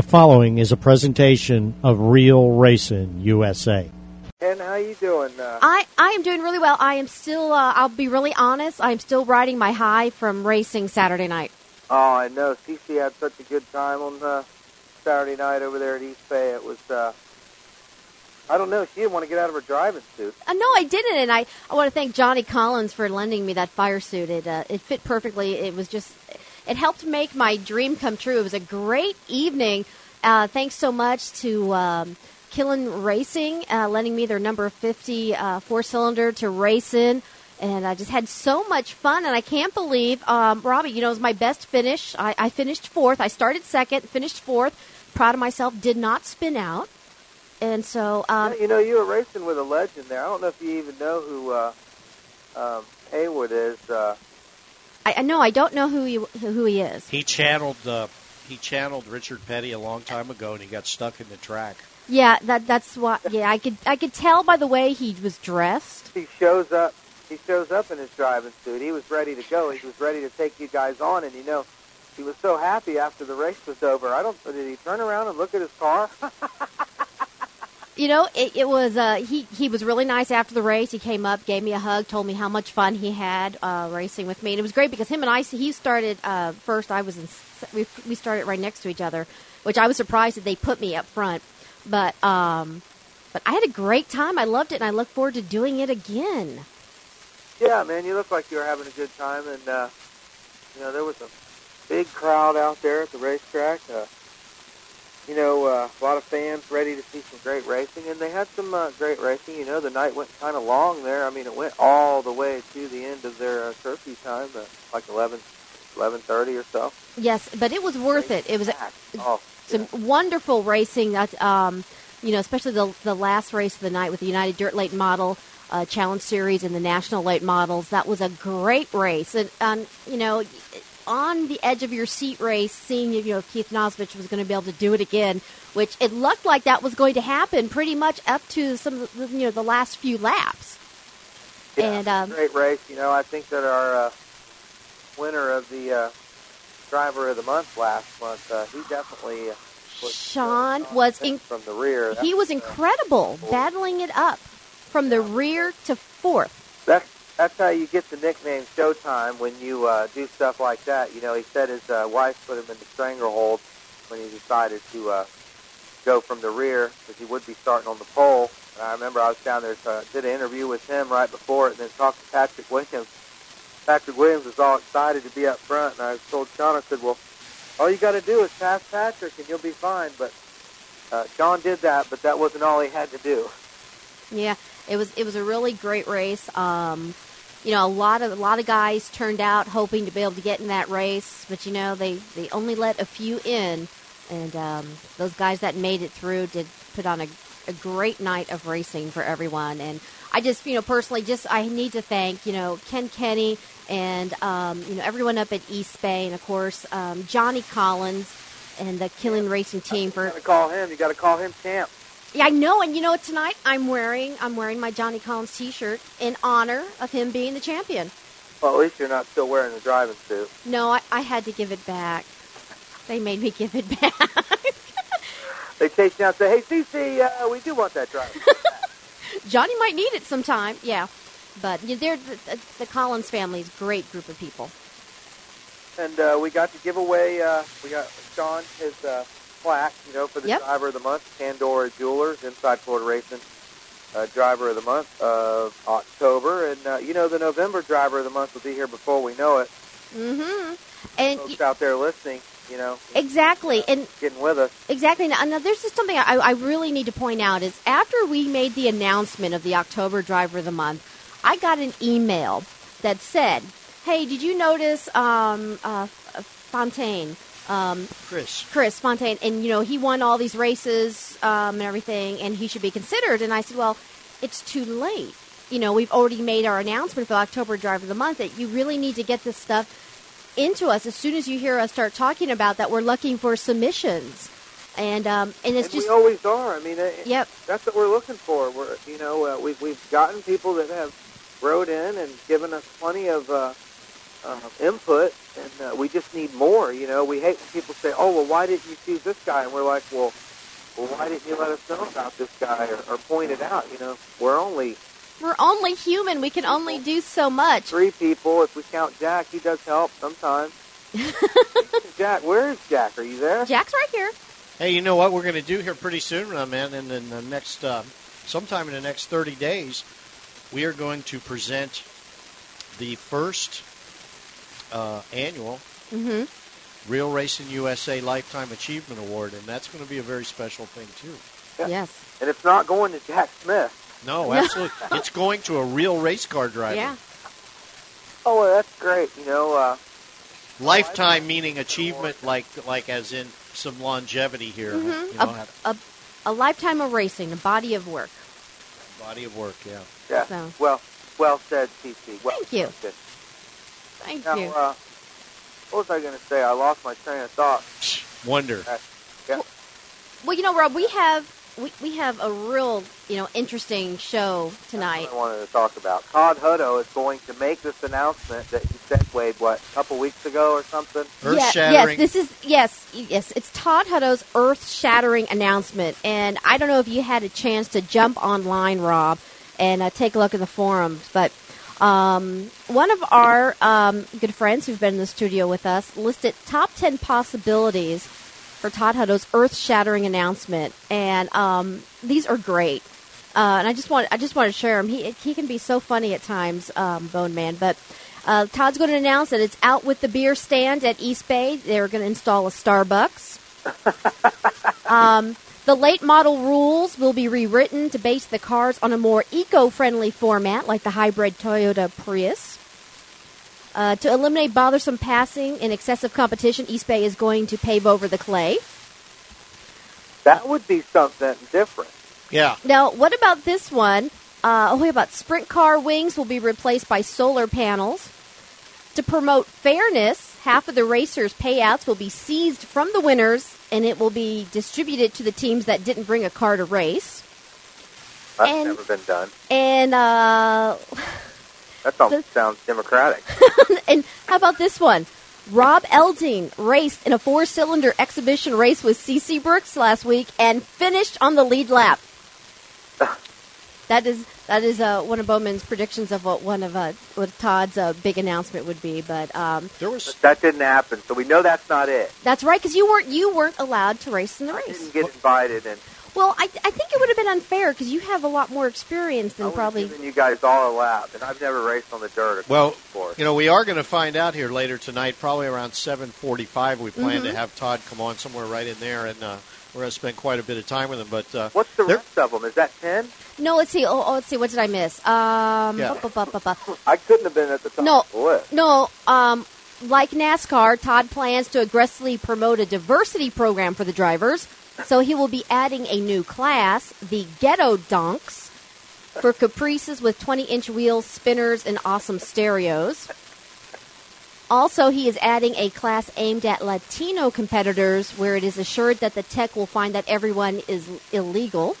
The following is a presentation of Real Racing USA. Ken, how are you doing? Uh, I, I am doing really well. I am still, uh, I'll be really honest, I am still riding my high from racing Saturday night. oh, I know. CC had such a good time on uh, Saturday night over there at East Bay. It was, uh, I don't know. She didn't want to get out of her driving suit. Uh, no, I didn't, and I, I want to thank Johnny Collins for lending me that fire suit. It, uh, it fit perfectly. It was just, it helped make my dream come true. It was a great evening. Uh, thanks so much to um, Killen Racing uh, lending me their number 50 uh, four cylinder to race in. And I just had so much fun, and I can't believe, um, Robbie, you know, it was my best finish. I, I finished fourth. I started second, finished fourth. Proud of myself. Did not spin out. And so, um, Yeah, you know, you were racing with a legend there. I don't know if you even know who uh, um, is. Uh, I, I know I don't know who he who he is. He channeled uh, he channeled Richard Petty a long time ago, and he got stuck in the track. Yeah, that that's what. Yeah, I could I could tell by the way he was dressed. he shows up. He shows up in his driving suit. He was ready to go. He was ready to take you guys on, and you know, he was so happy after the race was over. I don't. Did he turn around and look at his car? You know, it, it was uh, he he was really nice after the race. He came up, gave me a hug, told me how much fun he had uh, racing with me, and it was great because him and I he started uh, first. I was in we we started right next to each other, which I was surprised that they put me up front, but um, but I had a great time. I loved it, and I look forward to doing it again. Yeah, man, you look like you were having a good time, and uh, you know there was a big crowd out there at the racetrack. Uh, you know, uh, a lot of fans ready to see some great racing, and they had some uh, great racing. You know, the night went kind of long there. I mean, it went all the way to the end of their uh, curfew time, uh, like eleven, eleven thirty or so. Yes, but it was worth it. It was Oh, some wonderful racing. That um, you know, especially the the last race of the night with the United Dirt Late Model uh, Challenge Series and the National Late Models. That was a great race, and um, you know, on the edge of your seat race, seeing you know if Keith Nosvich was going to be able to do it again, which it looked like that was going to happen pretty much up to some of the, you know the last few laps. yeah, and, um, great race. You know, I think that our uh, winner of the uh, driver of the month last month, uh, he definitely. Uh, was, Sean uh, was in from the rear. He That was uh, incredible, battling it up from the rear to fourth. That's that's how you get the nickname Showtime when you uh, do stuff like that. You know, he said his uh, wife put him in the stranglehold when he decided to uh, go from the rear because he would be starting on the pole. And I remember I was down there, so I did an interview with him right before it, and then talked to Patrick Williams. Patrick Williams was all excited to be up front, and I told Sean, I said, "Well, all you got to do is pass Patrick, and you'll be fine." But uh, Sean did that, but that wasn't all he had to do. Yeah, it was it was a really great race. Um, you know, a lot of a lot of guys turned out hoping to be able to get in that race, but you know they they only let a few in, and um, those guys that made it through did put on a, a great night of racing for everyone. And I just you know personally just I need to thank you know Ken Kenny and um, you know everyone up at East Bay, and of course um, Johnny Collins and the Killen Racing team You for got to call him. You got to call him champ. Yeah, I know, and you know what? Tonight I'm wearing I'm wearing my Johnny Collins T-shirt in honor of him being the champion. Well, at least you're not still wearing the driving suit. No, I, I had to give it back. They made me give it back. They chase you out and say, "Hey, CC, uh, we do want that driving." Johnny might need it sometime. Yeah, but yeah, they're the, the Collins family's a great group of people. and uh, we got to give away. Uh, we got Sean his uh, plaque, you know, for the Yep. driver of the month, Pandora Jewelers, Inside Florida Racing. Uh, driver of the month of October, and uh, you know the November driver of the month will be here before we know it. Mm-hmm. And Folks out there listening, you know, exactly, and getting with us. Exactly. Now, now there's just something I, I really need to point out is after we made the announcement of the October Driver of the Month, I got an email that said, "Hey, did you notice um, uh, Fontaine, um, Chris, Chris Fontaine, and you know he won all these races um, and everything, and he should be considered?" And I said, "Well, it's too late. You know, we've already made our announcement for October Driver of the Month that you really need to get this stuff." into us as soon as you hear us start talking about that we're looking for submissions and um, and it's and just we always are. I mean, it, Yep. that's what we're looking for. We're, you know, uh, we've we've gotten people that have wrote in and given us plenty of uh, uh, input, and uh, we just need more. You know, we hate when people say, "Oh, well, why didn't you choose this guy?" And we're like, "Well, well, why didn't you let us know about this guy or, or point it out?" You know, we're only We're only human. We can only do so much. three people. If we count Jack, he does help sometimes. Jack, where is Jack? Are you there? Jack's right here. Hey, you know what we're going to do here pretty soon, uh, man? And in the next, uh, sometime in the next 30 days, we are going to present the first uh, annual hmm Real Racing USA Lifetime Achievement Award, and that's going to be a very special thing too. Yeah. Yes. And it's not going to Jack Smith. No, absolutely, it's going to a real race car driver. Yeah. Oh, well, that's great. You know, uh, Lifetime meaning achievement, like like as in some longevity here. hmm You know, A, have a, a lifetime of racing, a body of work. body of work. Yeah. yeah. So- Well, well said, TC. Well Thank you. Said. Thank Now, you. uh, what was I going to say? I lost my train of thought. Wonder. Well, you know, Rob, we have we, we have a real you know interesting show tonight. That's what I wanted to talk about. Todd Hutto is going to make this announcement that he segued, what, a couple weeks ago or something? Earth Yeah, shattering. Yes, this is yes, yes. It's Todd Hutto's earth-shattering announcement, and I don't know if you had a chance to jump online, Rob, and uh, take a look at the forums, but. Um, one of our um, good friends who've been in the studio with us listed top 10 possibilities for Todd Hutto's earth-shattering announcement, and um, these are great. Uh, and I just want I just want to share him. He he can be so funny at times, um, Bone Man. But uh, Todd's going to announce that it's out with the beer stand at East Bay. They're going to install a Starbucks. um, the late model rules will be rewritten to base the cars on a more eco-friendly format, like the hybrid Toyota Prius. Uh, to eliminate bothersome passing and excessive competition, East Bay is going to pave over the clay. That would be something different. yeah. Now, what about this one? Uh, oh, wait, about sprint car wings will be replaced by solar panels. To promote fairness, half of the racers' payouts will be seized from the winners, and it will be distributed to the teams that didn't bring a car to race. That's And- never been done. And uh, That sounds, sounds democratic. and how about this one? Rob Elding raced in a four-cylinder exhibition race with CC Brooks last week and finished on the lead lap. That is that is uh, one of Bowman's predictions of what one of uh, what Todd's uh, big announcement would be. But um, There was that didn't happen, so we know that's not it. that's right because you weren't you weren't allowed to race in the I race. didn't get invited, and Well, I, I think it would have been unfair because you have a lot more experience I than was probably. giving you guys all a lap, and I've never raced on the dirt. Well, before. You know, we are going to find out here later tonight, probably around 7:45. We plan to have Todd come on somewhere right in there, and uh, we're going to spend quite a bit of time with them. But uh, What's the there- rest of them? Is that ten? No, let's see. Oh, oh, let's see. What did I miss? Um, Yeah. bu- bu- bu- bu- bu- I couldn't have been at the top No. of the list. No, um, like NASCAR, Todd plans to aggressively promote a diversity program for the drivers. So he will be adding a new class, the Ghetto Donks, for Caprices with 20 inch wheels, spinners, and awesome stereos. Also, he is adding a class aimed at Latino competitors where it is assured that the tech will find that everyone is illegal.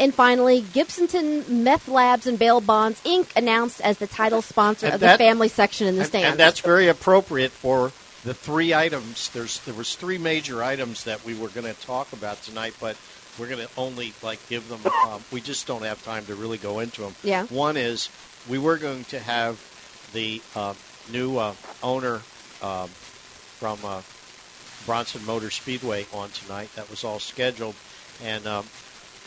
And finally, Gibsonton Meth Labs and Bail Bonds Inc. announced as the title sponsor And of that- the family section in the and, stand. and that's very appropriate for the three items. There's there was three major items that we were going to talk about tonight, but we're going to only like give them. Um, we just don't have time to really go into them. Yeah. One is we were going to have the uh, new uh, owner um, from uh, Bronson Motor Speedway on tonight. That was all scheduled, and um,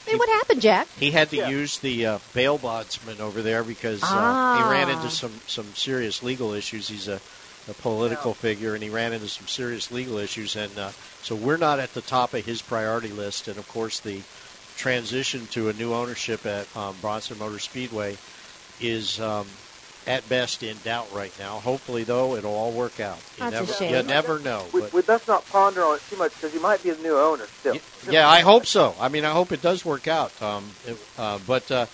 hey, what happened, Jack? he had to Yeah. use the uh, bail bondsman over there because uh, Ah. he ran into some, some serious legal issues. He's a, a political figure, and he ran into some serious legal issues. And uh, so we're not at the top of his priority list. And of course, the transition to a new ownership at um, Bronson Motor Speedway is um, at best in doubt right now. Hopefully, though, it'll all work out. You That's a never, shame. You never know. We, but- we, let's not ponder on it too much because he might be the new owner still. Y- Yeah, I hope so. I mean, I hope it does work out. Um, it- uh, but uh,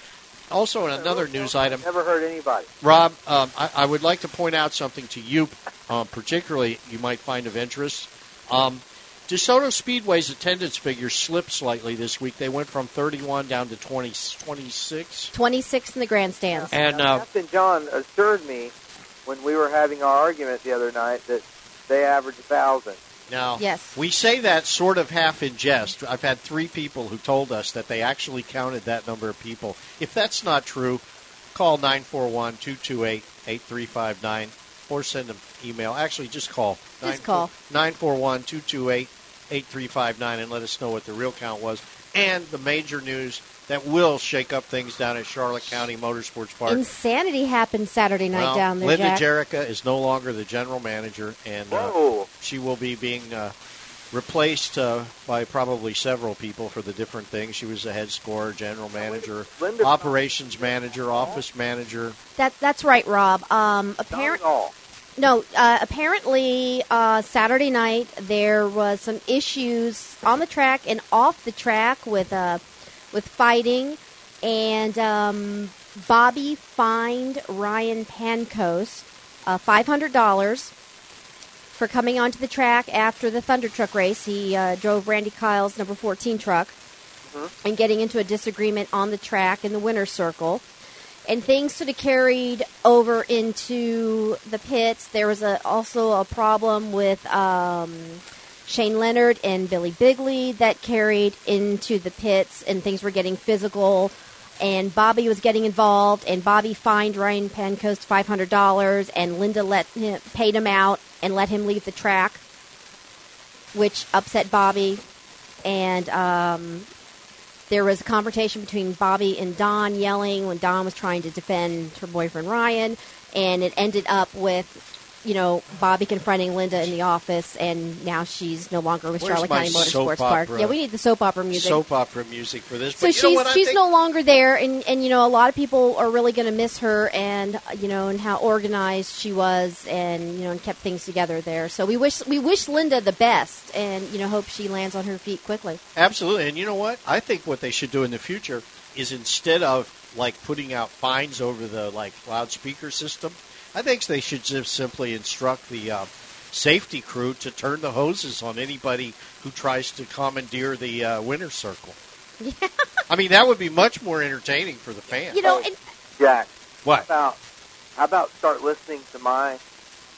also, in another news item, Never hurt anybody. Rob, um, I, I would like to point out something to you, um, particularly you might find of interest. Um, DeSoto Speedway's attendance figures slipped slightly this week. They went from 31 down to 20, 26. 26 in the grandstands. And Now, uh, Captain John assured me when we were having our argument the other night that they average a thousand. Now, Yes. we say that sort of half in jest. I've had three people who told us that they actually counted that number of people. If that's not true, call 941 228 8359 or send an email. Actually, just call. Just call. 941 228 8359 and let us know what the real count was. And the major news that will shake up things down at Charlotte County Motorsports Park. Insanity happened Saturday night well, down there, Linda Jack. Jerica is no longer the general manager, and uh, she will be being uh, replaced uh, by probably several people for the different things. She was the head scorer, general manager, Linda- operations manager, office manager. That that's right, Rob. Um, Not apparent, at all. No, uh, apparently uh, Saturday night there was some issues on the track and off the track with uh, with fighting, and um, Bobby fined Ryan Pancoast uh, five hundred dollars for coming onto the track after the Thunder Truck race. He uh, drove Randy Kyle's number fourteen truck and getting into a disagreement on the track in the winner's circle and things sort of carried over into the pits. There was a, also a problem with um, Shane Leonard and Billy Bigley that carried into the pits, and things were getting physical. And Bobby was getting involved, and Bobby fined Ryan Pancoast five hundred dollars, and Linda let him, paid him out and let him leave the track, which upset Bobby. And um, there was a confrontation between Bobby and Don yelling when Don was trying to defend her boyfriend Ryan, and it ended up with, you know, Bobby confronting Linda in the office, and now she's no longer with Where's Charlotte County Motorsports Park. Yeah, we need the soap opera music. Soap opera music for this. so but you know she's what she's think? no longer there, and and you know a lot of people are really going to miss her, and you know and how organized she was, and you know and kept things together there. So we wish we wish Linda the best, and you know hope she lands on her feet quickly. Absolutely. And you know what? I think what they should do in the future is instead of like putting out fines over the like loudspeaker system, I think they should just simply instruct the uh, safety crew to turn the hoses on anybody who tries to commandeer the uh, winner's circle. Yeah. I mean, that would be much more entertaining for the fans. You know, and Jack, what? how about how about start listening to my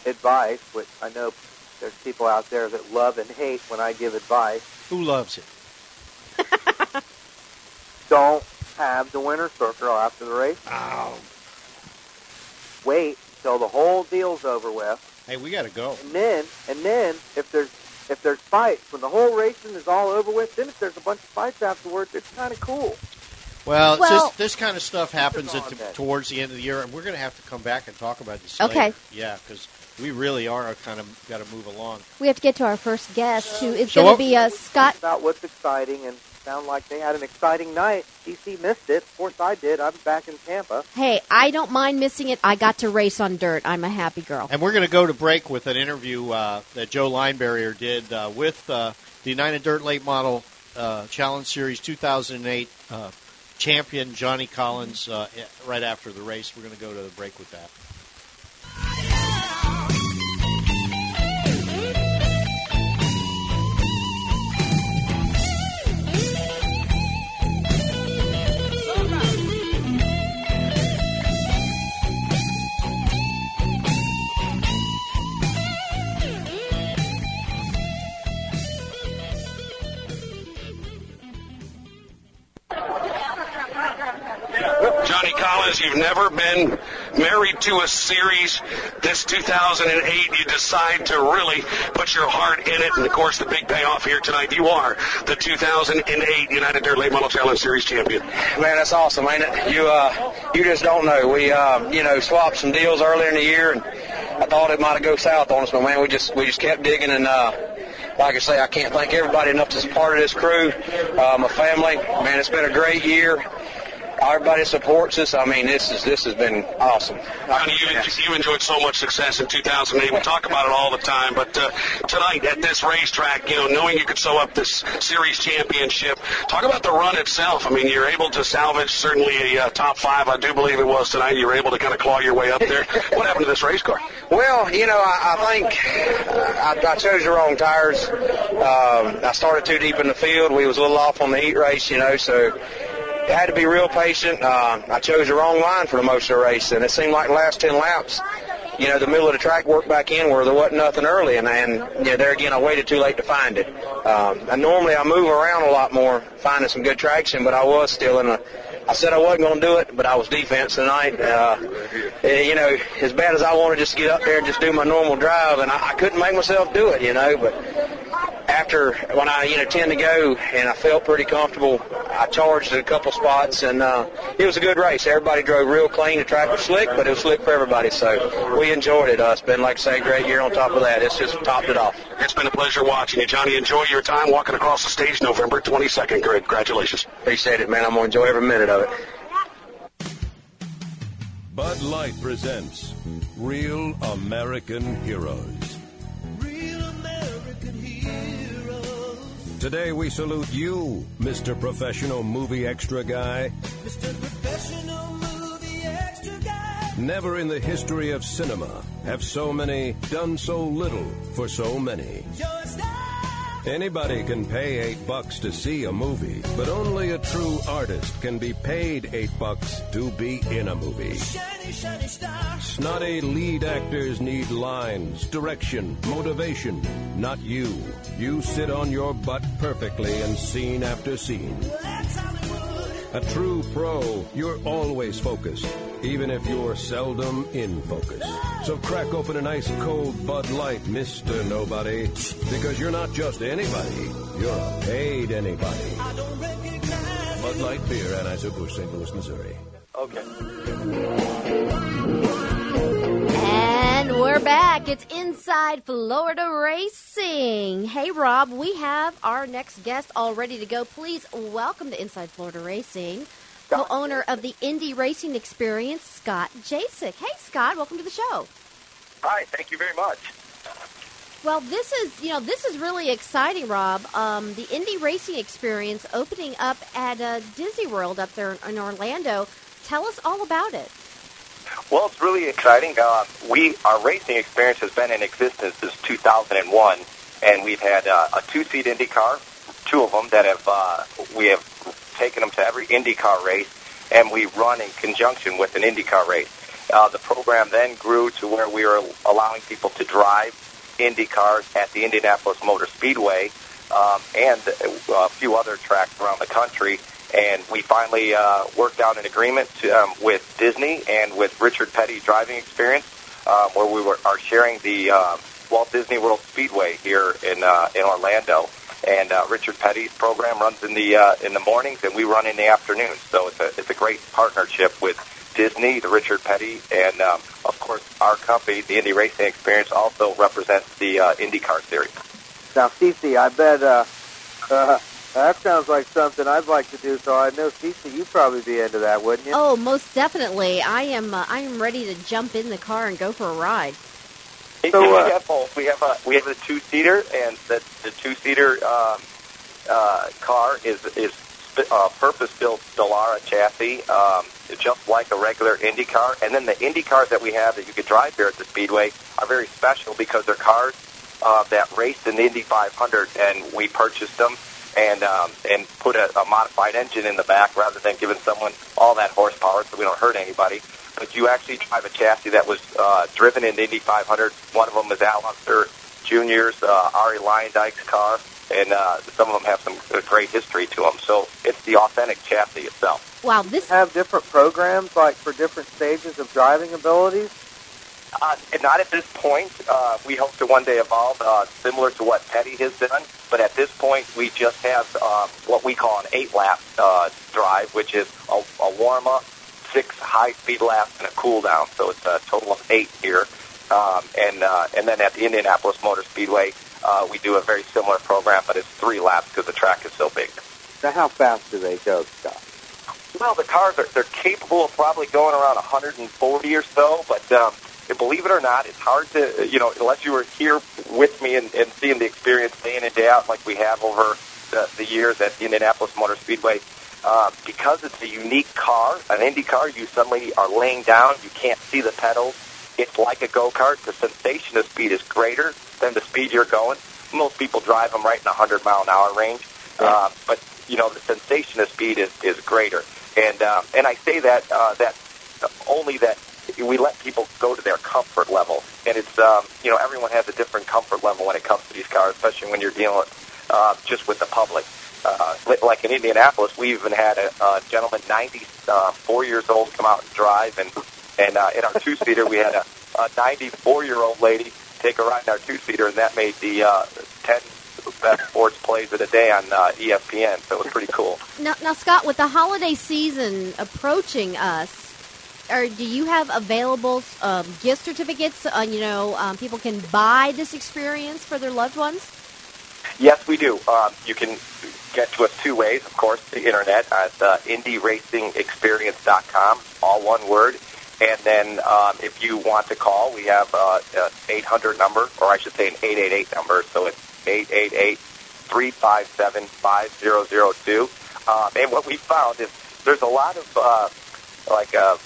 advice, which I know there's people out there that love and hate when I give advice. Who loves it? Don't have the winner's circle after the race. Oh. Wait till the whole deal's over with, Hey, we got to go. and then and then if there's if there's fights when the whole racing is all over with, then if there's a bunch of fights afterwards, it's kind of cool. Well, Well- just, this kind of stuff happens at the, towards the end of the year, and we're going to have to come back and talk about this. Okay. later. Yeah, because we really are kind of got to move along. we have to get to our first guest, who is So going to be uh, Scott. about what's exciting and sound like they had an exciting night. DC missed it. Of course, I did. I'm back in Tampa. Hey, I don't mind missing it. I got to race on dirt. I'm a happy girl. And we're going to go to break with an interview uh, that Joe Linebarrier did uh, with uh, the United Dirt Late Model uh, Challenge Series 2008 uh, champion Johnny Collins uh, right after the race. We're going to go to the break with that. Johnny Collins, you've never been married to a series. This 2008, you decide to really put your heart in it. And of course, the big payoff here tonight, you are the 2008 United Dirt Late Model Challenge Series champion. Man, that's awesome, ain't it? You uh, you just don't know. We uh, you know, swapped some deals earlier in the year, and I thought it might have go south on us, but man, we just we just kept digging, and uh, like I say, I can't thank everybody enough that's part of this crew, uh, my family. Man, it's been a great year. Everybody supports us. I mean, this is this has been awesome. Johnny, you, you enjoyed so much success in 2008. We talk about it all the time, but uh, tonight at this racetrack, you know, knowing you could sew up this series championship, talk about the run itself. I mean, you're able to salvage certainly a uh, top five, I do believe it was tonight. You were able to kind of claw your way up there. What happened to this race car? Well, you know, I, I think I, I chose the wrong tires. Um, I started too deep in the field. We was a little off on the heat race, you know, so I had to be real patient. Uh, I chose the wrong line for the most of the race, and it seemed like the last 10 laps, you know, the middle of the track worked back in where there wasn't nothing early, and and you know, there again, I waited too late to find it. Um, and normally I move around a lot more, finding some good traction, but I was still in a. I said I wasn't going to do it, but I was defense tonight. Uh, you know, as bad as I wanted to just get up there and just do my normal drive, and I, I couldn't make myself do it, you know, but after when I you know tend to go and I felt pretty comfortable, I charged at a couple spots and uh, it was a good race. Everybody drove real clean. The track was slick, but it was slick for everybody. So we enjoyed it. Uh, it's been like I say, a great year on top of that. It's just topped it off. It's been a pleasure watching you, Johnny. Enjoy your time walking across the stage November 22nd. Congratulations. Appreciate it, man. I'm gonna enjoy every minute of it. Bud Light presents Real American Heroes. Today we salute you, Mr. Professional Movie Extra Guy. Mr. Professional Movie Extra Guy. Never in the history of cinema have so many done so little for so many. You're a star. Anybody can pay eight bucks to see a movie, but only a true artist can be paid eight bucks to be in a movie. Shiny, shiny star. Snotty lead actors need lines, direction, motivation. Not you. You sit on your butt perfectly in scene after scene. A true pro, you're always focused, even if you're seldom in focus. So crack open an ice cold Bud Light, Mr. Nobody, because you're not just anybody, you're a paid anybody. I don't recognize. Bud Light Beer, Anheuser-Busch, St. Louis, Missouri. Okay. And we're back. It's Inside Florida Racing. Hey, Rob, we have our next guest all ready to go. Please welcome to Inside Florida Racing, owner of the Indy Racing Experience, Scott Jasek. Hey, Scott, welcome to the show. Hi, thank you very much. Well, this is you know this is really exciting, Rob. Um, the Indy Racing Experience opening up at uh, Disney World up there in Orlando. Tell us all about it. Well, it's really exciting. Uh, we our racing experience has been in existence since 2001, and we've had uh, a two-seat Indy car, two of them that have uh, we have taken them to every Indy car race, and we run in conjunction with an Indy car race. Uh, the program then grew to where we were allowing people to drive Indy cars at the Indianapolis Motor Speedway um, and a few other tracks around the country. And we finally uh, worked out an agreement to, um, with Disney and with Richard Petty Driving Experience, um, where we were are sharing the uh, Walt Disney World Speedway here in uh, in Orlando. And uh, Richard Petty's program runs in the uh, in the mornings, and we run in the afternoons. So it's a it's a great partnership with Disney, the Richard Petty, and um, of course our company, the Indy Racing Experience, also represents the uh, IndyCar series. Now, Cece, I bet uh, uh, that sounds like something I'd like to do. So I know, Cece, you'd probably be into that, wouldn't you? Oh, most definitely. I am. Uh, I am ready to jump in the car and go for a ride. So, we uh, have both. We have a we have a two seater, and the the two seater um, uh, car is is uh, purpose built Dallara chassis, um, just like a regular Indy car. And then the Indy cars that we have that you could drive here at the Speedway are very special because they're cars uh, that raced in the Indy 500, and we purchased them and um, and put a, a modified engine in the back rather than giving someone all that horsepower so we don't hurt anybody. But you actually drive a chassis that was uh, driven in the Indy 500. One of them is Al Unser Jr.'s uh, Arie Luyendyk's car, and uh, some of them have some uh, great history to them. So it's the authentic chassis itself. Wow, this have different programs like for different stages of driving abilities. Uh, and not at this point. Uh, we hope to one day evolve uh, similar to what Petty has done. But at this point, we just have uh, what we call an eight-lap uh, drive, which is a, a warm-up, six high-speed laps, and a cool-down. So it's a total of eight here. Um, and uh, and then at the Indianapolis Motor Speedway, uh, we do a very similar program, but it's three laps because the track is so big. Now, how fast do they go, Scott? Well, the cars are they're capable of probably going around 140 or so, but um, believe it or not, it's hard to you know unless you were here with me and, and seeing the experience day in and day out like we have over the, the years at the Indianapolis Motor Speedway. Uh, because it's a unique car, an Indy car, you suddenly are laying down, you can't see the pedals. It's like a go kart. The sensation of speed is greater than the speed you're going. Most people drive them right in the 100 mile an hour range, uh, but you know the sensation of speed is, is greater. And uh, and I say that uh, that only that we let people go to their comfort level, and it's um, you know everyone has a different comfort level when it comes to these cars, especially when you're dealing uh, just with the public. Uh, like in Indianapolis, we even had a, a gentleman, 94 years old, come out and drive, and and uh, in our two seater, we had a, a 94 year old lady take a ride in our two seater, and that made the uh, 10 best sports plays of the day on uh, ESPN. So it was pretty cool. Now, now, Scott, with the holiday season approaching us, or do you have available um, gift certificates? Uh, you know, um, people can buy this experience for their loved ones. Yes, we do. Um, you can get to us two ways, of course, the internet at uh, IndyRacingExperience.com, all one word. And then um, if you want to call, we have uh, an 800 number, or I should say an 888 number. So it's 888-357-5002. Um, and what we found is there's a lot of uh, like uh,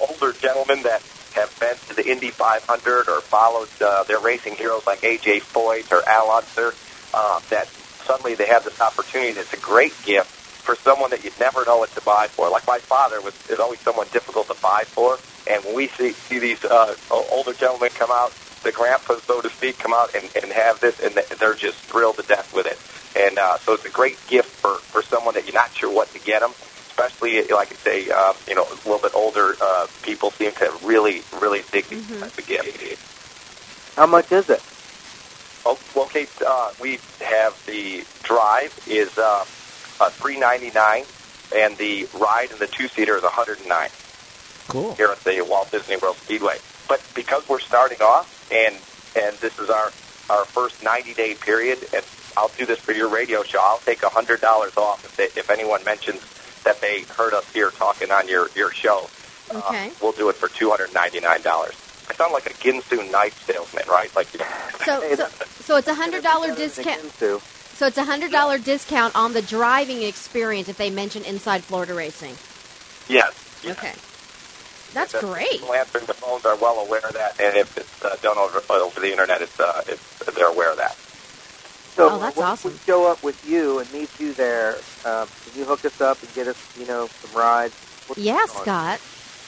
older gentlemen that have been to the Indy 500 or followed uh, their racing heroes like AJ Foyt or Al Unser, uh, that suddenly they have this opportunity. and It's a great gift for someone that you'd never know what to buy for. Like my father was is always someone difficult to buy for, and when we see see these uh, older gentlemen come out, the grandpas, so to speak, come out and, and have this, and they're just thrilled to death with it. And uh, so it's a great gift for for someone that you're not sure what to get them. Especially, like I say, uh, you know, a little bit older uh, people seem to really, really dig these types of gifts. How much is it? Oh, well, Kate, uh, we have the drive is uh, uh, three ninety nine, and the ride in the two seater is one hundred and nine Cool. here at the Walt Disney World Speedway. But because we're starting off, and and this is our our first ninety day period, and I'll do this for your radio show. I'll take a hundred dollars off if they, if anyone mentions that they heard us here talking on your your show. Okay. Uh, we'll do it for two hundred ninety nine dollars. I sound like a Ginsu knife salesman, right? Like So, so, so it's a hundred dollar discount. So it's a hundred dollar discount on the driving experience if they mention Inside Florida Racing. yes. yes. Okay, that's The great. People answering the phones are well aware of that, and if it's uh, done over over the internet, it's, uh, it's they're aware of that. So Oh, that's when awesome. we show up with you and meet you there, um, can you hook us up and get us, you know, some rides? What's Yeah, going on? Scott.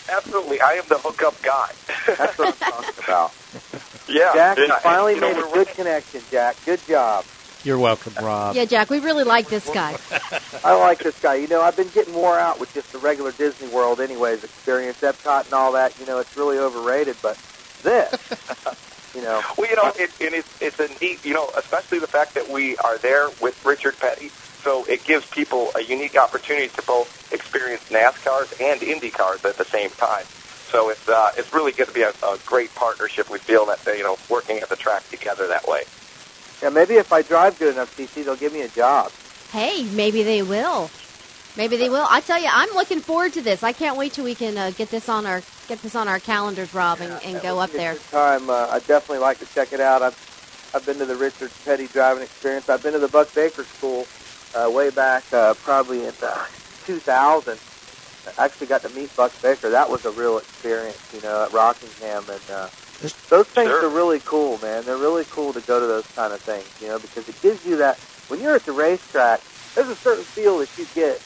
Absolutely, I am the hookup guy. That's what I'm talking about. yeah, Jack, you uh, finally and, you know, made a we're- good connection, Jack. Good job. You're welcome, Rob. Yeah, Jack, we really like this guy. I like this guy. You know, I've been getting more out with just the regular Disney World anyways, experience, Epcot and all that. You know, it's really overrated, but this, you know, Well, you know, it, and it's it's a neat, you know, especially the fact that we are there with Richard Petty, so it gives people a unique opportunity to both experience NASCARs and Indy cars at the same time. So it's uh, it's really going to be a, a great partnership. We feel that you know, working at the track together that way. yeah, maybe if I drive good enough, CC, they'll give me a job. Hey, maybe they will. Maybe they will. I tell you, I'm looking forward to this. I can't wait till we can uh, get this on our get this on our calendars, Rob, and, and That go up there. good Time, uh, I definitely like to check it out. I've I've been to the Richard Petty driving experience. I've been to the Buck Baker School uh, way back, uh, probably in uh, 2000. I actually got to meet Buck Baker. That was a real experience, you know, at Rockingham, and uh, those things Sure. are really cool, man. They're really cool to go to those kind of things, you know, because it gives you that. When you're at the racetrack, there's a certain feel that you get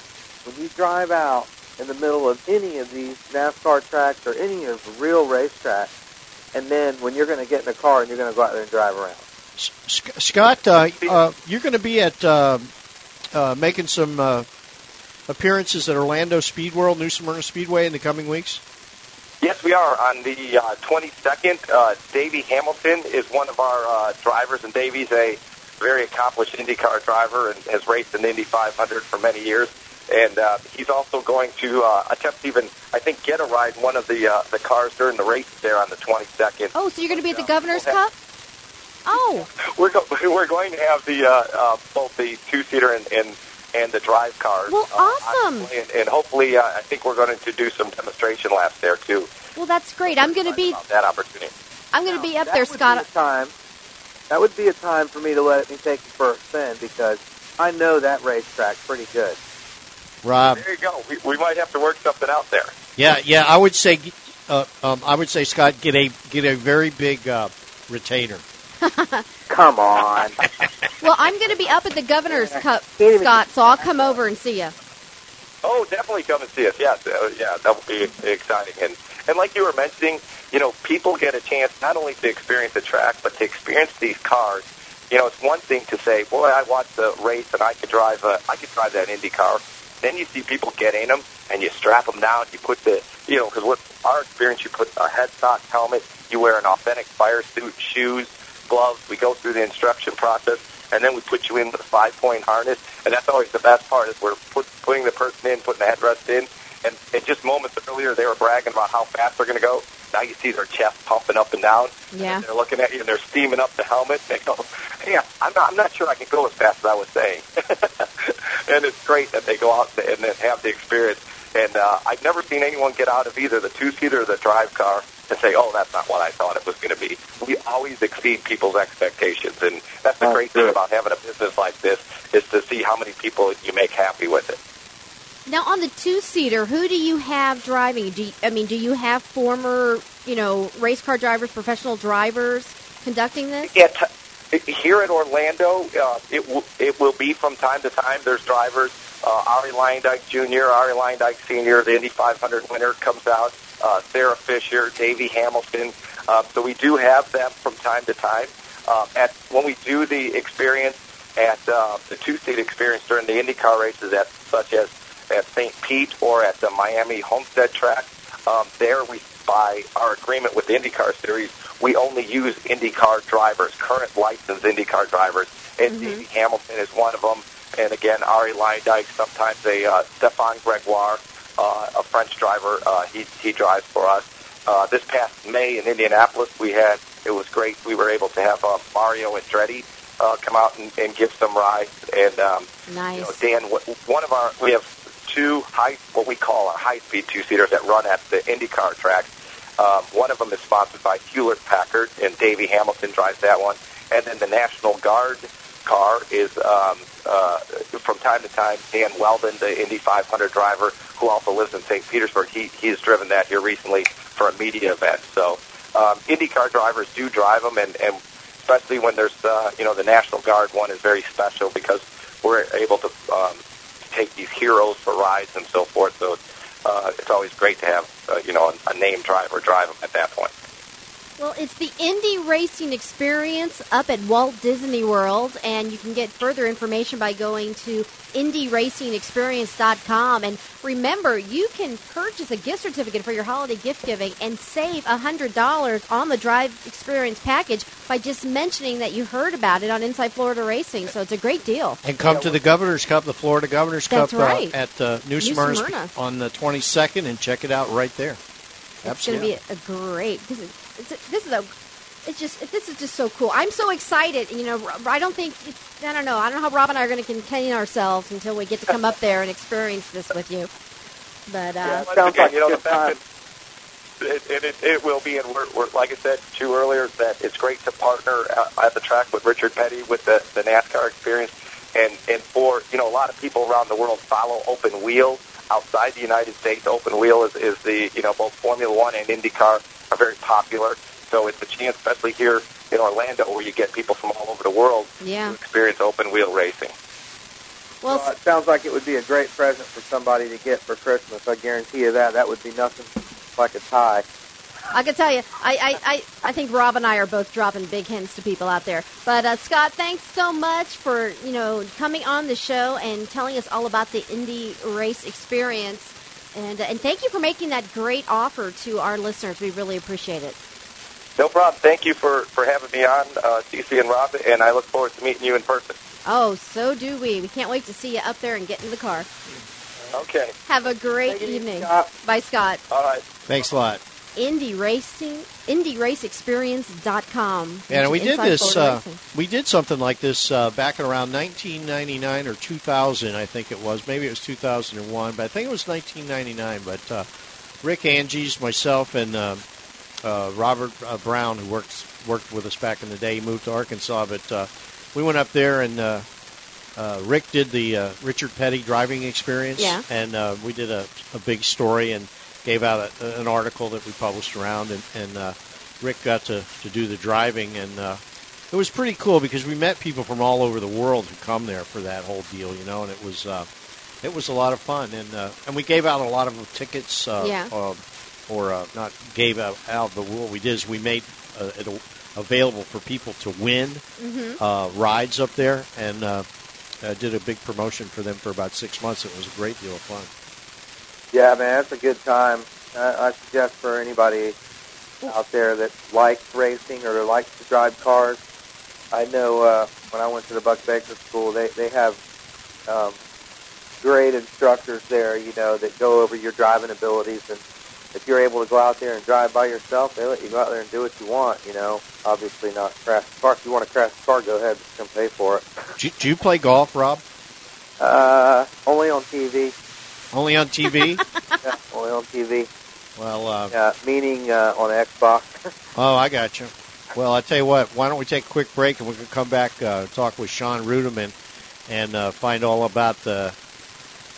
when you drive out in the middle of any of these NASCAR tracks or any of the real racetracks, and then when you're going to get in a car and you're going to go out there and drive around. Scott, uh, uh, you're going to be at uh, uh, making some uh, appearances at Orlando Speed World, New Smyrna Speedway in the coming weeks. Yes, we are on the uh, 22nd. Uh, Davey Hamilton is one of our uh, drivers, and Davey's a very accomplished IndyCar driver and has raced in the Indy 500 for many years. And uh, he's also going to uh, attempt to even, I think, get a ride in one of the uh, the cars during the races there on the 22nd. Oh, so you're going to be at the Yeah. Governor's Okay. Cup? Oh, We're go- we're going to have the uh, uh, both the two seater and, and and the drive cars. Well, uh, awesome. and, and hopefully, uh, I think we're going to do some demonstration laps there too. well, that's great. I'm going to be About that opportunity. I'm going to be up that there, would Be Scott. a time. That would be a time for me to let me take the first spin because I know that racetrack pretty good. Rob, There you go. We, we might have to work something out there. yeah, yeah, I would say, uh, um, I would say, Scott, get a get a very big uh, retainer. Come on. Well, I'm going to be up at the Governor's Cup, Scott. So I'll come over and see you. Oh, definitely come and see us. Yes, uh, yeah, that will be exciting. And And like you were mentioning, you know, people get a chance not only to experience the track, but to experience these cars. You know, it's one thing to say, "Boy, I watched the race and I could drive a, I could drive that Indy car." Then you see people get in them and you strap them down. You put the, you know, because what our experience, you put a headstock helmet, you wear an authentic fire suit, shoes, gloves. We go through the instruction process, and then we put you in with a five-point harness. And that's always the best part is we're put, putting the person in, putting the headrest in, and, and just moments earlier they were bragging about how fast they're going to go. Now you see their chest pumping up and down. Yeah. And they're looking at you and they're steaming up the helmet. They go, "Hey, I'm not, I'm not sure I can go as fast as I was saying." and it's great that they go out and then have the experience. And uh, I've never seen anyone get out of either the two-seater or the drive car and say, "Oh, that's not what I thought it was going to be." We always exceed people's expectations, and that's the That's great thing about having a business like this is to see how many people you make happy with it. Now, on the two-seater, who do you have driving? Do you, I mean, do you have former, you know, race car drivers, professional drivers conducting this? Yeah, t- here at Orlando, uh, it w- it will be from time to time. There's drivers. Uh, Arie Luyendyk Jr., Arie Luyendyk Sr., the Indy 500 winner comes out. Uh, Sarah Fisher, Davey Hamilton. Uh, so we do have them from time to time. Uh, at when we do the experience at uh, the two-seat experience during the IndyCar races, at such as at St. Pete or at the Miami Homestead track, um, there we by our agreement with the IndyCar series, we only use IndyCar drivers, current licensed IndyCar drivers, and Davey Hamilton is one of them. And again, Arie Luyendyk, sometimes a uh, Stéphan Grégoire, uh, a French driver, uh, he he drives for us. Uh, this past May in Indianapolis, we had it was great. We were able to have uh, Mario Andretti uh, come out and, and give some rides, and um, Nice. you know, Dan, one of our we have two high what we call our high speed two seaters that run at the IndyCar track. Um, one of them is sponsored by Hewlett Packard, and Davey Hamilton drives that one. And then the National Guard car is um, uh, from time to time Dan Wheldon, the Indy 500 driver, who also lives in St. Petersburg. He he's driven that here recently for a media event. So um, IndyCar drivers do drive them, and, and especially when there's uh, you know the National Guard one is very special because we're able to um, take these heroes for rides and so forth. So uh, it's always great to have uh, you know a, a named driver drive them at that point. Well, it's the Indy Racing Experience up at Walt Disney World, and you can get further information by going to IndyRacingExperience.com. And remember, you can purchase a gift certificate for your holiday gift giving and save $100 on the Drive Experience package by just mentioning that you heard about it on Inside Florida Racing. So it's a great deal. And come to the Governor's Cup, the Florida Governor's That's Cup right. uh, at uh, New New Smyrna on the 22nd and check it out right there. It's going to be a, great. This is it's a, this is a. It's just this is just so cool. I'm so excited. You know, I don't think it's. I don't know. I don't know how Rob and I are going to contain ourselves until we get to come up there and experience this with you. But uh, Once sounds again, like you know, the fact that it, it, it, it will be, and we're, we're like I said to earlier, that it's great to partner at, at the track with Richard Petty with the, the NASCAR experience, and and for you know a lot of people around the world follow open wheel outside the United States. Open wheel is, is the you know both Formula One and IndyCar are very popular, so it's a chance, especially here in Orlando, where you get people from all over the world yeah. to experience open wheel racing. Well, Well, it sounds like it would be a great present for somebody to get for Christmas. I guarantee you that. That would be nothing like a tie. I can tell you, I, I, I, I think Rob and I are both dropping big hints to people out there. But uh, Scott, thanks so much for you know coming on the show and telling us all about the Indy race experience, and uh, and thank you for making that great offer to our listeners. We really appreciate it. No problem. Thank you for, for having me on, uh, CC and Rob, and I look forward to meeting you in person. Oh, so do we. We can't wait to see you up there and get in the car. Okay. Have a great Take it easy, evening. Scott. Bye, Scott. All right. Thanks a lot. Indy Racing, IndyRaceExperience.com. Yeah, and we did this. Uh, we did something like this uh, back in around 1999 or 2000, I think it was. Maybe it was 2001, but I think it was 1999. But uh, Rick Angies, myself, and uh, uh, Robert uh, Brown, who worked worked with us back in the day, moved to Arkansas. But uh, we went up there, and uh, uh, Rick did the uh, Richard Petty driving experience, Yeah. and uh, we did a, a big story and gave out a, an article that we published around, and, and uh, Rick got to, to do the driving, and uh, it was pretty cool because we met people from all over the world who come there for that whole deal, you know, and it was uh, it was a lot of fun, and uh, and we gave out a lot of tickets. Uh, Yeah. uh, or uh, not gave out, out, but what we did is we made uh, it available for people to win Mm-hmm. uh, rides up there, and uh, uh, did a big promotion for them for about six months. It was a great deal of fun. Yeah, man, it's a good time. I, I suggest for anybody out there that likes racing or likes to drive cars. I know uh, when I went to the Buck Baker School, they they have um, great instructors there. You know that go over your driving abilities, and if you're able to go out there and drive by yourself, they let you go out there and do what you want. You know, obviously not crash the car. If you want to crash the car, go ahead, just come pay for it. Do you, do you play golf, Rob? Uh, only on TV. Only on TV? yeah, only on TV. well, uh, Yeah, meaning uh, on Xbox. oh, I got you. Well, I tell you what. Why don't we take a quick break and we can come back uh, talk with Sean Reutimann and uh, find all about the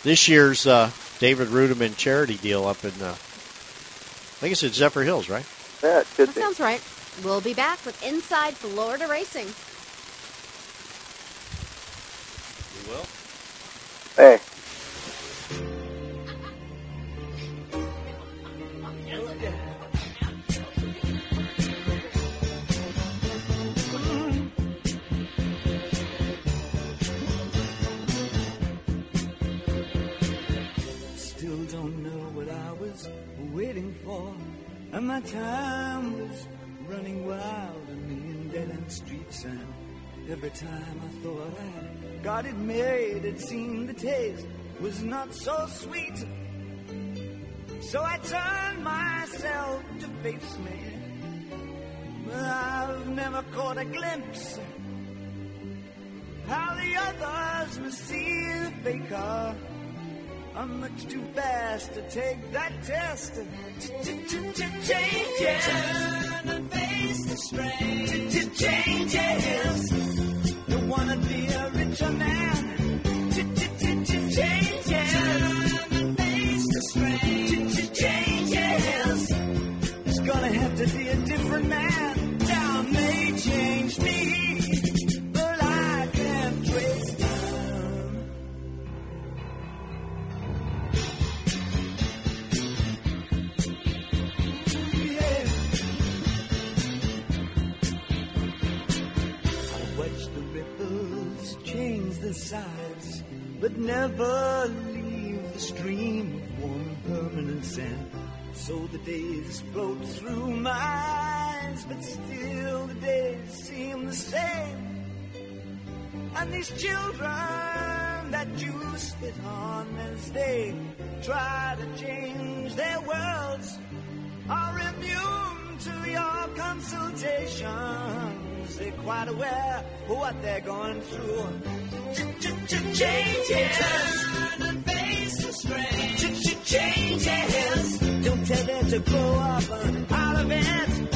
this year's uh, David Reutimann charity deal up in. Uh, I think it's at Zephyrhills, right? yeah, it should That be. sounds right. We'll be back with Inside Florida Racing. We will. Hey. And my time was running wild in dead end streets. And every time I thought I got it made, it seemed the taste was not so sweet. So I turned myself to face me. But I've never caught a glimpse how the others must see the faker. I'm much too fast to take that test. Changes. Turn and face the strain. Changes. You wanna be a richer man. Changes. Turn and face the strain. Changes. It's gonna have to be a different man. But never leave the stream of warm permanent sand. So the days float through my eyes, but still the days seem the same. And these children that you spit on as they try to change their worlds are immune to your consultations. They're quite aware of what they're going through. Changes. Turn and face the strain. Changes. Don't tell them to grow up and out of it.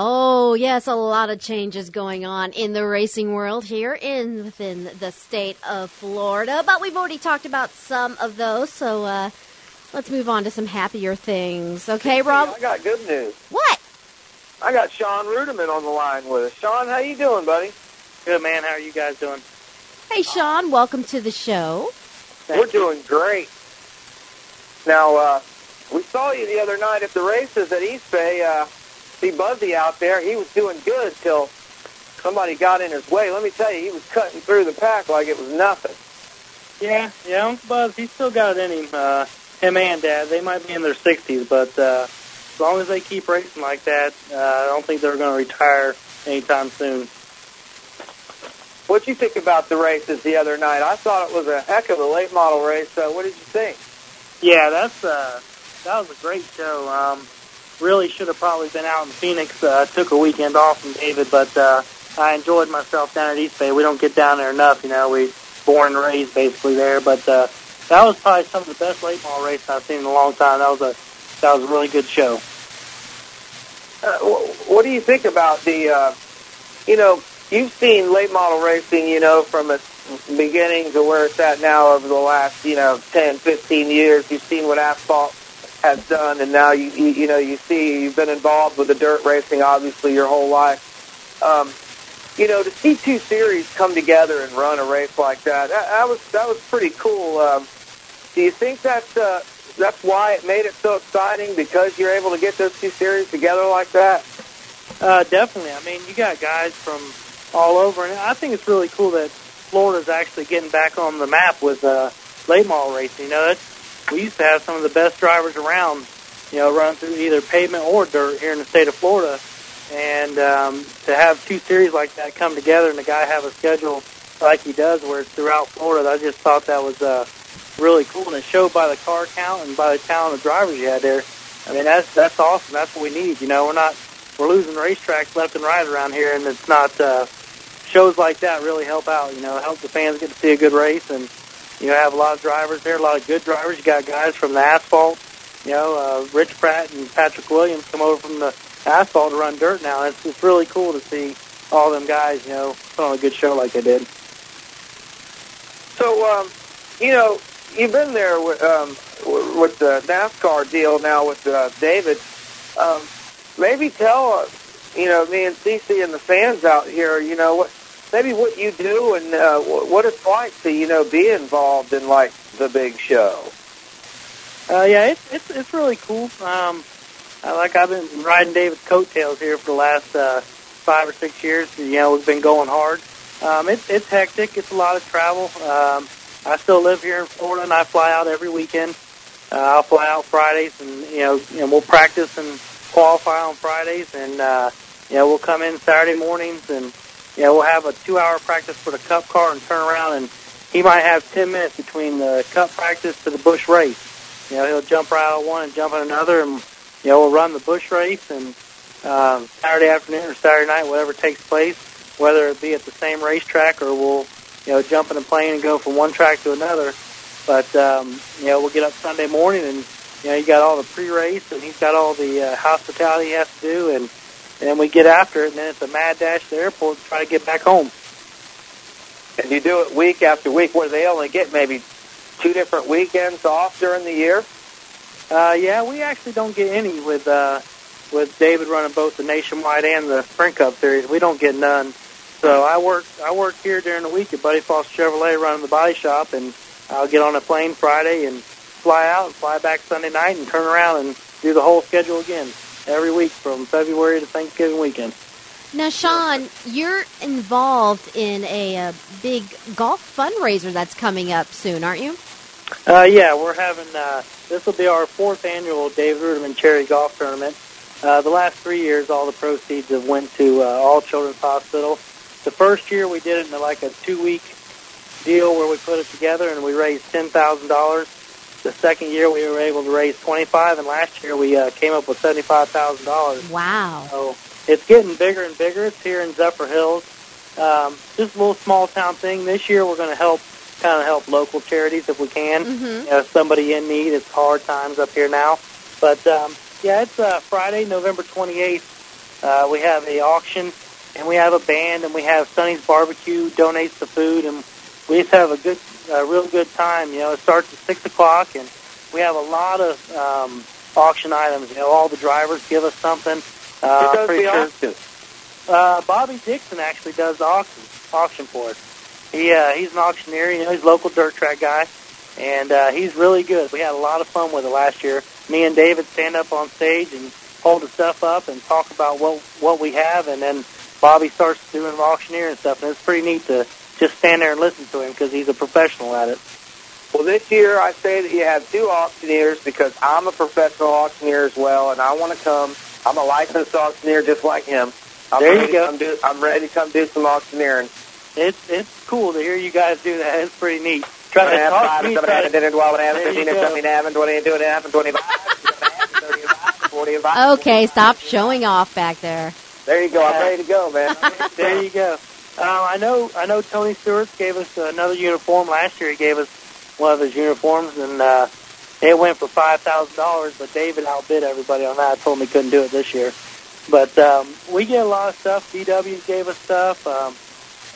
Oh, yes, a lot of changes going on in the racing world here in within the state of Florida. But we've already talked about some of those, so uh, let's move on to some happier things. Okay, Rob? I got good news. What? I got Sean Reutimann on the line with us. Sean, how you doing, buddy? Good man. How are you guys doing? Hey, Sean, welcome to the show. We're doing great. Now, uh, we saw you the other night at the races at East Bay. Uh, see Buzzy out there. He was doing good till somebody got in his way. Let me tell you, he was cutting through the pack like it was nothing. Yeah, yeah, Uncle Buzz, he's still got it in him. Uh, him and Dad, they might be in their 60s, but uh, as long as they keep racing like that, uh, I don't think they're going to retire anytime soon. What you think about the races the other night? I thought it was a heck of a late model race. Uh, what did you think? Yeah, that's uh, that was a great show. Um, really should have probably been out in Phoenix. Uh, took a weekend off from David, but uh, I enjoyed myself down at East Bay. We don't get down there enough, you know. We born and raised basically there, but uh, that was probably some of the best late model races I've seen in a long time. That was a that was a really good show. Uh, what do you think about the, uh, you know, you've seen late model racing, you know, from its beginning to where it's at now over the last, you know, 10, 15 years. You've seen what asphalt has done, and now you, you, you know, you see you've been involved with the dirt racing, obviously, your whole life. Um, you know, to see two series come together and run a race like that, that, that was that was pretty cool. Um, do you think that's uh, that's why it made it so exciting because you're able to get those two series together like that? Uh, definitely. I mean, you got guys from all over, and I think it's really cool that Florida's actually getting back on the map with uh, late model racing. You know, it's, we used to have some of the best drivers around, you know, run through either pavement or dirt here in the state of Florida. And um, to have two series like that come together and the guy have a schedule like he does where it's throughout Florida, I just thought that was uh, really cool. And it showed by the car count and by the talent of drivers you had there. I mean, that's that's awesome. That's what we need. You know, we're not we're losing racetracks left and right around here, and it's not uh, shows like that really help out. You know, help the fans get to see a good race, and you know, have a lot of drivers there, a lot of good drivers. You got guys from the asphalt. You know, uh, Rich Pratt and Patrick Williams come over from the asphalt to run dirt now. It's it's really cool to see all them guys. You know, put on a good show like they did. So, um, you know, you've been there with, um, with the NASCAR deal now with uh, David. Um, maybe tell us, you know, me and Cece and the fans out here, you know, what maybe what you do and uh, what it's like to, you know, be involved in like the big show. Uh, yeah, it's it's it's really cool. Um, like I've been riding David's coattails here for the last uh, five or six years. You know, we've been going hard. Um, it's it's hectic. It's a lot of travel. Um, I still live here in Florida, and I fly out every weekend. Uh, I'll fly out Fridays, and you know, know, we'll practice and qualify on Fridays, and uh, you know, we'll come in Saturday mornings, and know, we'll have a two-hour practice for the Cup car, and turn around, and he might have ten minutes between the Cup practice to the Busch race. You know, he'll jump right out of one and jump in another, and you know, we'll run the Busch race, and um, Saturday afternoon or Saturday night, whatever takes place, whether it be at the same racetrack or we'll, you know, jump in a plane and go from one track to another. But um, you know, we'll get up Sunday morning, and you know, you got all the pre-race, and he's got all the uh, hospitality he has to do, and and then we get after it, and then it's a mad dash to the airport to try to get back home. And you do it week after week, where they only get maybe two different weekends off during the year. Uh, yeah, we actually don't get any with uh, with David running both the nationwide and the Sprint Cup series. We don't get none. So I work I work here during the week at Buddy Foster Chevrolet running the body shop, and I'll get on a plane Friday and fly out and fly back Sunday night and turn around and do the whole schedule again every week from February to Thanksgiving weekend. Now, Sean, you're involved in a, uh big golf fundraiser that's coming up soon, aren't you? Uh, yeah, we're having uh, this will be our fourth annual Dave Reutimann Charity Golf Tournament. Uh, the last three years, all the proceeds have went to uh, All Children's Hospital. The first year we did it in like a two-week deal where we put it together and we raised ten thousand dollars. The second year we were able to raise twenty-five, and last year we uh, came up with seventy-five thousand dollars. Wow. So it's getting bigger and bigger. It's here in Zephyrhills. Um, just a little small town thing. This year we're going to help kind of help local charities if we can. Mhm. You know, somebody in need. It's hard times up here now. But um, yeah, it's uh, Friday, November 28th. Uh, we have a auction and we have a band and we have Sonny's Barbecue donates the food and we just have a good, uh, real good time. You know, it starts at six o'clock and we have a lot of um, auction items. You know, all the drivers give us something. Uh, Who does pretty the sure- auction? uh, Bobby Dixon actually does the auction auction for us. He uh, he's an auctioneer. You know, he's a local dirt track guy, and uh, he's really good. We had a lot of fun with it last year. Me and David stand up on stage, and hold the stuff up and talk about what what we have, and then Bobby starts doing auctioneer and stuff, and it's pretty neat to just stand there and listen to him because he's a professional at it. Well, this year I say that you have two auctioneers because I'm a professional auctioneer as well, and I want to come. I'm a licensed auctioneer just like him. I'm There you go. Do, I'm ready to come do some auctioneering. It's it's cool to hear you guys do that. It's pretty neat. Try to Have talk five, to me. seven, try eight, to- ten, twelve, and a half, There you fifteen, and go. a half, and twenty, two, and a half, and twenty-five, and a half, thirty, and five, forty, and five. Okay, stop showing off back there. There you go. I'm ready to go, man. there you go. Um, I know. I know. Tony Stewart gave us another uniform last year. He gave us one of his uniforms, and uh, it went for five thousand dollars. But David outbid everybody on that. I told him he couldn't do it this year. But um, we get a lot of stuff. DW gave us stuff. Um,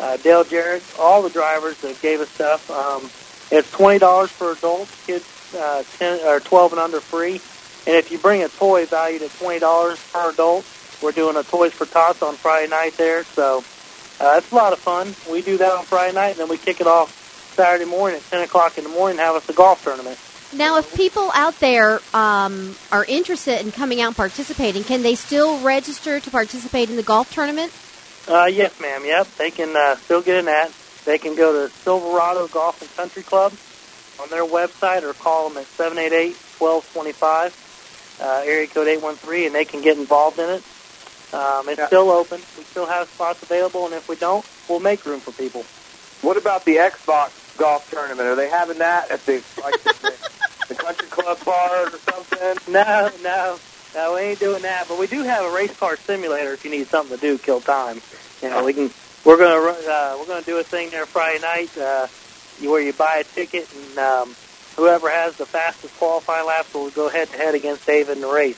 uh, Dale Jarrett, all the drivers that gave us stuff. Um, it's twenty dollars for adults, kids uh, ten or twelve and under free. And if you bring a toy valued at twenty dollars per adult, we're doing a Toys for Tots on Friday night there. So uh, it's a lot of fun. We do that on Friday night, and then we kick it off Saturday morning at ten o'clock in the morning. and Have us a golf tournament. Now, if people out there um, are interested in coming out and participating, can they still register to participate in the golf tournament? Uh, yes, ma'am. Yep, they can uh, still get in that. They can go to Silverado Golf and Country Club on their website or call them at seven eight eight twelve twenty five, uh, area code eight one three, and they can get involved in it. Um, it's still open. We still have spots available, and if we don't, we'll make room for people. What about the Xbox golf tournament? Are they having that at the like the, the country club bar or something? No, no, no, we ain't doing that. But we do have a race car simulator if you need something to do, kill time. You know, we can. We're gonna uh, we're gonna do a thing there Friday night uh, where you buy a ticket and um, whoever has the fastest qualifying laps will go head to head against David in the race.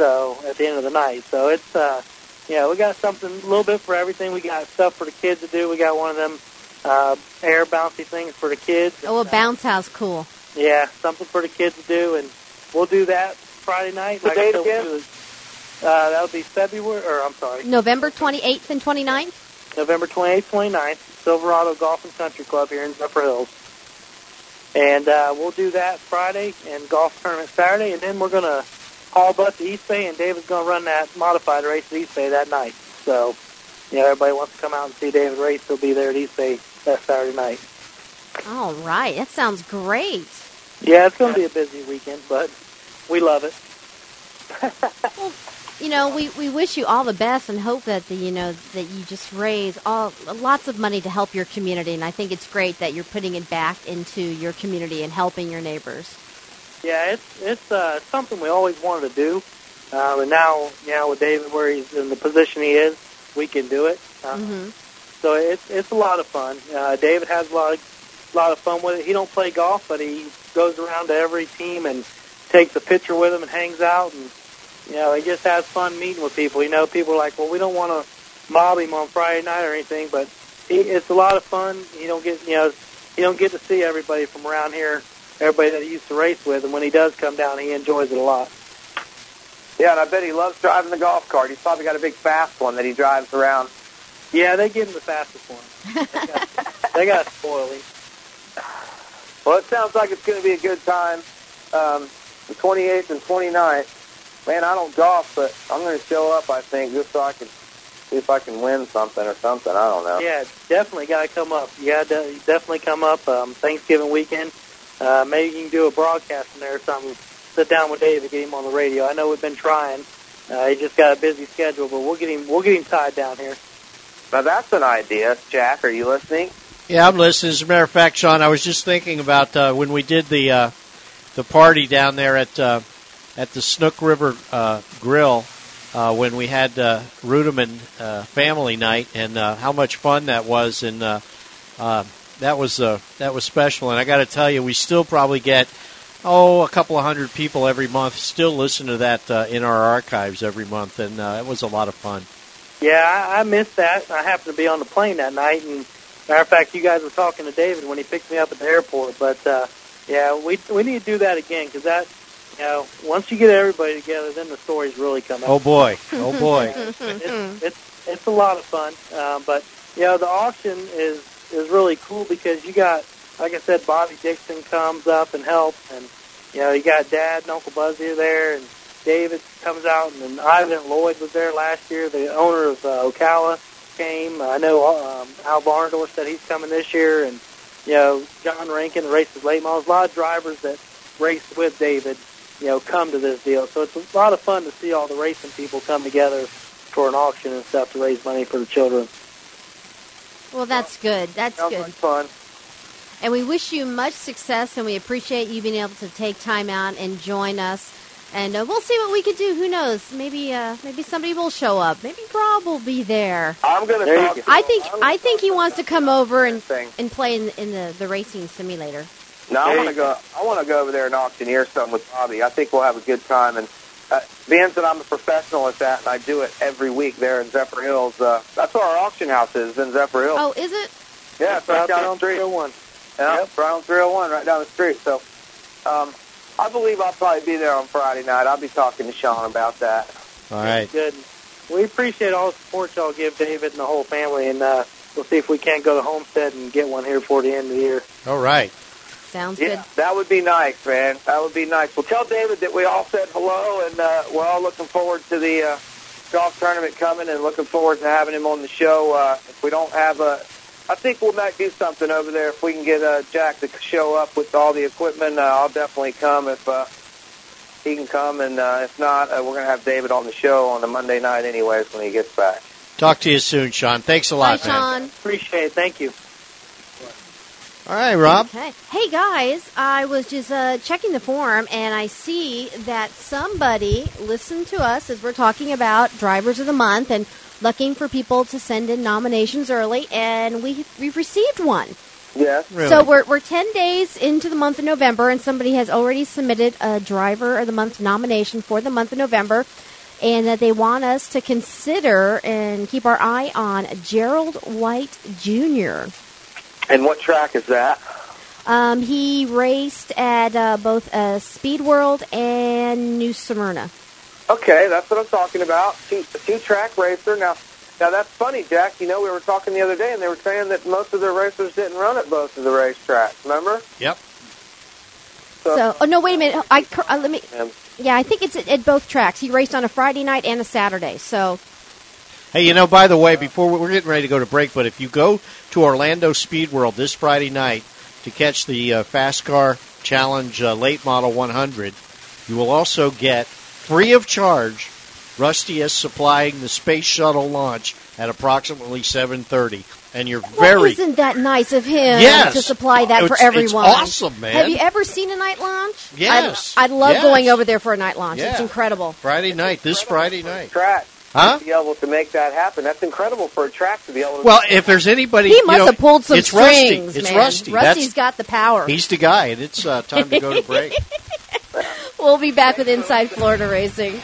So at the end of the night, so it's uh, yeah, we got something a little bit for everything. We got stuff for the kids to do. We got one of them uh, air bouncy things for the kids. Oh, a bounce house, cool. Yeah, something for the kids to do, and we'll do that Friday night. The Like date said, we'll again? do Uh, that'll be February, or I'm sorry, November 28th and 29th? November 28th, 29th, Silverado Golf and Country Club here in Zephyrhills. And uh, we'll do that Friday and golf tournament Saturday, and then we're going to haul butt to East Bay, and David's going to run that modified race at East Bay that night. So, you know, everybody wants to come out and see David race, he'll be there at East Bay that Saturday night. All right, that sounds great. Yeah, it's going to be a busy weekend, but we love it. You know, we, we wish you all the best and hope that the, you know that you just raise all lots of money to help your community. And I think it's great that you're putting it back into your community and helping your neighbors. Yeah, it's it's uh, something we always wanted to do, um, and now you know with David where he's in the position he is, we can do it. Uh, hmm So it's it's a lot of fun. Uh, David has a lot of lot of fun with it. He don't play golf, but he goes around to every team and takes a picture with them and hangs out, and you know he just has fun meeting with people. You know, people are like, well, we don't want to mob him on Friday night or anything, but he, it's a lot of fun. You don't get you know you don't get to see everybody from around here, everybody that he used to race with, and when he does come down, he enjoys it a lot. Yeah, and I bet he loves driving the golf cart. He's probably got a big fast one that he drives around. Yeah, they give him the fastest one. They got, they got him. Well, it sounds like it's going to be a good time. Um, the 28th and 29th. Man, I don't golf, but I'm going to show up. I think just so I can see if I can win something or something. I don't know. Yeah, definitely got to come up. You got to definitely come up um, Thanksgiving weekend. Uh, maybe you can do a broadcast from there or something. Sit down with David, get him on the radio. I know we've been trying. Uh, he just got a busy schedule, but we'll get him. We'll get him tied down here. Now that's an idea, Jack. Are you listening? Yeah, I'm listening. As a matter of fact, Sean, I was just thinking about uh, when we did the uh, the party down there at uh, at the Snook River uh, Grill uh, when we had uh, Reutimann uh, family night, and uh, how much fun that was, and uh, uh, that was uh, that was special. And I got to tell you, we still probably get oh a couple of hundred people every month still listen to that uh, in our archives every month, and uh, it was a lot of fun. Yeah, I, I missed that. I happened to be on the plane that night, and matter of fact, you guys were talking to David when he picked me up at the airport. But uh, yeah, we we need to do that again because that, you know, once you get everybody together, then the stories really come out. Oh boy, oh boy. it's, it's it's a lot of fun. Uh, but you know, the auction is is really cool because you got, like I said, Bobby Dixon comes up and helps, and you know, you got Dad and Uncle Buzzy there, and David comes out, and then Ivan Lloyd was there last year. The owner of uh, Ocala came. I know um, Al Barndor said he's coming this year, and you know John Rankin races late models. A lot of drivers that race with David, you know, come to this deal. So it's a lot of fun to see all the racing people come together for an auction and stuff to raise money for the children. Well, that's good. That's Sounds good. like fun. And we wish you much success, and we appreciate you being able to take time out and join us. And uh, we'll see what we could do. Who knows? Maybe, uh, maybe somebody will show up. Maybe Rob will be there. I'm going There talk. go. I think I think he wants to come over and and play in, in the the racing simulator. No, I want to go. I want to go over there and auctioneer something with Bobby. I think we'll have a good time. And uh, being that I'm a professional at that, and I do it every week there in Zephyrhills. Uh, that's where our auction house is in Zephyrhills. Oh, is it? yeah, it's right Out down there on 301. Yeah, right on 301, right down the street. So, um, I believe I'll probably be there on Friday night. I'll be talking to Sean about that. All right. Good. We appreciate all the support y'all give David and the whole family, and uh, we'll see if we can't go to Homestead and get one here before the end of the year. All right. Sounds Yeah, good. that would be nice, man. That would be nice. Well, tell David that we all said hello, and uh, we're all looking forward to the uh, golf tournament coming, and looking forward to having him on the show. Uh, if we don't have a, I think we might do something over there. If we can get uh, Jack to show up with all the equipment, uh, I'll definitely come. If uh, he can come, and uh, if not, uh, we're going to have David on the show on the Monday night, anyways, when he gets back. Talk to you soon, Sean. Thanks a Bye, lot, man. Sean. Appreciate it. Thank you. All right, Rob. Okay. Hey guys, I was just uh, checking the forum and I see that somebody listened to us as we're talking about drivers of the month and looking for people to send in nominations early, and we we've received one. Yes. Really? So we're we're ten days into the month of November, and somebody has already submitted a driver of the month nomination for the month of November, and that they want us to consider and keep our eye on Gerald White Jr. And what track is that? Um, he raced at uh, both uh, Speed World and New Smyrna. Okay, that's what I'm talking about. Two, two track racer. Now, now that's funny, Jack. You know, we were talking the other day, and they were saying that most of their racers didn't run at both of the racetracks. Remember? Yep. So, oh no, wait a minute. I uh, let me. Yeah, I think it's at, at both tracks. He raced on a Friday night and a Saturday. So, Hey, you know, by the way, before we're getting ready to go to break, but if you go to Orlando Speed World this Friday night to catch the uh, Fast Car Challenge uh, Late Model 100, you will also get free of charge. Rusty is supplying the space shuttle launch at approximately 7:30, and you're well, very isn't that nice of him Yes. to supply that for It's- it's everyone? awesome, man. Have you ever seen a night launch? Yes. I, I love Yes. going over there for a night launch. It's incredible. Friday night. This Friday night, track. Huh? To be able to make that happen. That's incredible for a track to be able to. Well, if there's anybody, He must know, have pulled some it's strings, Rusty. It's man. Rusty. Rusty's got the power. He's the guy, and it's uh, time to go to break. We'll be back with Inside Florida Racing.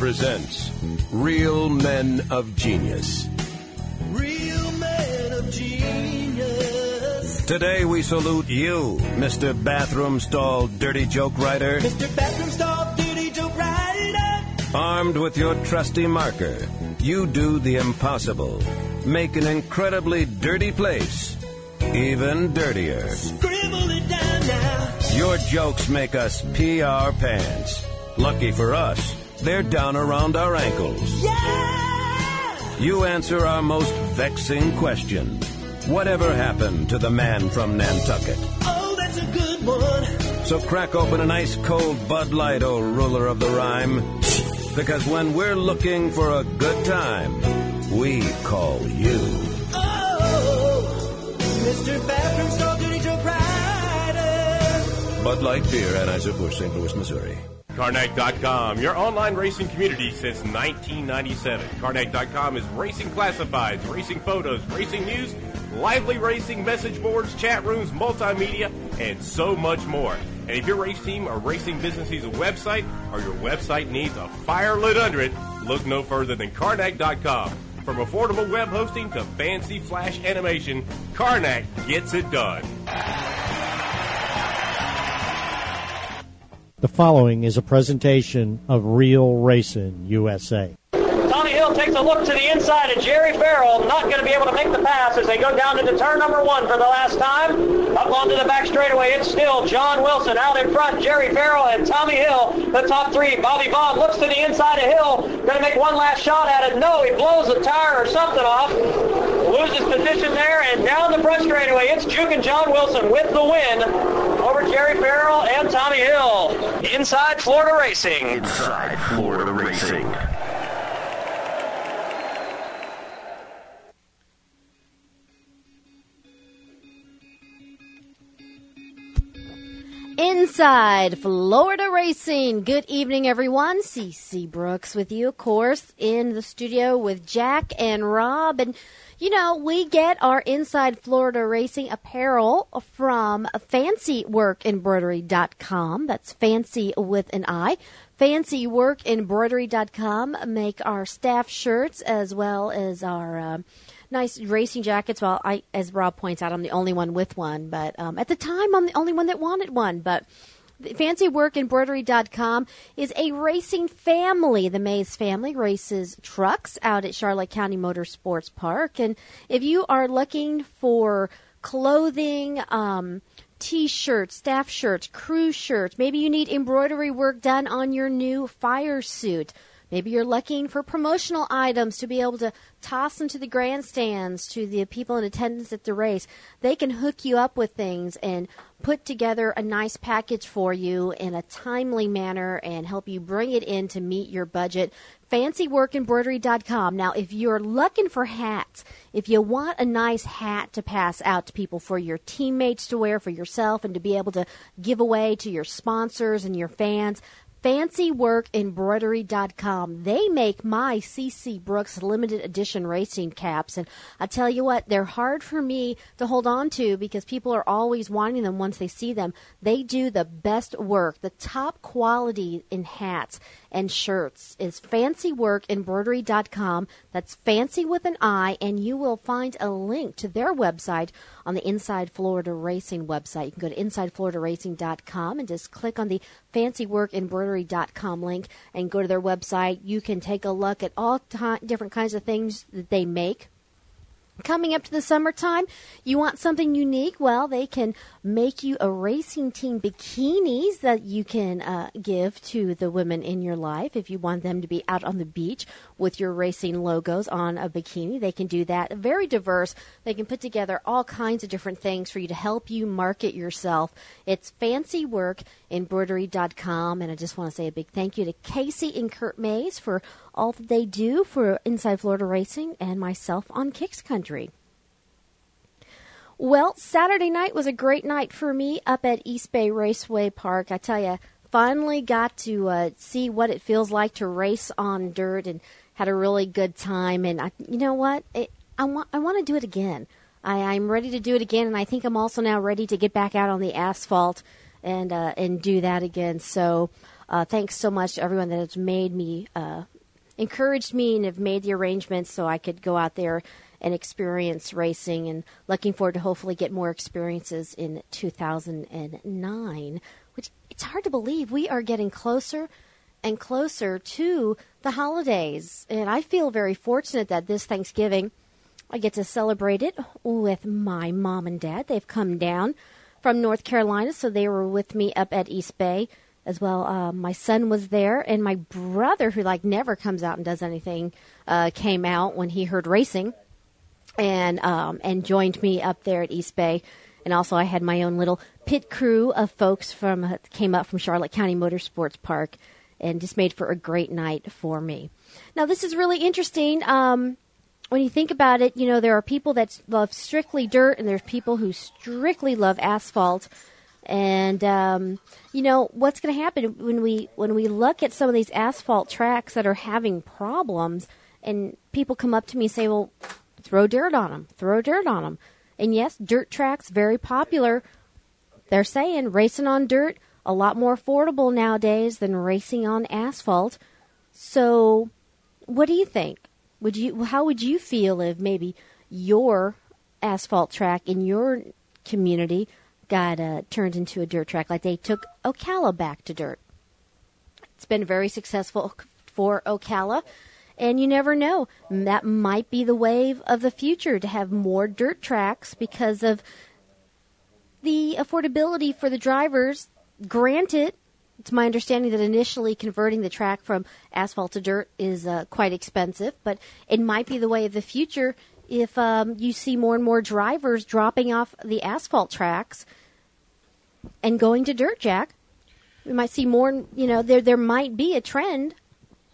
Presents Real Men of Genius. Real man of genius. Today we salute you, Mr. Bathroom Stall Dirty Joke Writer, Mr. Bathroom Stall Duty Joe Rider. armed with your trusty marker. You do the impossible. Make an incredibly dirty place even dirtier. Scribble it down now. Your jokes make us pee our pants. Lucky for us, they're down around our ankles. Yeah! You answer our most vexing question. Whatever happened to the man from Nantucket? Oh, that's a good one. So crack open an ice cold Bud Light, oh ruler of the rhyme. Because when we're looking for a good time, we call you. Oh, Mr. Bathroom Stall Duty Joe. Bud Light Beer, Anheuser-Busch, St. Louis, Missouri. Karnak.com, your online racing community since 1997. Karnak.com is racing classifieds, racing photos, racing news, lively racing message boards, chat rooms, multimedia, and so much more. And if your race team or racing business needs a website or your website needs a fire lit under it, look no further than Karnak.com. From affordable web hosting to fancy flash animation, Karnak gets it done. The following is a presentation of Real Racing USA. Tommy Hill takes a look to the inside of Jerry Farrell, not going to be able to make the pass as they go down to turn number one for the last time. Up onto the back straightaway, it's still John Wilson out in front, Jerry Farrell and Tommy Hill, the top three. Bobby Vaughn looks to the inside of Hill, going to make one last shot at it. No, he blows a tire or something off. Loses position there, and down the front straightaway, it's Juke and John Wilson with the win over Jerry Farrell and Tommy Hill. Inside Florida Racing. Inside Florida Racing. Inside Florida Racing. Good evening, everyone. CC Brooks with you, of course, in the studio with Jack and Rob. And, you know, we get our Inside Florida Racing apparel from fancyworkembroidery.com. That's fancy with an I. Fancyworkembroidery.com make our staff shirts as well as our. Uh, nice racing jackets. Well, I, as Rob points out, I'm the only one with one, but um, at the time, I'm the only one that wanted one. But FancyWorkEmbroidery.com is a racing family. The Mays family races trucks out at Charlotte County Motorsports Park. And if you are looking for clothing, um, t-shirts, staff shirts, crew shirts, maybe you need embroidery work done on your new fire suit. Maybe you're looking for promotional items to be able to toss them to the grandstands, to the people in attendance at the race. They can hook you up with things and put together a nice package for you in a timely manner and help you bring it in to meet your budget. FancyWorkEmbroidery.com. Now, if you're looking for hats, if you want a nice hat to pass out to people for your teammates to wear, for yourself, and to be able to give away to your sponsors and your fans, fancyworkembroidery.com. They make my CC Brooks limited edition racing caps. And I tell you what, they're hard for me to hold on to because people are always wanting them once they see them. They do the best work, the top quality in hats and shirts is fancyworkembroidery.com. That's fancy with an I, and you will find a link to their website on the Inside Florida Racing website. You can go to insidefloridaracing.com and just click on the fancyworkembroidery.com link and go to their website. You can take a look at all different kinds of things that they make Coming up to the summertime, you want something unique? Well, they can make you a racing team bikinis that you can uh, give to the women in your life. If you want them to be out on the beach with your racing logos on a bikini, they can do that. Very diverse. They can put together all kinds of different things for you to help you market yourself. It's fancyworkembroidery.com. And I just want to say a big thank you to Casey and Kurt Mays for all that they do for Inside Florida Racing and myself on Kicks Country. Well, Saturday night was a great night for me up at East Bay Raceway Park. I tell you, finally got to uh, see what it feels like to race on dirt and had a really good time. And I, you know what? It, I want I want to do it again. I, I'm ready to do it again, and I think I'm also now ready to get back out on the asphalt and uh, and do that again. So, uh, thanks so much to everyone that has made me uh, encouraged me and have made the arrangements so I could go out there and experience racing and looking forward to hopefully get more experiences in 2009 which it's hard to believe we are getting closer and closer to the holidays. And I feel very fortunate that this Thanksgiving I get to celebrate it with my mom and dad. They've come down from North Carolina so they were with me up at East Bay as well. Uh, my son was there, and my brother, who like never comes out and does anything, uh, came out when he heard racing, and um, and joined me up there at East Bay. And also, I had my own little pit crew of folks from uh, came up from Charlotte County Motorsports Park, and just made for a great night for me. Now, this is really interesting. Um, when you think about it, you know there are people that love strictly dirt, and there's people who strictly love asphalt And um, you know what's going to happen when we when we look at some of these asphalt tracks that are having problems, and people come up to me and say, "Well, throw dirt on them, throw dirt on them." And yes, dirt tracks very popular. They're saying racing on dirt a lot more affordable nowadays than racing on asphalt. So, what do you think? Would you how would you feel if maybe your asphalt track in your community got uh, turned into a dirt track, like they took Ocala back to dirt. It's been very successful for Ocala, and you never know. That might be the wave of the future to have more dirt tracks because of the affordability for the drivers. Granted, it's my understanding that initially converting the track from asphalt to dirt is uh, quite expensive, but it might be the way of the future if um, you see more and more drivers dropping off the asphalt tracks and going to dirt jack. We might see more. You know, there there might be a trend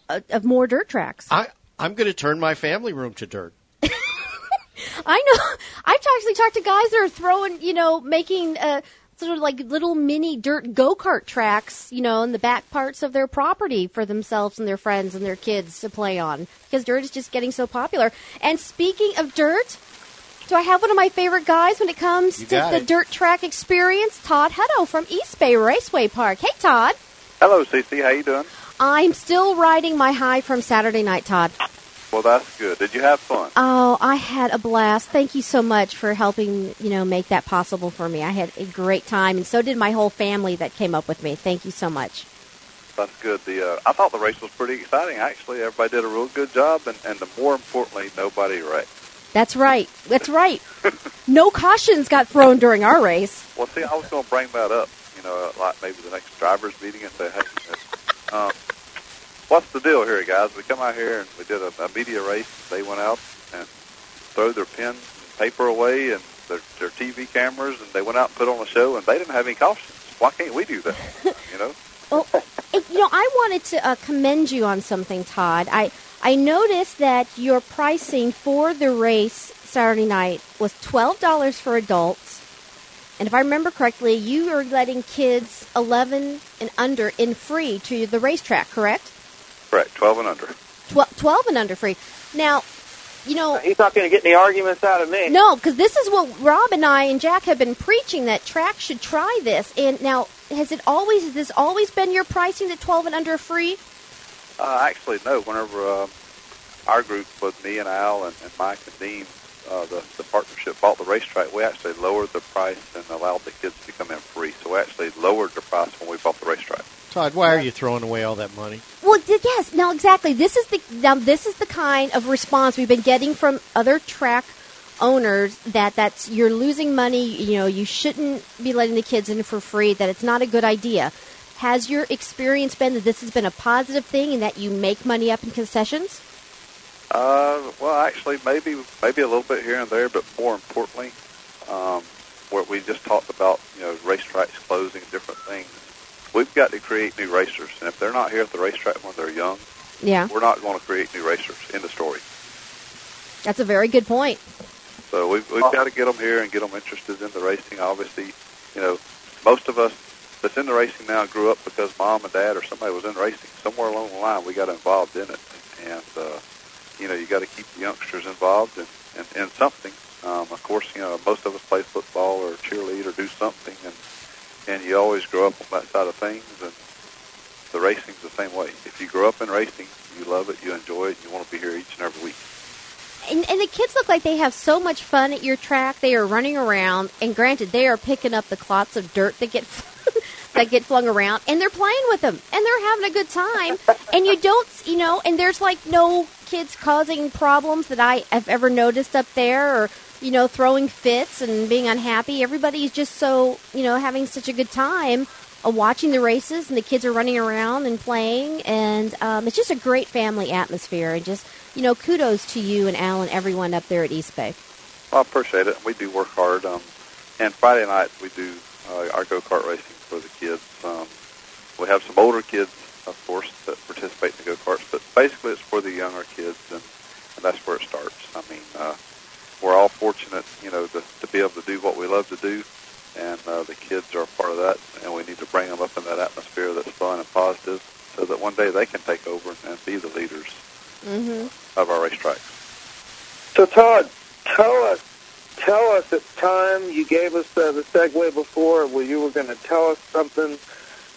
of, of more dirt tracks. I I'm going to turn my family room to dirt. I know. I've actually talked to guys that are throwing, you know, making uh, sort of like little mini dirt go kart tracks, you know, in the back parts of their property for themselves and their friends and their kids to play on because dirt is just getting so popular. And speaking of dirt, do I have one of my favorite guys when it comes You to got the it. dirt track experience? Todd Hutto from East Bay Raceway Park. Hey, Todd. Hello, CC. How you doing? I'm still riding my high from Saturday night, Todd. Well, that's good. Did you have fun? Oh, I had a blast. Thank you so much for helping, you know, make that possible for me. I had a great time, and so did my whole family that came up with me. Thank you so much. That's good. The uh, I thought the race was pretty exciting. Actually, everybody did a real good job, and, and the more importantly, nobody wrecked. That's right. That's right. no cautions got thrown during our race. Well, see, I was going to bring that up. You know, like maybe the next drivers meeting and say, hey, um, what's the deal here, guys? We come out here and we did a, a media race. They went out and threw their pen and paper away and their, their TV cameras, and they went out and put on a show, and they didn't have any cautions. Why can't we do that? You know? Well, you know, I wanted to uh, commend you on something, Todd. I I noticed that your pricing for the race Saturday night was twelve dollars for adults, and if I remember correctly, you are letting kids eleven and under in free to the racetrack. Correct? Correct. Twelve and under. Tw- Twelve and under free. Now, you know, He's not going to get any arguments out of me. No, because this is what Rob and I and Jack have been preaching that track should try this. And now, has it always has this always been your pricing that twelve and under free? Uh, actually, no. Whenever uh, our group with me and Al and, and Mike and Dean, uh, the, the partnership bought the racetrack, we actually lowered the price and allowed the kids to come in free. So we actually lowered the price when we bought the racetrack. Todd, why are you throwing away all that money? Well, th- yes. Now, exactly. This is the now this is the kind of response we've been getting from other track owners that that's you're losing money. You know, you shouldn't be letting the kids in for free. That it's not a good idea. Has your experience been that this has been a positive thing and that you make money up in concessions? Uh, well, actually, maybe maybe a little bit here and there, but more importantly, um, what we just talked about, you know, racetracks closing, and different things. We've got to create new racers, and if they're not here at the racetrack when they're young, Yeah, we're not going to create new racers. in the story. that's a very good point. So we've, we've got to get them here and get them interested in the racing. Obviously, you know, most of us that's in the racing now grew up because mom and dad or somebody was in racing. Somewhere along the line, we got involved in it, and uh, you know, you got to keep the youngsters involved in, in, in something. Um, of course, you know, most of us play football or cheerlead or do something, and and you always grow up on that side of things. And the racing's the same way. If you grow up in racing, you love it, you enjoy it, you want to be here each and every week. And, and the kids look like they have so much fun at your track. They are running around, and granted, they are picking up the clots of dirt that get that get flung around, and they're playing with them, and they're having a good time. and you don't, you know, and there's like no kids causing problems that I have ever noticed up there, or you know, throwing fits and being unhappy. Everybody's just so, you know, having such a good time uh, watching the races, and the kids are running around and playing, and um, it's just a great family atmosphere. And just, you know, kudos to you and Al and everyone up there at East Bay. Well, I appreciate it. We do work hard. Um, and Friday night we do uh, our go kart racing for the kids. Um, we have some older kids, of course, that participate in the go karts, but basically it's for the younger kids, and, and that's where it starts. I mean, uh, we're all fortunate, you know, to, to be able to do what we love to do, and uh, the kids are a part of that, and we need to bring them up in that atmosphere that's fun and positive, so that one day they can take over and be the leaders Mm-hmm. of our racetracks. So Todd, tell us, tell us at time you gave us uh, the segue before where you were going to tell us something,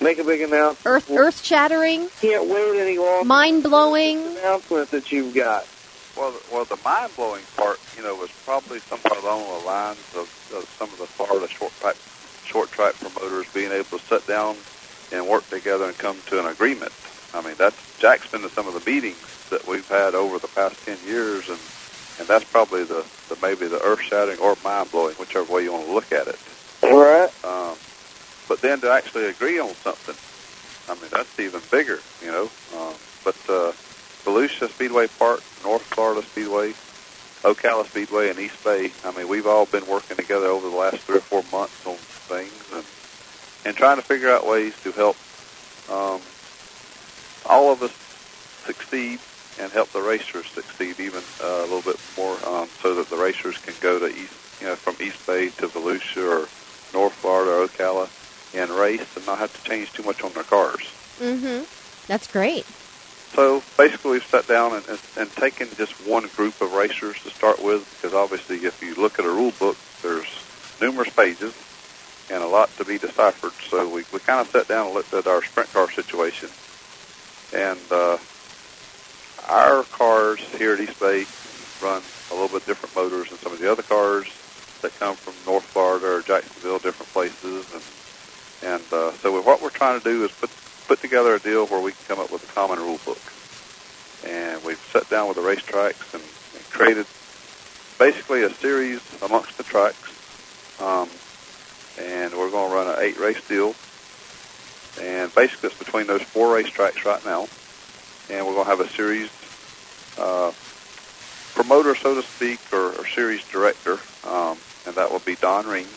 make a big announcement. Earth, earth shattering. Can't wait any longer. Mind blowing. Announcement that you've got. Well, well, the mind blowing part, you know, was probably somewhat along the lines of, of some of the Florida short track short track promoters being able to sit down and work together and come to an agreement. I mean, that's Jack's been to some of the meetings that we've had over the past ten years, and and that's probably the, the maybe the earth shattering or mind blowing, whichever way you want to look at it. All right. Um, but then to actually agree on something, I mean, that's even bigger, you know. Um, but uh, Volusia Speedway Park, North Florida Speedway, Ocala Speedway, and East Bay. I mean, we've all been working together over the last three or four months on things and and trying to figure out ways to help um, all of us succeed and help the racers succeed even uh, a little bit more, um, so that the racers can go to East, you know, from East Bay to Volusia or North Florida or Ocala and race and not have to change too much on their cars. Mm-hmm. That's great. So basically, we've sat down and, and, and taken just one group of racers to start with, because obviously, if you look at a rule book, there's numerous pages and a lot to be deciphered. So we, we kind of sat down and looked at our sprint car situation. And uh, our cars here at East Bay run a little bit different motors than some of the other cars that come from North Florida or Jacksonville, different places. And, and uh, so what we're trying to do is put put together a deal where we can come up with a common rule book. And we've sat down with the racetracks and, and created basically a series amongst the tracks. Um, and we're going to run an eight race deal. And basically, it's between those four racetracks right now. And we're going to have a series uh, promoter, so to speak, or, or series director. Um, and that will be Don Reams.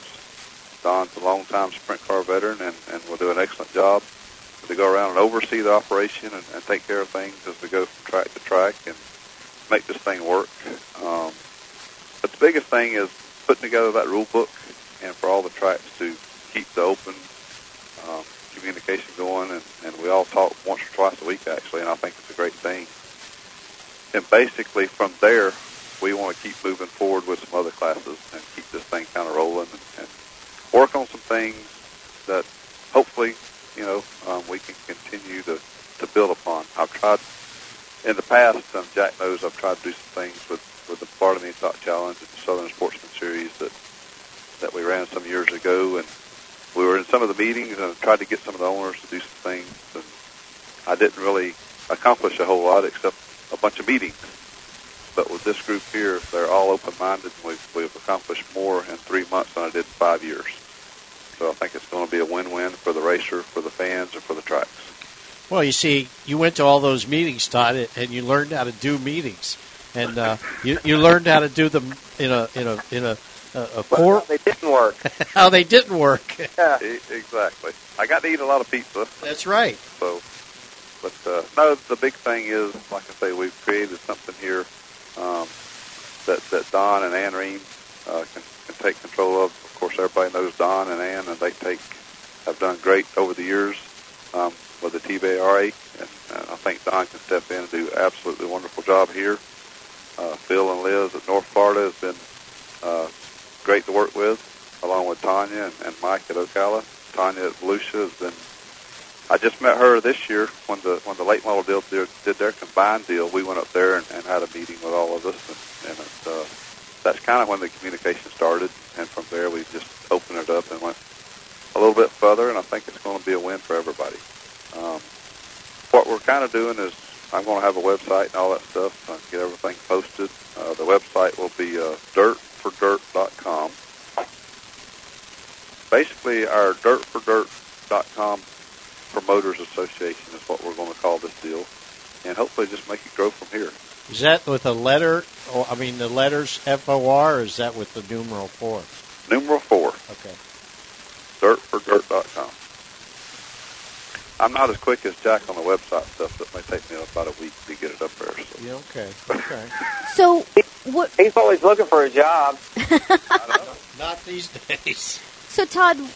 Don's a longtime sprint car veteran and, and will do an excellent job to go around and oversee the operation and, and take care of things as we go from track to track and make this thing work. Um, but the biggest thing is putting together that rule book and for all the tracks to keep the open um, communication going. And, and we all talk once or twice a week, actually, and I think it's a great thing. And basically from there, we want to keep moving forward with some other classes and keep this thing kind of rolling and, and work on some things that hopefully you know, um, we can continue to, to build upon. I've tried in the past, um, Jack knows I've tried to do some things with, with the Mini Stock Challenge and the Southern Sportsman Series that, that we ran some years ago. And we were in some of the meetings and tried to get some of the owners to do some things. And I didn't really accomplish a whole lot except a bunch of meetings. But with this group here, they're all open-minded, and we've, we've accomplished more in three months than I did in five years. So I think it's going to be a win-win for the racer, for the fans, and for the tracks. Well, you see, you went to all those meetings, Todd, and you learned how to do meetings, and uh, you you learned how to do them in a in a in a a, a Well, four. they didn't work. how they didn't work. Yeah. Exactly. I got to eat a lot of pizza. That's right. So, but uh, no, the big thing is, like I say, we've created something here um, that that Don and Ann Ream uh, can can take control of. Of course, everybody knows Don and Ann, and they take have done great over the years um, with the TVRA, and, and I think Don can step in and do absolutely wonderful job here. Uh, Phil and Liz at North Florida has been uh, great to work with, along with Tanya and, and Mike at Ocala. Tanya at Volusia has been. I just met her this year when the when the late model deal did, did their combined deal. We went up there and, and had a meeting with all of us, and, and it, uh, that's kind of when the communication started. And from there, we just opened it up and went a little bit further. And I think it's going to be a win for everybody. Um, what we're kind of doing is I'm going to have a website and all that stuff. Uh, get everything posted. Uh, the website will be uh, dirtfordirt.com. Basically, our dirtfordirt.com promoters association is what we're going to call this deal, and hopefully just make it grow from here. Is that with a letter? Or, I mean, the letters F O R, or is that with the numeral four? Numeral four. Okay. Dirtfordirt.com. I'm not as quick as Jack on the website stuff. So it may take me about a week to get it up there. So. Yeah. Okay. Okay. So what? He's always looking for a job. Not these days. So Todd, the-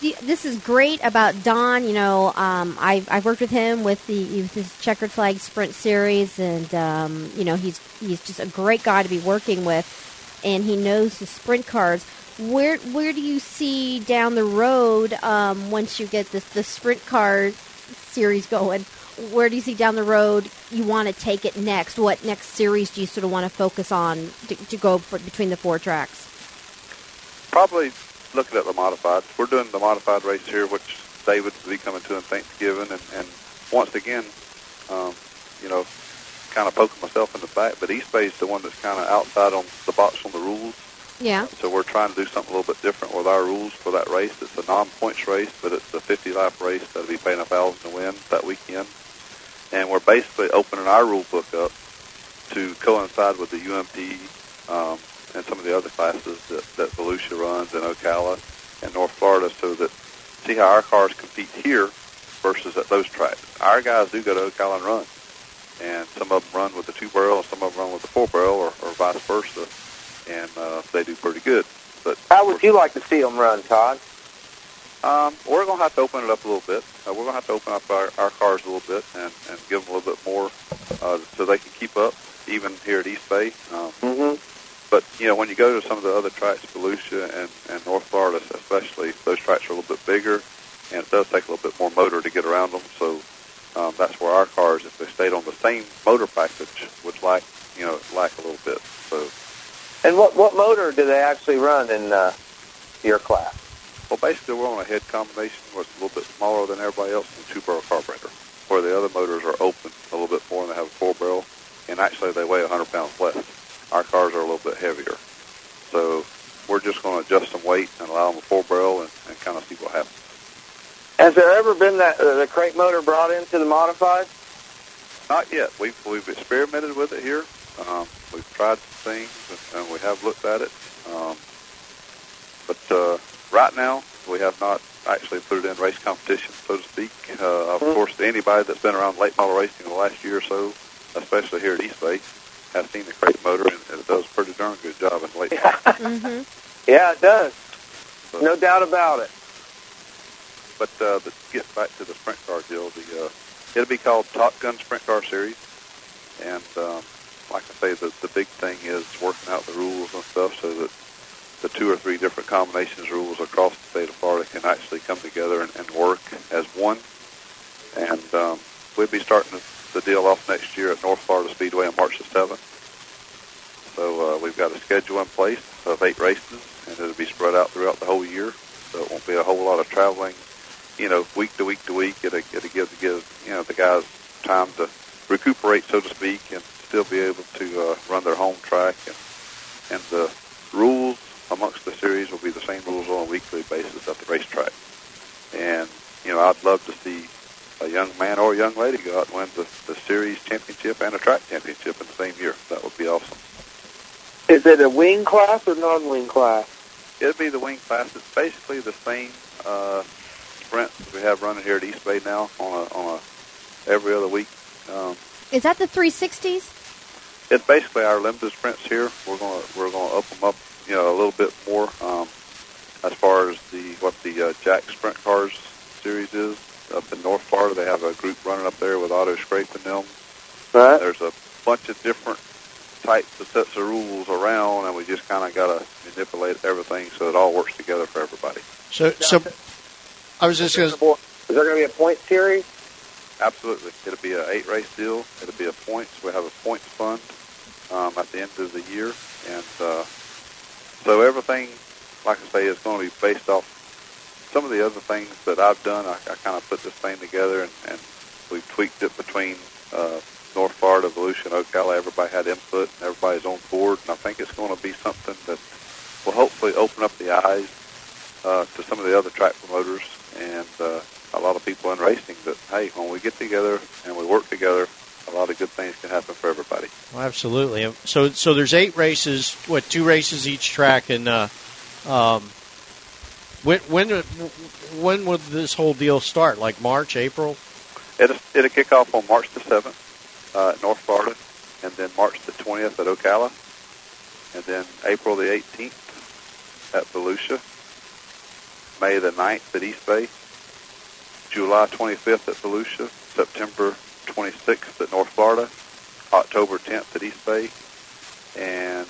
this is great about Don. You know, um, I've I've worked with him with the with his checkered flag sprint series, and um, you know he's he's just a great guy to be working with, and he knows the sprint cars. Where where do you see down the road um, once you get this the sprint car series going? Where do you see down the road you want to take it next? What next series do you sort of want to focus on to, to go for, between the four tracks? Probably looking at the modified. We're doing the modified race here, which David will be coming to in Thanksgiving, and, and once again, um, you know, kind of poking myself in the back. But East Bay is the one that's kind of outside on the box on the rules. Yeah. So we're trying to do something a little bit different with our rules for that race. It's a non-points race, but it's a 50-lap race that'll be paying a thousand to win that weekend. And we're basically opening our rule book up to coincide with the UMP um, and some of the other classes that, that Volusia runs in Ocala and North Florida, so that see how our cars compete here versus at those tracks. Our guys do go to Ocala and run, and some of them run with the two barrel, and some of them run with the four barrel, or, or vice versa, and uh, they do pretty good. But How would you like to see them run, Todd? um, we're going to have to open it up a little bit. Uh, we're going to have to open up our, our cars a little bit and, and give them a little bit more uh, so they can keep up, even here at East Bay. Um, mm-hmm. But you know, when you go to some of the other tracks, Volusia and, and North Florida, especially, those tracks are a little bit bigger, and it does take a little bit more motor to get around them. So um, that's where our cars, if they stayed on the same motor package, would lack you know lack a little bit. So And what what motor do they actually run in uh, your class? Well, basically, we're on a head combination where it's a little bit smaller than everybody else and two-barrel carburetor, where the other motors are open a little bit more and they have a four-barrel, and actually they weigh 100 pounds less. Our cars are a little bit heavier. So we're just going to adjust some weight and allow them a four-barrel and, and kind of see what happens. Has there ever been that uh, the crate motor brought into the modified? Not yet. We've, we've experimented with it here. Um, we've tried some things, and, and we have looked at it. Um, but uh, right now, we have not actually put it in race competition, so to speak. Uh, of course, anybody that's been around late model racing the last year or so, especially here at East Bay, has seen the crate motor, and it does a pretty darn good job in late model. mm-hmm. Yeah, it does. No doubt about it. But uh, to get back to the sprint car deal, the uh, it'll be called Top Gun Sprint Car Series, and um, like I say, the the big thing is working out the rules and stuff so that the two or three different combinations rules across the state of Florida can actually come together and, and work as one. And um, we'll be starting the deal off next year at North Florida Speedway on March the seventh. So uh, we've got a schedule in place of eight races, and it'll be spread out throughout the whole year. So it won't be a whole lot of traveling you know, week to week to week. It'll, it'll give give you know the guys time to recuperate, so to speak, and still be able to uh, run their home track. And and the rules amongst the series will be the same rules on a weekly basis at the racetrack. And you know, I'd love to see a young man or a young lady go out and win the, the series championship and a track championship in the same year. That would be awesome. Is it a wing class or non-wing class? It'd be the wing class. It's basically the same. Uh, sprint we have running here at East Bay now on a on a every other week. Um, Is that the 360s? it's basically our limited sprints here. We're gonna we're gonna up them up, you know, a little bit more um, as far as the what the uh, Jack Sprint Cars series is up in North Florida. They have a group running up there with auto scraping them. Right. There's a bunch of different types of sets of rules around, and we just kind of got to manipulate everything so it all works together for everybody. So, so I was just going to. Is there going to be a point series? Absolutely. It'll be an eight race deal. It'll be a points. We have a points fund um, at the end of the year. And uh, so everything, like I say, is going to be based off some of the other things that I've done. I, I kind of put this thing together and, and we've tweaked it between uh, North Florida, Volusia, and Ocala. Everybody had input and everybody's on board. And I think it's going to be something that will hopefully open up the eyes uh, to some of the other track promoters and uh, a lot of people in racing that, hey, when we get together and we work together, a lot of good things can happen for everybody. Well, absolutely. So, so there's eight races. What two races each track, and uh, um, when when when would this whole deal start? Like March, April? It'll, it'll kick off on March the seventh uh, at North Florida, and then March the twentieth at Ocala, and then April the eighteenth at Volusia, May the 9th at East Bay, July 25th at Volusia, September 26th at North Florida, October 10th at East Bay, and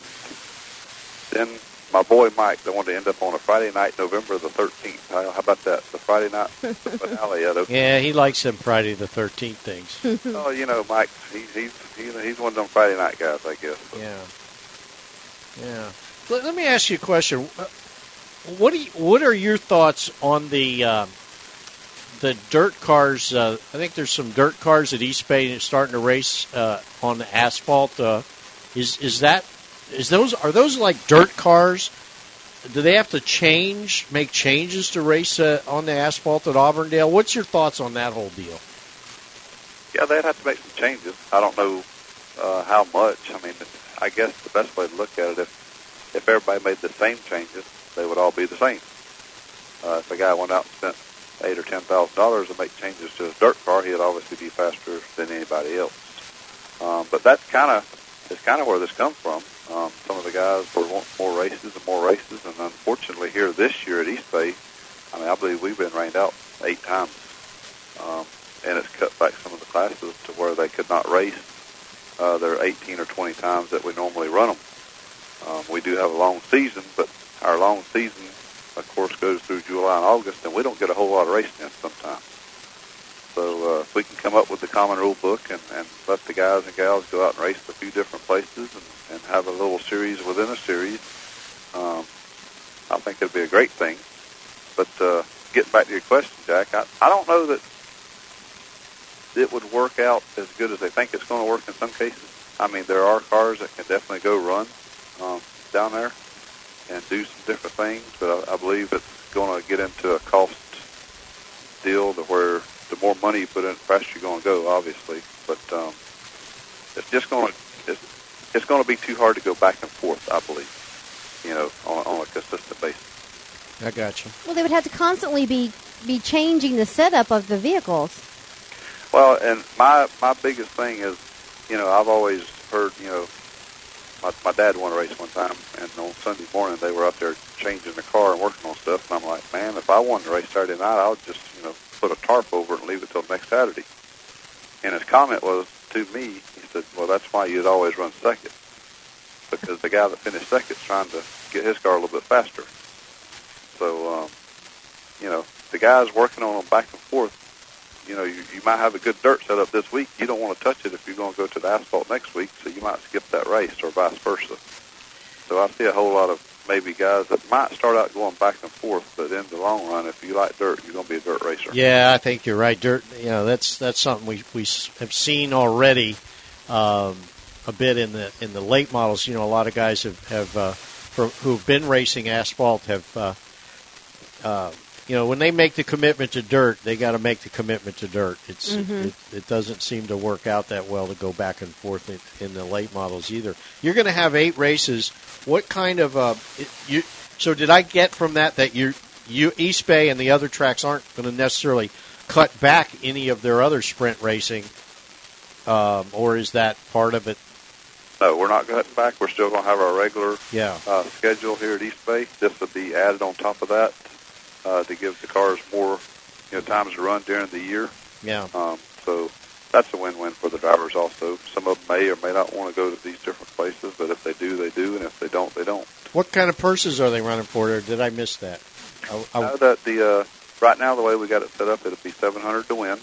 then my boy Mike, they wanted to end up on a Friday night, November the 13th. How, how about that? The Friday night finale at Oak Yeah, he likes them Friday the 13th things. oh, you know, Mike, he's he's he's, he's one of them Friday night guys, I guess. So. Yeah. Yeah. Let, let me ask you a question. Uh, What do you, what are your thoughts on the um, the dirt cars? Uh, I think there's some dirt cars at East Bay starting to race uh, on the asphalt. Uh, is is that is those are those like dirt cars? Do they have to change, make changes to race uh, on the asphalt at Auburndale? What's your thoughts on that whole deal? Yeah, they'd have to make some changes. I don't know uh, how much. I mean, I guess the best way to look at it, if if everybody made the same changes, they would all be the same. Uh, if a guy went out and spent eight or ten thousand dollars to make changes to his dirt car, he'd obviously be faster than anybody else. Um, but that's kind of is kind of where this comes from. Um, some of the guys were wanting more races and more races, and unfortunately, here this year at East Bay, I mean, I believe we've been rained out eight times, um, and it's cut back some of the classes to where they could not race uh, their 18 or 20 times that we normally run them. Um, we do have a long season, but our long season, of course, goes through July and August, and we don't get a whole lot of racing in sometimes. So uh, if we can come up with the common rule book and, and let the guys and gals go out and race a few different places and, and have a little series within a series, um, I think it'd be a great thing. But uh, getting back to your question, Jack, I, I don't know that it would work out as good as they think it's going to work in some cases. I mean, there are cars that can definitely go run um, down there and do some different things, but I, I believe it's going to get into a cost deal to where the more money you put in, the faster you're going to go, obviously. But um, it's just going to it's, it's going to be too hard to go back and forth, I believe. You know, on, on a consistent basis. I got you. Well, they would have to constantly be be changing the setup of the vehicles. Well, and my my biggest thing is, you know, I've always heard, you know, my my dad won a race one time, and on Sunday morning they were out there changing the car and working on stuff, and I'm like, man, if I won the race Saturday night, I would just, you know, put a tarp over it and leave it till next Saturday. And his comment was to me, he said, well, that's why you'd always run second, because the guy that finished second's trying to get his car a little bit faster. So, um, you know, the guys working on them back and forth you know, you, you might have a good dirt set up this week. You don't want to touch it if you're going to go to the asphalt next week, so you might skip that race or vice versa. So I see a whole lot of maybe guys that might start out going back and forth, but in the long run, if you like dirt, you're going to be a dirt racer. Yeah, I think you're right. Dirt, you know, that's that's something we we have seen already um, a bit in the in the late models. You know, a lot of guys have have uh, for, who've been racing asphalt have. Uh, uh, you know, when they make the commitment to dirt, they got to make the commitment to dirt. It's Mhm. it, it doesn't seem to work out that well to go back and forth in, in the late models either. You're going to have eight races. What kind of uh, it, you? So did I get from that that you you East Bay and the other tracks aren't going to necessarily cut back any of their other sprint racing, um, or is that part of it? No, we're not cutting back. We're still going to have our regular Yeah. uh, schedule here at East Bay. This will be added on top of that uh, to give the cars more, you know, times to run during the year. Yeah. Um, so that's a win-win for the drivers also. Some of them may or may not want to go to these different places, but if they do, they do, and if they don't, they don't. What kind of purses are they running for? Or did I miss that? I, I, I know that the uh, right now the way we got it set up, it'll be 700 to win,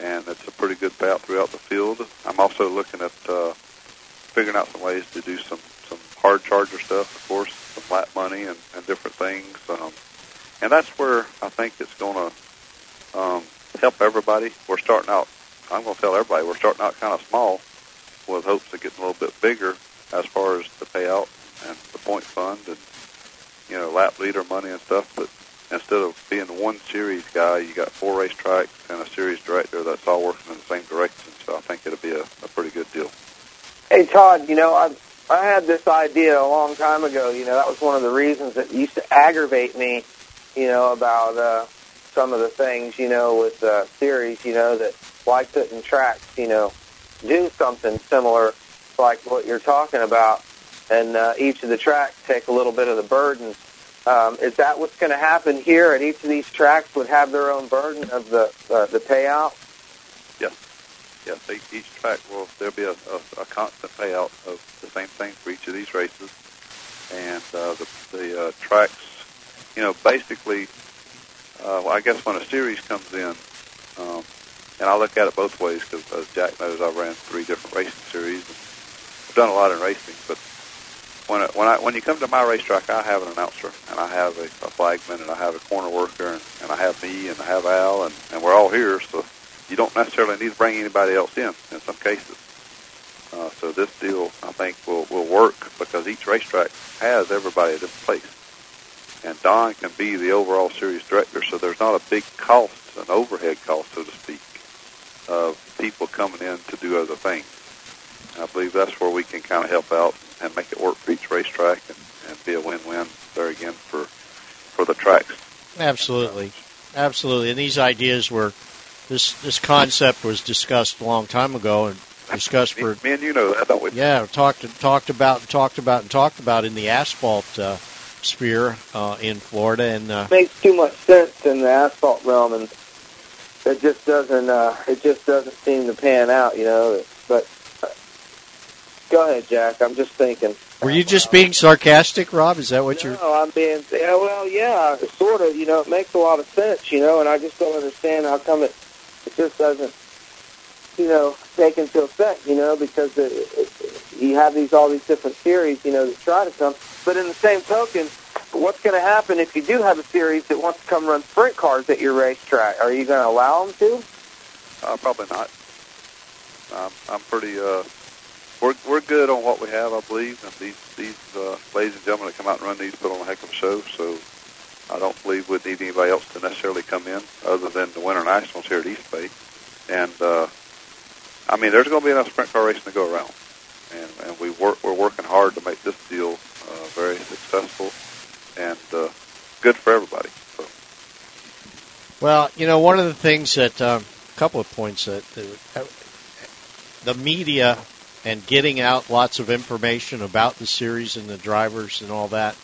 and it's a pretty good payout throughout the field. I'm also looking at uh, figuring out some ways to do some some hard charger stuff, of course, some lap money and, and different things. Um, and that's where I think it's going to um, help everybody. We're starting out. I'm going to tell everybody we're starting out kind of small, with hopes of getting a little bit bigger as far as the payout and the point fund and you know lap leader money and stuff. But instead of being one series guy, you got four racetracks and a series director that's all working in the same direction. So I think it'll be a, a pretty good deal. Hey Todd, you know I I had this idea a long time ago. You know that was one of the reasons that used to aggravate me. You know about uh, some of the things. You know with uh, series. You know that why couldn't tracks. You know do something similar like what you're talking about, and uh, each of the tracks take a little bit of the burden Um, is that what's going to happen here? And each of these tracks would have their own burden of the uh, the payout. Yes, yes. Each, each track will there'll be a, a, a constant payout of the same thing for each of these races, and uh, the the uh, tracks, you know, basically, uh, well, I guess when a series comes in, um, and I look at it both ways because as Jack knows, I ran three different racing series. And I've done a lot in racing, but when it, when I when you come to my racetrack, I have an announcer and I have a, a flagman and I have a corner worker and, and I have me and I have Al and, and we're all here. So you don't necessarily need to bring anybody else in in some cases. Uh, so this deal, I think, will will work because each racetrack has everybody at its place, and Don can be the overall series director. So there's not a big cost, an overhead cost, so to speak, of people coming in to do other things. And I believe that's where we can kind of help out and make it work for each racetrack and, and be a win-win there again for for the tracks. Absolutely, absolutely. And these ideas were this this concept was discussed a long time ago and discussed for me and you know that, don't we? Yeah, talked talked about and talked about and talked about in the asphalt uh, sphere uh, in Florida and uh, makes too much sense in the asphalt realm, and it just doesn't. Uh, it just doesn't seem to pan out, you know. But uh, go ahead, Jack. I'm just thinking. Were you just being sarcastic, Rob? Is that what you're? No, I'm being. Yeah, well, yeah, sort of. You know, it makes a lot of sense. You know, and I just don't understand how come it it just doesn't, you know, take into effect. You know, because it, it, you have these all these different series, you know, that try to come. But in the same token, what's going to happen if you do have a series that wants to come run sprint cars at your racetrack? Are you going to allow them to? Uh, probably not. Um, I'm pretty. Uh, we're we're good on what we have, I believe, and these these uh, ladies and gentlemen that come out and run these put on a heck of a show. So I don't believe we'd need anybody else to necessarily come in, other than the Winter Nationals here at East Bay. And uh, I mean, there's going to be enough sprint car racing to go around, and and we work we're working hard to make this deal uh, very successful and uh, good for everybody. So. Well, you know, one of the things that um, a couple of points that, that the media and getting out lots of information about the series and the drivers and all that.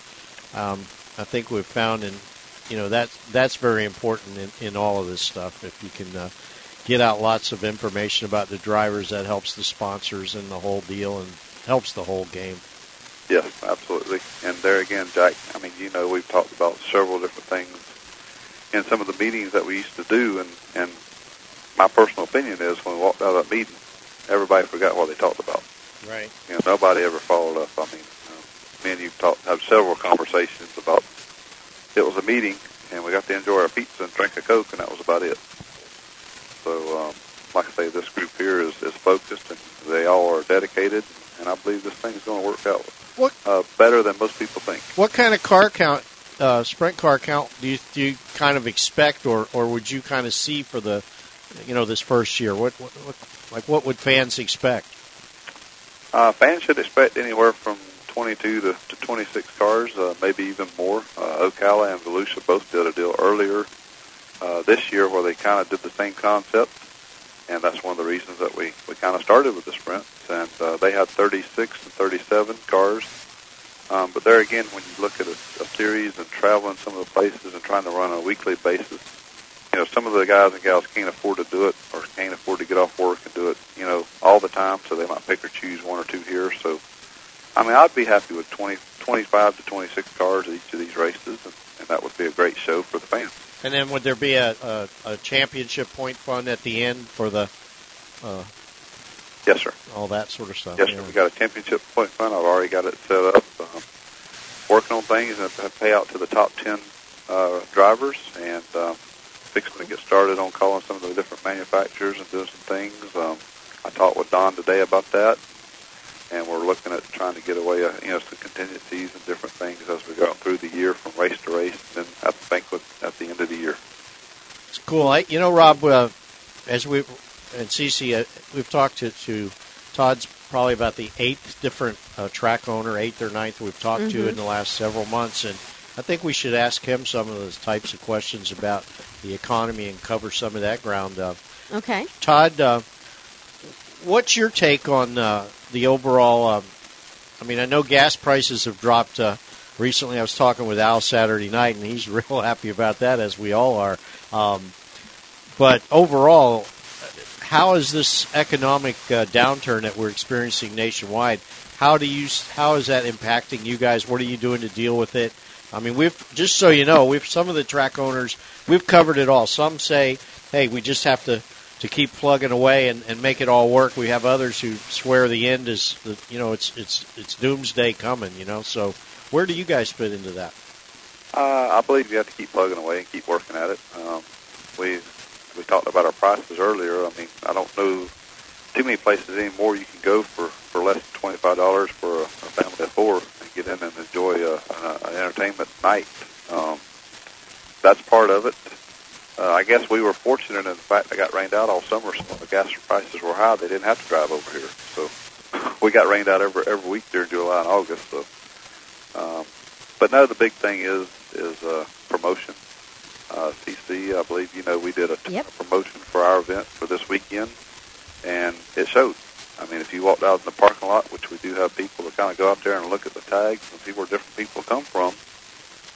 Um, I think we've found, and you know that that's very important in, in all of this stuff. If you can uh, get out lots of information about the drivers, that helps the sponsors and the whole deal, and helps the whole game. Yes, absolutely. And there again, Jack. I mean, you know, we've talked about several different things in some of the meetings that we used to do, and and my personal opinion is when we walked out of that meeting, everybody forgot what they talked about. Right. You know, nobody ever followed up. I mean, uh, me and you talked, had several conversations about it was a meeting, and we got to enjoy our pizza and drink a coke, and that was about it. So, um, like I say, this group here is, is focused, and they all are dedicated, and I believe this thing is going to work out what? Uh, better than most people think. What kind of car count, uh, sprint car count, do you, do you kind of expect, or, or would you kind of see for the, you know, this first year? What, what, what like what would fans expect? Uh, fans should expect anywhere from 22 to, to 26 cars, uh, maybe even more. Uh, Ocala and Volusia both did a deal earlier uh, this year where they kind of did the same concept, and that's one of the reasons that we, we kind of started with the sprints. And uh, they had 36 and 37 cars. Um, but there again, when you look at a, a series and traveling some of the places and trying to run on a weekly basis, you know, some of the guys and gals can't afford to do it or can't afford to get off work and do it, you know, all the time. So they might pick or choose one or two here. So, I mean, I'd be happy with 20, 25 to 26 cars at each of these races, and, and that would be a great show for the fans. And then would there be a, a, a championship point fund at the end for the? Uh, yes, sir. All that sort of stuff. Yes, sir. We got a championship point fund. I've already got it set up. Um, working on things and pay out to the top ten uh, drivers, and um, fixing to get started on calling some of the different manufacturers and doing some things. Um, I talked with Don today about that, and we're looking at trying to get away, uh, you know, some contingencies and different things as we go through the year from race to race, and then at the banquet at the end of the year. It's cool. I, you know, Rob, uh, as we and Cece, uh, we've talked to, to Todd's probably about the eighth different uh, track owner, eighth or ninth we've talked Mm-hmm. to in the last several months, and I think we should ask him some of those types of questions about the economy and cover some of that ground. Uh, Okay. Todd, uh, what's your take on uh, the overall? Um, I mean, I know gas prices have dropped uh, recently. I was talking with Al Saturday night, and he's real happy about that, as we all are. Um, but overall, how is this economic uh, downturn that we're experiencing nationwide? How do you how is that impacting you guys? What are you doing to deal with it? I mean, we've just so you know, we've some of the track owners we've covered it all. Some say, "Hey, we just have to to keep plugging away and, and make it all work." We have others who swear the end is, the, you know, it's it's it's doomsday coming. You know, so where do you guys fit into that? Uh, I believe you have to keep plugging away and keep working at it. Um, we we talked about our prices earlier. I mean, I don't know too many places anymore you can go for for less than twenty five dollars for a, a family of four and get in and enjoy a, a, an entertainment night. Um, that's part of it. Uh, I guess we were fortunate in the fact that it got rained out all summer, so when the gas prices were high, they didn't have to drive over here. So we got rained out every every week during July and August. So, um, but no, the big thing is is uh, promotion. Uh, CC, I believe you know we did a, yep. a promotion for our event for this weekend, and it showed. I mean, if you walked out in the parking lot, which we do have people that kind of go out there and look at the tags and see where different people come from,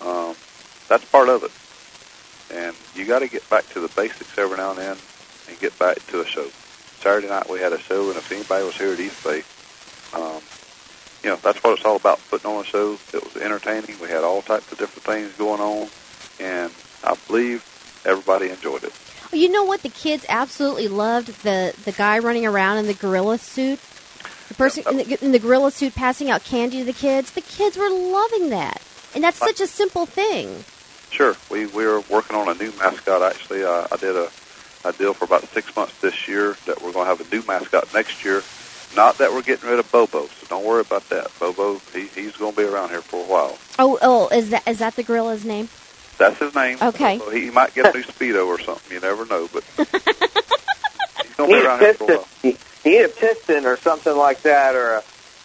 um, that's part of it. And you got to get back to the basics every now and then and get back to a show. Saturday night we had a show, and if anybody was here at East Bay, um, you know, that's what it's all about, putting on a show. It was entertaining. We had all types of different things going on, and I believe everybody enjoyed it. Well, you know what? The kids absolutely loved the the guy running around in the gorilla suit. The person in the, in the gorilla suit passing out candy to the kids. The kids were loving that, and that's such a simple thing. Sure, we we were working on a new mascot. Actually, uh, I did a a deal for about six months this year that we're going to have a new mascot next year. Not that we're getting rid of Bobo, so don't worry about that. Bobo, he, he's going to be around here for a while. Oh, oh, is that is that the gorilla's name? That's his name. Okay. So he might get a new speedo or something. You never know, but he's going to be around here for a while. You need a piston or something like that, or a,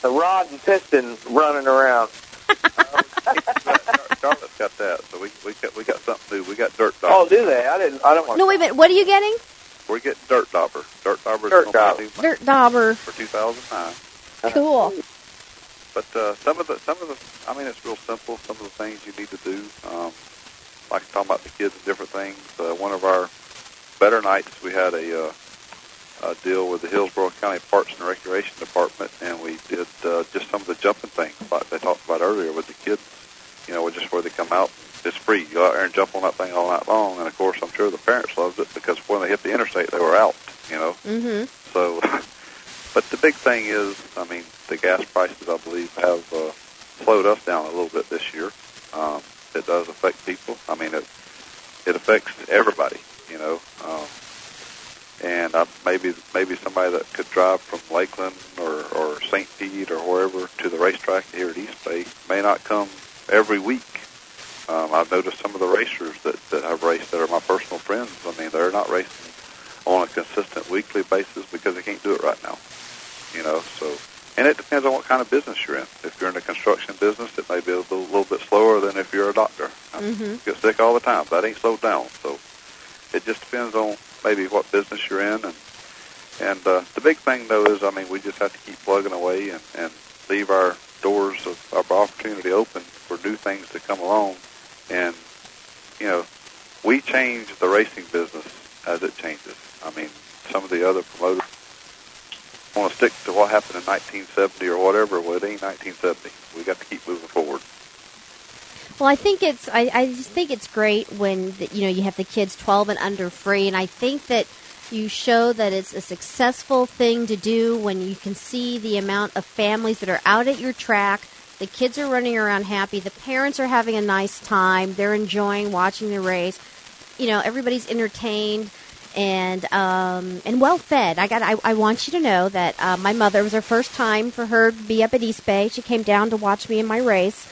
a rod and piston running around. Charlotte's got that, so we we got we got something new. We got dirt dauber. Oh, do they? I didn't. I don't want. No, wait a minute. What are you getting? We're getting dirt dauber. Dirt dauber. Dirt dauber. Dirt dauber. for 2009. Cool. But uh, some of the some of the I mean it's real simple. Some of the things you need to do, um, like talking about the kids and different things. Uh, one of our better nights, we had a, uh, a deal with the Hillsborough County Parks and Recreation Department, and we did uh, just some of the jumping things like they talked about earlier with the kids. You know, just where they come out, it's free. You go out there and jump on that thing all night long, and of course, I'm sure the parents loved it because when they hit the interstate, they were out. You know, Mm-hmm. so, but the big thing is, I mean, the gas prices, I believe, have uh, slowed us down a little bit this year. Um, it does affect people. I mean, it it affects everybody, you know. Um, and I, maybe maybe somebody that could drive from Lakeland or or St. Pete or wherever to the racetrack here at East Bay may not come every week. Um, I've noticed some of the racers that that I've raced that are my personal friends. I mean, they're not racing on a consistent weekly basis because they can't do it right now. You know, so and it depends on what kind of business you're in. If you're in the construction business, it may be a little, little bit slower than if you're a doctor. I Mm-hmm. get sick all the time. That ain't slowed down. So it just depends on maybe what business you're in. And and uh, the big thing though is, I mean, we just have to keep plugging away and and leave our doors of, of opportunity open new things to come along. And you know, we change the racing business as it changes. I mean, some of the other promoters want to stick to what happened in 1970 or whatever. Well, it ain't 1970. We got to keep moving forward. Well, I think it's I, I just think it's great when the, you know you have the kids 12 and under free, and I think that you show that it's a successful thing to do when you can see the amount of families that are out at your track. The kids are running around happy. The parents are having a nice time. They're enjoying watching the race. You know, everybody's entertained and um, and well fed. I got. I, I want you to know that uh, my mother it was her first time for her to be up at East Bay. She came down to watch me in my race,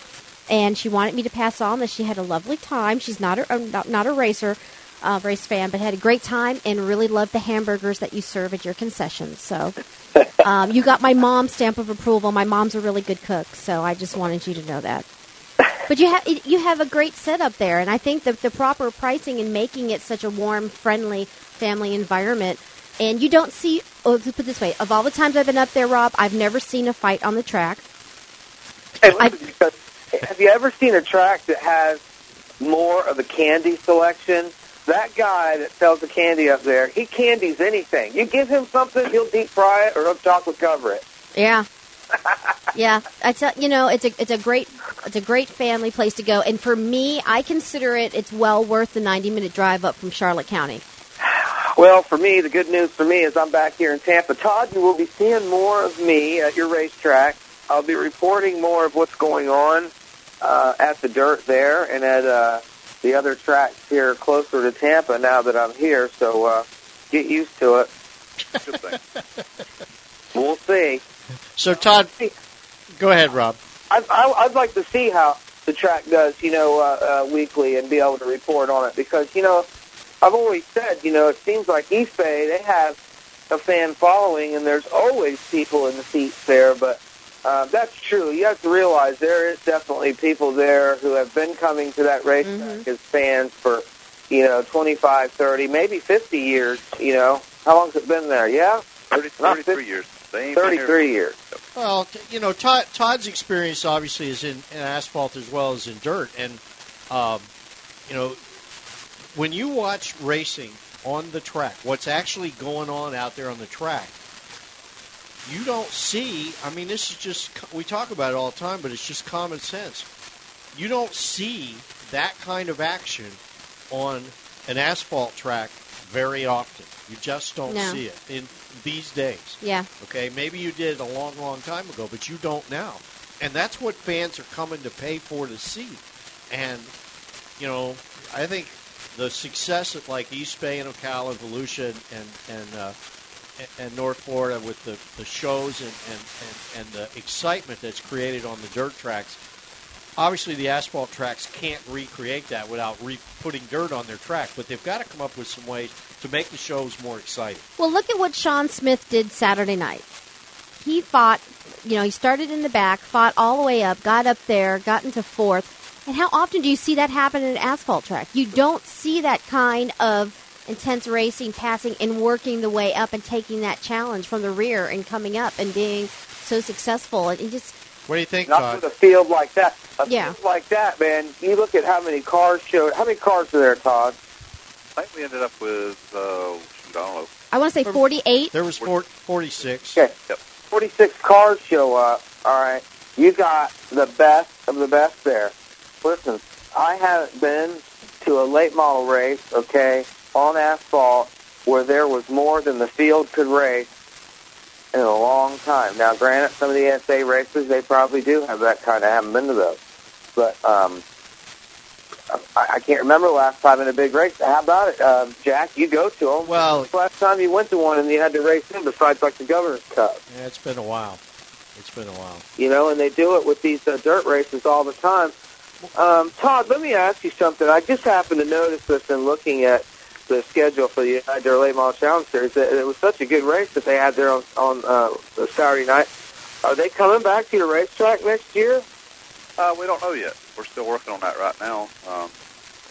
and she wanted me to pass on that she had a lovely time. She's not a uh, not, not a racer, uh, race fan, but had a great time and really loved the hamburgers that you serve at your concessions. So. Um, you got my mom's stamp of approval. My mom's a really good cook, so I just wanted you to know that. But you have you have a great setup there, and I think that the proper pricing and making it such a warm, friendly family environment. And you don't see. Oh, to put it this way, of all the times I've been up there, Rob, I've never seen a fight on the track. Hey, have you ever seen a track that has more of a candy selection? That guy that sells the candy up there, he candies anything. You give him something, he'll deep fry it or he'll chocolate cover it. Yeah. yeah, I tell you know it's a it's a great it's a great family place to go, and for me, I consider it it's well worth the ninety minute drive up from Charlotte County. Well, for me, the good news for me is I'm back here in Tampa. Todd, you will be seeing more of me at your racetrack. I'll be reporting more of what's going on uh, at the dirt there and at uh, the other tracks here closer to Tampa now that I'm here. So uh, get used to it. we'll see. So, Todd, go ahead, Rob. I'd, I- I'd like to see how the track does, you know, uh, uh, weekly and be able to report on it because, you know, I've always said, you know, it seems like East Bay, they have a fan following and there's always people in the seats there, but uh, that's true. You have to realize there is definitely people there who have been coming to that racetrack as fans for, you know, 25, 30, maybe 50 years, you know. How long's it been there? Yeah? 30, 33 50 years. Same thing here. 33 years. Well, you know, Todd, Todd's experience obviously is in, in asphalt as well as in dirt, and um, you know, when you watch racing on the track, what's actually going on out there on the track, you don't see. I mean, this is just we talk about it all the time, but it's just common sense. You don't see that kind of action on an asphalt track very often. You just don't No. see it in these days. Yeah. Okay, maybe you did a long, long time ago, but you don't now. And that's what fans are coming to pay for to see. And, you know, I think the success at like East Bay and Ocala and Volusia and, and, uh, and- North Florida with the, the shows and, and, and, and the excitement that's created on the dirt tracks, obviously the asphalt tracks can't recreate that without re- putting dirt on their track, but they've got to come up with some ways to make the shows more exciting. Well, look at what Sean Smith did Saturday night. He fought, you know, he started in the back, fought all the way up, got up there, got into fourth. And how often do you see that happen in an asphalt track? You don't see that kind of intense racing, passing, and working the way up and taking that challenge from the rear and coming up and being so successful. And just, What do you think, Not Todd? with a field like that. A Yeah. field like that, man. You look at how many cars showed. How many cars are there, Todd? I think we ended up with, uh, shoot, I don't know. I want to say 48. There was four, 46. Okay. 46 cars show up. All right. You got the best of the best there. Listen, I haven't been to a late model race, okay, on asphalt where there was more than the field could race in a long time. Now, granted, some of the SA races, they probably do have that kind. I haven't been to those. But um, I, I can't remember the last time in a big race. How about it, uh, Jack? You go to them. Well, last time you went to one and you had to race in, besides like the Governor's Cup, Yeah, it's been a while. It's been a while. you know, and they do it with these uh, dirt races all the time. Um, Todd, let me ask you something. I just happened to notice this in looking at the schedule for the United Late Model Challenge Series. That it was such a good race that they had there on, on uh, Saturday night. Are they coming back to your racetrack next year? Uh, we don't know yet. We're still working on that right now. Um,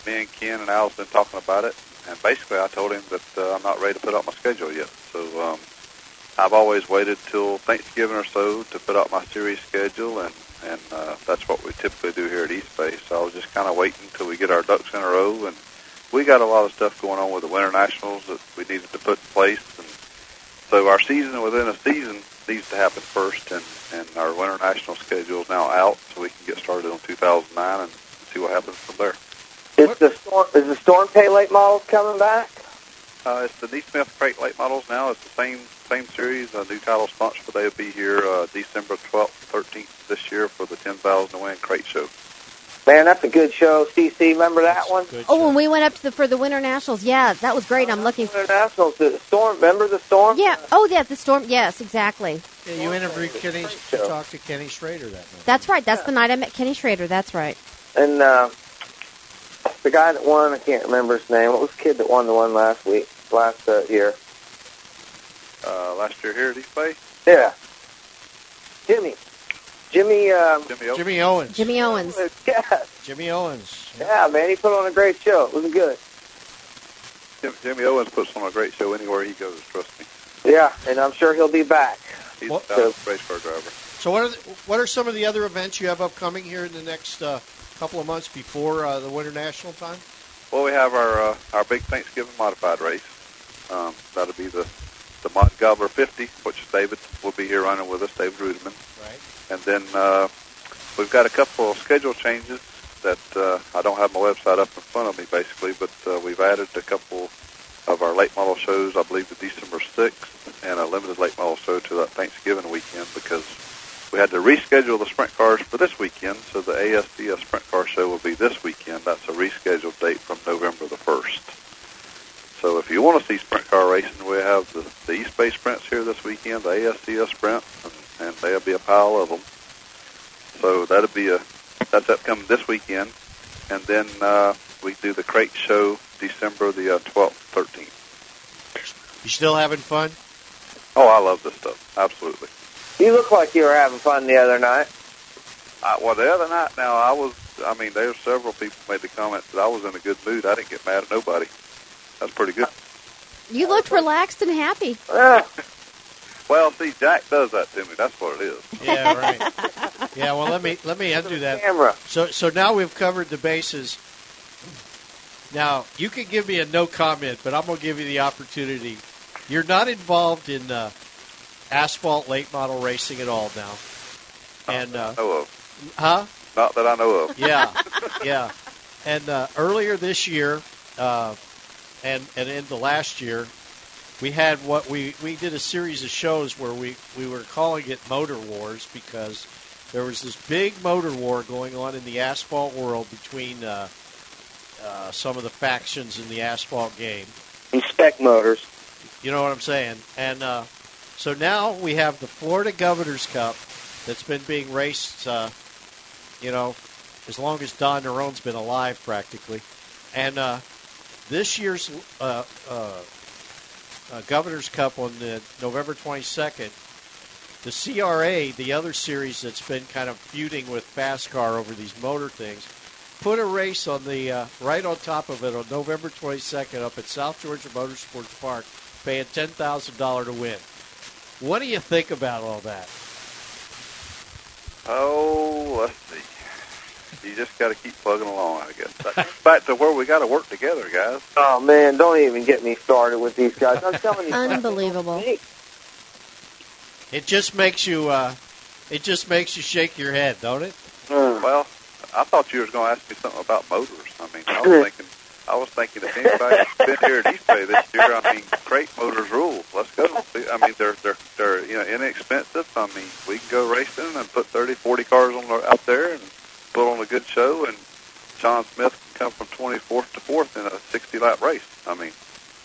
me and Ken and Al's been talking about it, and basically I told him that uh, I'm not ready to put out my schedule yet. So um, I've always waited till Thanksgiving or so to put out my series schedule, and and uh, that's what we typically do here at East Bay. So I was just kind of waiting until we get our ducks in a row, and we got a lot of stuff going on with the Winter Nationals that we needed to put in place, and so our season within a season needs to happen first, and and our Winter National schedule is now out, so we can get started on 2009 and see what happens from there. Is the storm is the Storm Pay Late Models coming back? Uh, it's the Neesmith Crate Late Models now. It's the same same series. A new title sponsor, they'll be here uh, December 12th, 13th this year for the 10,000 to win crate show. Man, that's a good show. CC, remember that one? Oh, when we went up to the, for the Winter Nationals, yeah, that was great. I'm looking. For Winter Nationals, the storm. Remember the storm? Yeah. Oh, yeah, the storm. Yes, exactly. Yeah, you interviewed Kenny. You talked to Kenny Schrader that night. That's right. That's the night I met Kenny Schrader. That's right. And uh, the guy that won, I can't remember his name. What was the kid that won the one last week, last uh, year? Uh, last year here at East Bay, Yeah, Jimmy. Jimmy. Um, Jimmy Owens. Jimmy Owens. Jimmy Owens. Yeah, Jimmy Owens. yeah, man, he put on a great show. It was good. Jim, Jimmy Owens puts on a great show anywhere he goes. Trust me. Yeah, and I'm sure he'll be back. He's What- a talented race car driver. So what are the, what are some of the other events you have upcoming here in the next uh, couple of months before uh, the Winter National time? Well, we have our uh, our big Thanksgiving modified race. Um, that'll be the the Mod Gobbler 50, which David will be here running with us, David Reutimann. Right. And then uh, we've got a couple of schedule changes that uh, I don't have my website up in front of me, basically, but uh, we've added a couple of our late model shows, I believe, to December 6th, and a limited late model show to that Thanksgiving weekend because we had to reschedule the sprint cars for this weekend, so the ASCS sprint car show will be this weekend. That's a rescheduled date from November the 1st. So if you want to see sprint car racing, we have the, the East Bay sprints here this weekend, the ASCS sprint, and, and there'll be a pile of them. So that'll be a that's upcoming this weekend, and then uh, we do the crate show December the uh, 12th, 13th. You still having fun? Oh, I love this stuff. Absolutely. You look like you were having fun the other night. Uh, well, the other night now, I was. I mean, there's several people made the comment that I was in a good mood. I didn't get mad at nobody. That's pretty good. You looked relaxed and happy. Well, see, Jack does that to me. That's what it is. Yeah, right. yeah, well, let me let me undo that. Camera. So so now we've covered the bases. Now you can give me a no comment, but I'm going to give you the opportunity. You're not involved in uh, asphalt late model racing at all now, and uh, know of. huh? Not that I know of. Yeah, yeah. And uh, earlier this year, uh, and and in the last year, we had what we we did a series of shows where we we were calling it Motor Wars because there was this big motor war going on in the asphalt world between uh, uh, some of the factions in the asphalt game. Inspect motors. You know what I'm saying? And uh, so now we have the Florida Governors Cup that's been being raced, uh, you know, as long as Don Nerone's been alive, practically. And uh, this year's uh, uh, uh, Governors Cup on the November 22nd, the CRA, the other series that's been kind of feuding with FASCAR over these motor things, put a race on the uh, right on top of it on November 22nd up at South Georgia Motorsports Park, paying ten thousand dollar to win. What do you think about all that? Oh, let's see. You just got to keep plugging along, I guess. That comes back to where we got to work together, guys. Oh man, don't even get me started with these guys. I'm telling you, Unbelievable. It just makes you, uh, it just makes you shake your head, don't it? Well, I thought you was going to ask me something about motors. I mean, I was thinking, I was thinking if anybody's been here at East Bay this year, I mean, crate motors rule. Let's go. I mean, they're they're they're you know inexpensive. I mean, we can go racing and put thirty, forty cars on the, out there and put on a good show, and John Smith can come from twenty fourth to fourth in a sixty lap race. I mean,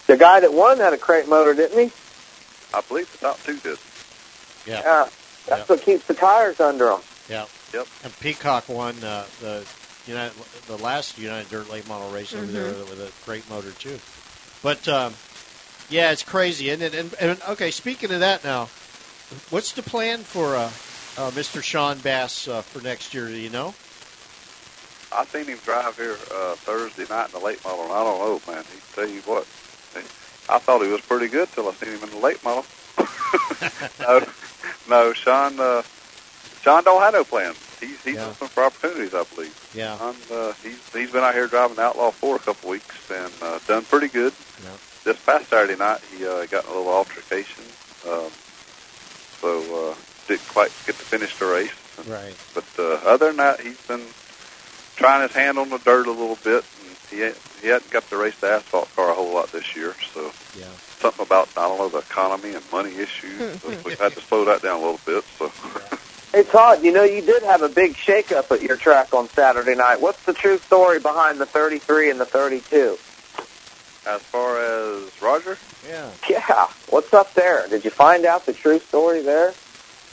the guy that won had a crate motor, didn't he? I believe the top two did. Yeah. Yeah. That's what keeps the tires under them. Yeah. Yep. And Peacock won uh, the United, the last United Dirt Late Model race over there Mhm. with a great motor too. But um, yeah, it's crazy. And, and and okay, speaking of that now, what's the plan for uh, uh, Mr. Sean Bass uh, for next year? Do you know? I seen him drive here uh, Thursday night in the late model, and I don't know, man. He tell you what, I thought he was pretty good till I seen him in the late model. no, no, Sean. Uh, Sean don't have no plans. He's he's Yeah. looking for opportunities, I believe. Yeah. Sean, uh, he's he's been out here driving the Outlaw Four a couple weeks and uh, done pretty good. Yeah. This past Saturday night, he uh, got in a little altercation, um, so uh, didn't quite get to finish the race. Right. But uh, other than that, he's been trying his hand on the dirt a little bit, and he he hadn't got to race the asphalt car a whole lot this year. So Yeah. something about I don't know the economy and money issues. Hmm. so we've had to slow that down a little bit. So Hey Todd, you know you did have a big shakeup at your track on Saturday night. What's the true story behind the 33 and the 32? as far as Roger, Yeah. Yeah, what's up there? Did you find out the true story there?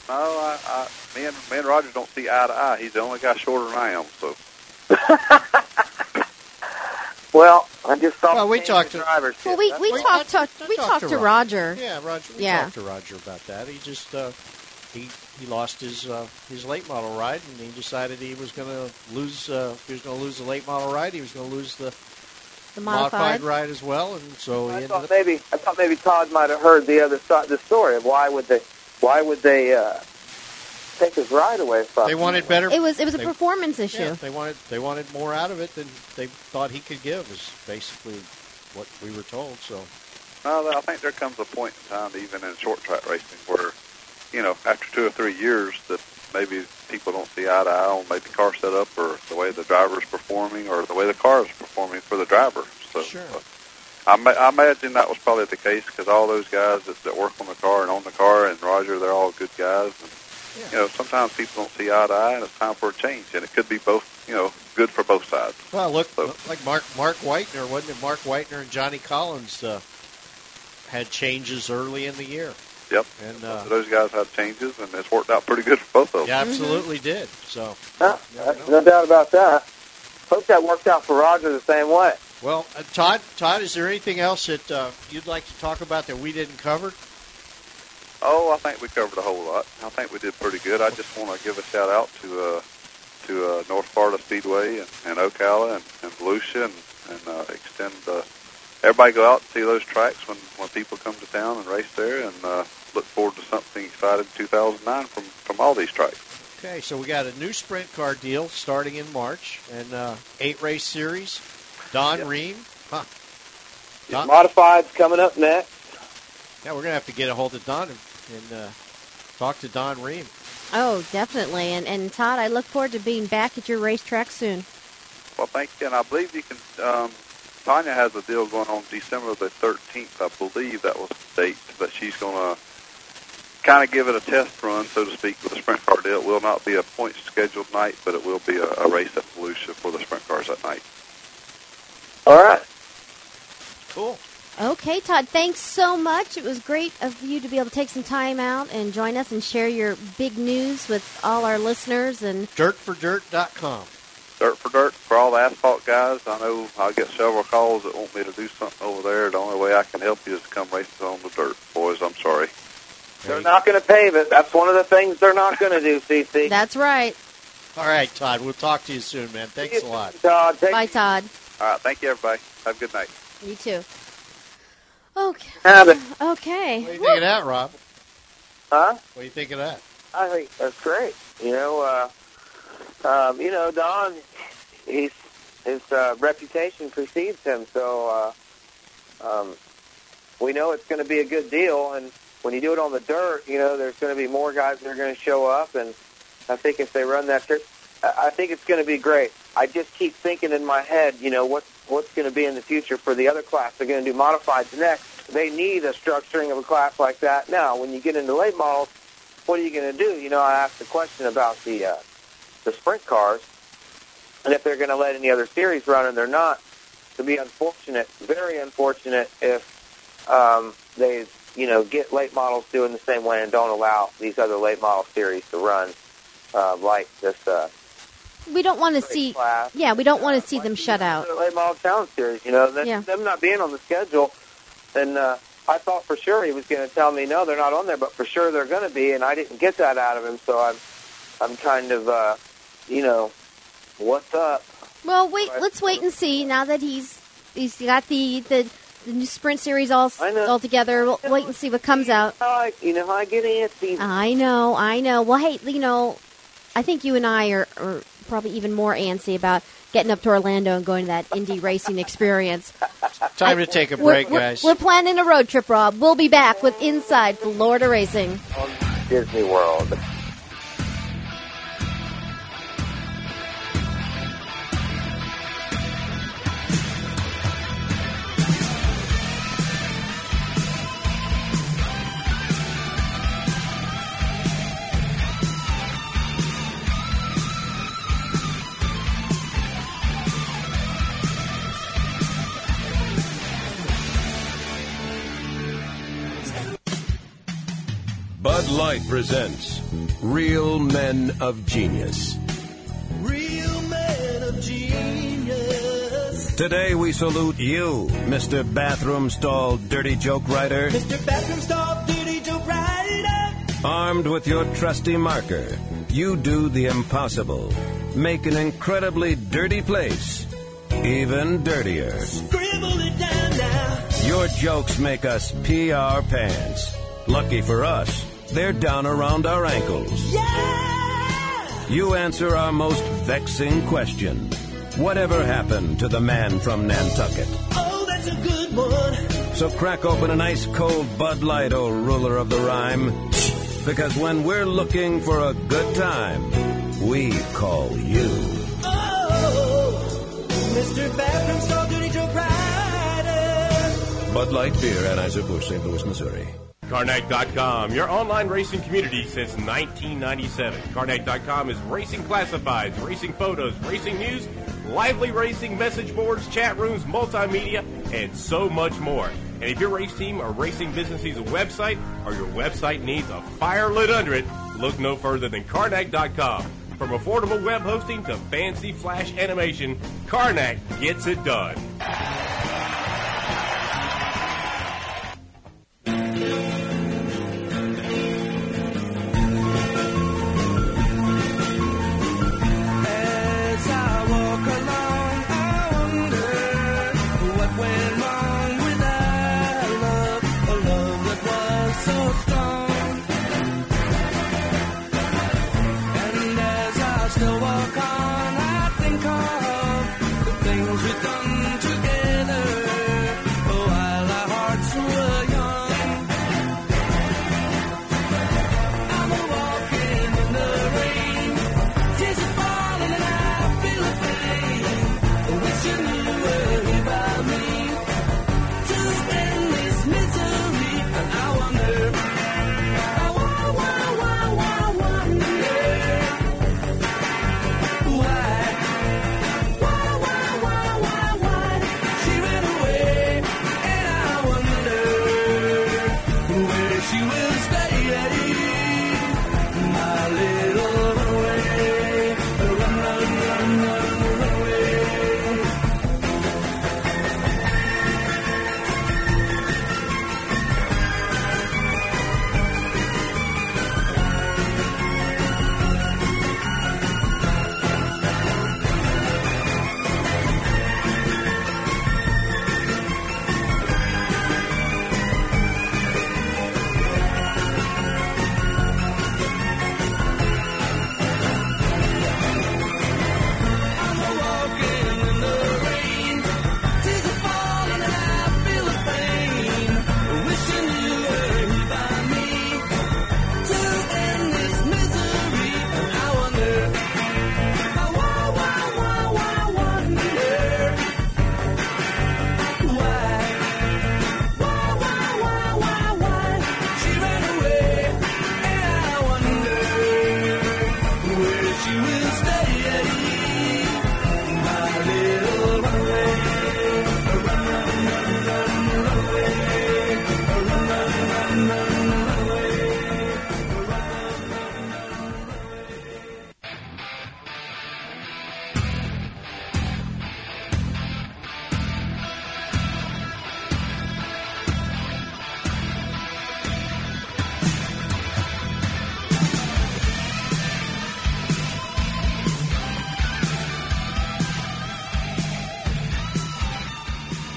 no, I, I me and me and Roger don't see eye to eye. He's the only guy shorter than I am. So Well, I just thought. Well, we talked to- drivers. Well, we we We talked talked- to, I we talked talked to to Ro- Roger. Yeah, Roger. We Yeah. talked to Roger about that. He just uh, he he lost his uh, his late model ride, and he decided he was going to lose. Uh, he was going to lose the late model ride. He was going to lose the The modified. modified ride as well, and so he I thought up. maybe I thought maybe Todd might have heard the other side the story of why would they why would they uh take his ride away from. They wanted better. It was it was a they- performance issue. Yeah, they wanted they wanted more out of it than they thought he could give. Is basically what we were told. So No, I think there comes a point in time, even in short track racing, where you know after two or three years that maybe people don't see eye to eye on maybe car setup or the way the driver's performing or the way the car is performing for the driver. So uh, I, ma- I imagine that was probably the case because all those guys that, that work on the car and own the car and Roger, they're all good guys. And, You know, sometimes people don't see eye to eye, and it's time for a change, and it could be both. You know, good for both sides. well, look like Mark Mark Whitener wasn't it? Mark Whitener and Johnny Collins uh, had changes early in the year. Yep. And uh, those guys had changes, and it's worked out pretty good for both of them. yeah, absolutely did. So Huh? no doubt about that. Hope that worked out for Roger the same way. Well, uh, Todd, Todd, is there anything else that uh, you'd like to talk about that we didn't cover? Oh, I think we covered a whole lot. I think we did pretty good. I just want to give a shout out to uh, to uh, North Florida Speedway and, and Ocala and, and Volusia and, and uh, extend. Uh, everybody go out and see those tracks when when people come to town and race there, and uh, look forward to something exciting in 2009 from from all these tracks. Okay, so we got a new sprint car deal starting in March and uh, eight race series. Don Ream, huh? Don, Modified's coming up next. yeah, we're gonna have to get a hold of Don and, and uh, talk to Don Ream. Oh, definitely. And and Todd, I look forward to being back at your racetrack soon. Well, thanks, you, and I believe you can. Um, Tanya has a deal going on December the 13th. I believe that was the date, but she's going to kind of give it a test run, so to speak, with the sprint car deal. It will not be a point scheduled night, but it will be a, a race at Volusia for the sprint cars that night. All right. Cool. Okay, Todd, thanks so much. It was great of you to be able to take some time out and join us and share your big news with all our listeners. And Dirtfordirt.com. Dirt for dirt for all the asphalt guys. I know I'll get several calls that want me to do something over there. The only way I can help you is to come race on the dirt, boys. I'm sorry. They're not going to pave it. That's one of the things they're not going to do, CC. that's right. All right, Todd. We'll talk to you soon, man. Thanks a lot. Todd, take Bye, Todd. All right, thank you, everybody. Have a good night. You too. Okay. Have. Okay. What do you think of that, Rob? Huh? What do you think of that? I think that's great. You know, uh, um, you know, Don, he's his uh, reputation precedes him, so uh, um, we know it's going to be a good deal. And when you do it on the dirt, you know, there's going to be more guys that are going to show up. And I think if they run that trip, I I think it's going to be great. I just keep thinking in my head, you know, what what's going to be in the future for the other class. They're going to do modifieds next. They need a structuring of a class like that. Now, when you get into late models, what are you going to do? You know, I asked the question about the uh, the sprint cars, and if they're going to let any other series run, and they're not. To be unfortunate, very unfortunate, if um, they, you know, get late models doing the same way and don't allow these other late model series to run, uh, like this uh, We don't want to see. class. Yeah, we don't want to see them shut out. the late model challenge series. You know, Yeah. them not being on the schedule, and uh, I thought for sure he was going to tell me no, they're not on there, but for sure they're going to be, and I didn't get that out of him, so I'm, I'm kind of, uh, you know, what's up? Well, wait. Let's wait and see. Now that he's he's got the the, the new sprint series all all together, we'll wait and see what comes out. I, you know, how I get antsy. I know, I know. Well, hey, you know, I think you and I are, are probably even more antsy about getting up to Orlando and going to that Indy racing experience. Time to take a We're- break, we're, guys. We're planning a road trip, Rob. We'll be back with Inside Florida Racing. Disney World. Light presents Real Men of Genius. Real men of genius. Today we salute you, Mr. Bathroom Stall Dirty Joke Writer, Mr. Bathroom Stall Duty to Rider. armed with your trusty marker. You do the impossible. Make an incredibly dirty place even dirtier. Scribble it down now. Your jokes make us pee our pants. Lucky for us, they're down around our ankles. Yeah! You answer our most vexing question. Whatever happened to the man from Nantucket? Oh, that's a good one. So crack open an ice cold Bud Light, old ruler of the rhyme. Because when we're looking for a good time, we call you. Oh, Mr. Bathroom Stall Duty Joe. Bud Light Beer, Anheuser-Busch, St. Louis, Missouri. Karnak.com, your online racing community since 1997. Karnak.com is racing classifieds, racing photos, racing news, lively racing message boards, chat rooms, multimedia, and so much more. And if your race team or racing business needs a website or your website needs a fire lit under it, look no further than Karnak.com. From affordable web hosting to fancy flash animation, Karnak gets it done.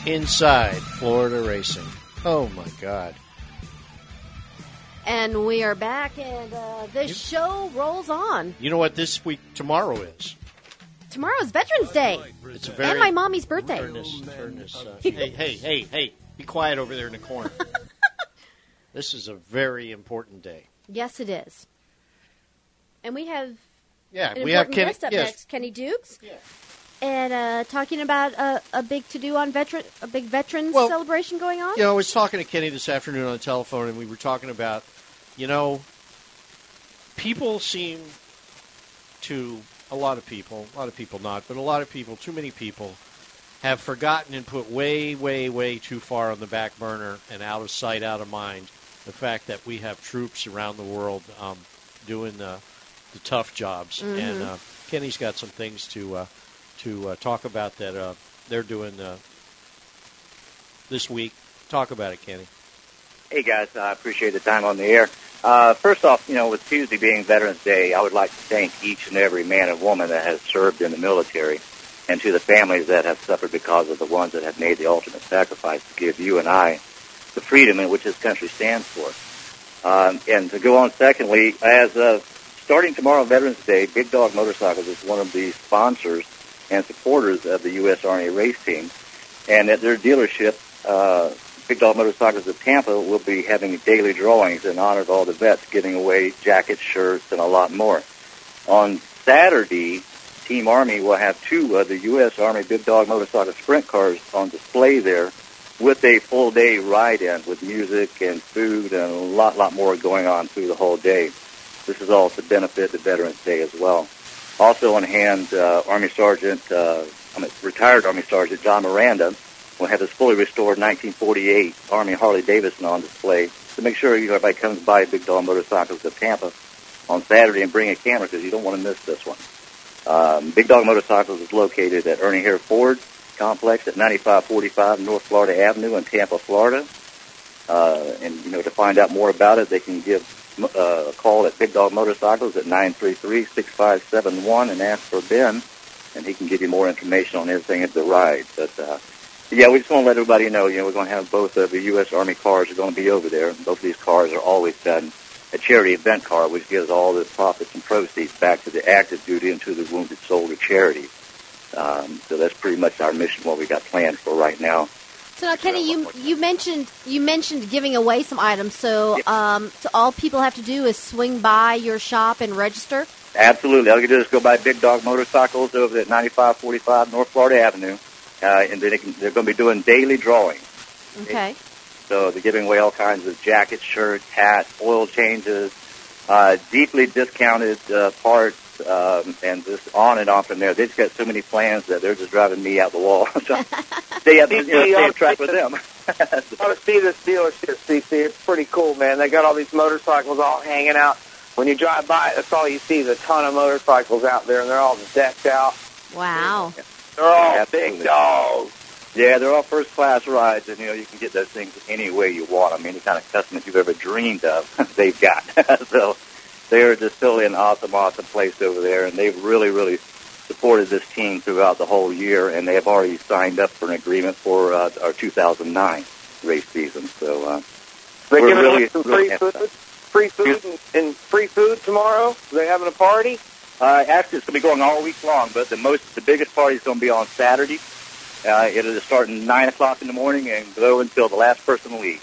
Inside Florida Racing. Oh my God. And we are back, and uh, the show rolls on. You know what this week tomorrow is? Tomorrow's Veterans Day, It's a very and my mommy's birthday. Turn this, turn this. Uh, hey, hey, hey, hey! Be quiet over there in the corner. this is a very important day. Yes, it is. And we have Yeah, we have Kenny. up yes, next, Kenny Dukes. And uh, talking about a, a big to do on veteran, a big veterans celebration going on. You know, I was talking to Kenny this afternoon on the telephone, and we were talking about, you know, people seem to, a lot of people, a lot of people not, but a lot of people, too many people, have forgotten and put way, way, way too far on the back burner and out of sight, out of mind the fact that we have troops around the world um, doing the, the tough jobs. Mhm. And uh, Kenny's got some things to uh, to uh, talk about that uh, they're doing uh, this week. Talk about it, Kenny. Hey guys, I appreciate the time on the air. Uh, first off, you know, with Tuesday being Veterans Day, I would like to thank each and every man and woman that has served in the military, and to the families that have suffered because of the ones that have made the ultimate sacrifice to give you and I the freedom in which this country stands for. Um, and to go on, secondly, as uh, starting tomorrow, Veterans Day, Big Dog Motorcycles is one of the sponsors and supporters of the U.S. Army race team. And at their dealership, uh, Big Dog Motorcycles of Tampa will be having daily drawings in honor of all the vets, giving away jackets, shirts, and a lot more. On Saturday, Team Army will have two of the U.S. Army Big Dog Motorcycle Sprint cars on display there with a full day ride-in with music and food and a lot, lot more going on through the whole day. This is all to benefit the Veterans Day as well. Also on hand, uh, Army Sergeant, uh, I mean, retired Army Sergeant John Miranda will have his fully restored 1948 Army Harley Davidson on display to make sure you know, everybody comes by Big Dog Motorcycles of Tampa on Saturday and bring a camera because you don't want to miss this one. Um, Big Dog Motorcycles is located at Ernie Haire Ford Complex at 9545 North Florida Avenue in Tampa, Florida. Uh, and, you know, to find out more about it, they can give uh, a call at Big Dog Motorcycles at 933-6571 and ask for Ben, and he can give you more information on everything at the ride. But, uh, yeah, we just want to let everybody know, you know, we're going to have both of the U.S. Army cars are going to be over there. Both of these cars are always done a charity event car, which gives all the profits and proceeds back to the active duty and to the Wounded Soldier charity. Um, so that's pretty much our mission, what we got planned for right now. So now, Kenny, you you mentioned you mentioned giving away some items. So, um, so all people have to do is swing by your shop and register. Absolutely. All you do is go by Big Dog Motorcycles over at 9545 North Florida Avenue, uh, and they can, they're going to be doing daily drawings. Okay. So they're giving away all kinds of jackets, shirts, hats, oil changes, uh, deeply discounted uh, parts, um, and just on and on from there. They've got so many plans that they're just driving me out the wall. so they have to you know, stay on track with them. I want to see this dealership, CC. It's pretty cool, man. They got all these motorcycles all hanging out. When you drive by, that's all you see. There's a ton of motorcycles out there, and they're all decked out. Wow. They're all Absolutely. big dogs. Yeah, they're all first class rides, and you know you can get those things any way you want. I mean, any kind of customers you've ever dreamed of, they've got. so they are just still an awesome, awesome place over there, and they've really, really supported this team throughout the whole year, and they have already signed up for an agreement for uh, our 2009 race season. So uh, They giving really, away some really free food, free food, and, and free food tomorrow. they having a party? Uh, actually, it's going to be going all week long, but the most, the biggest party is going to be on Saturday. Uh, it'll start at nine o'clock in the morning and go until the last person leaves.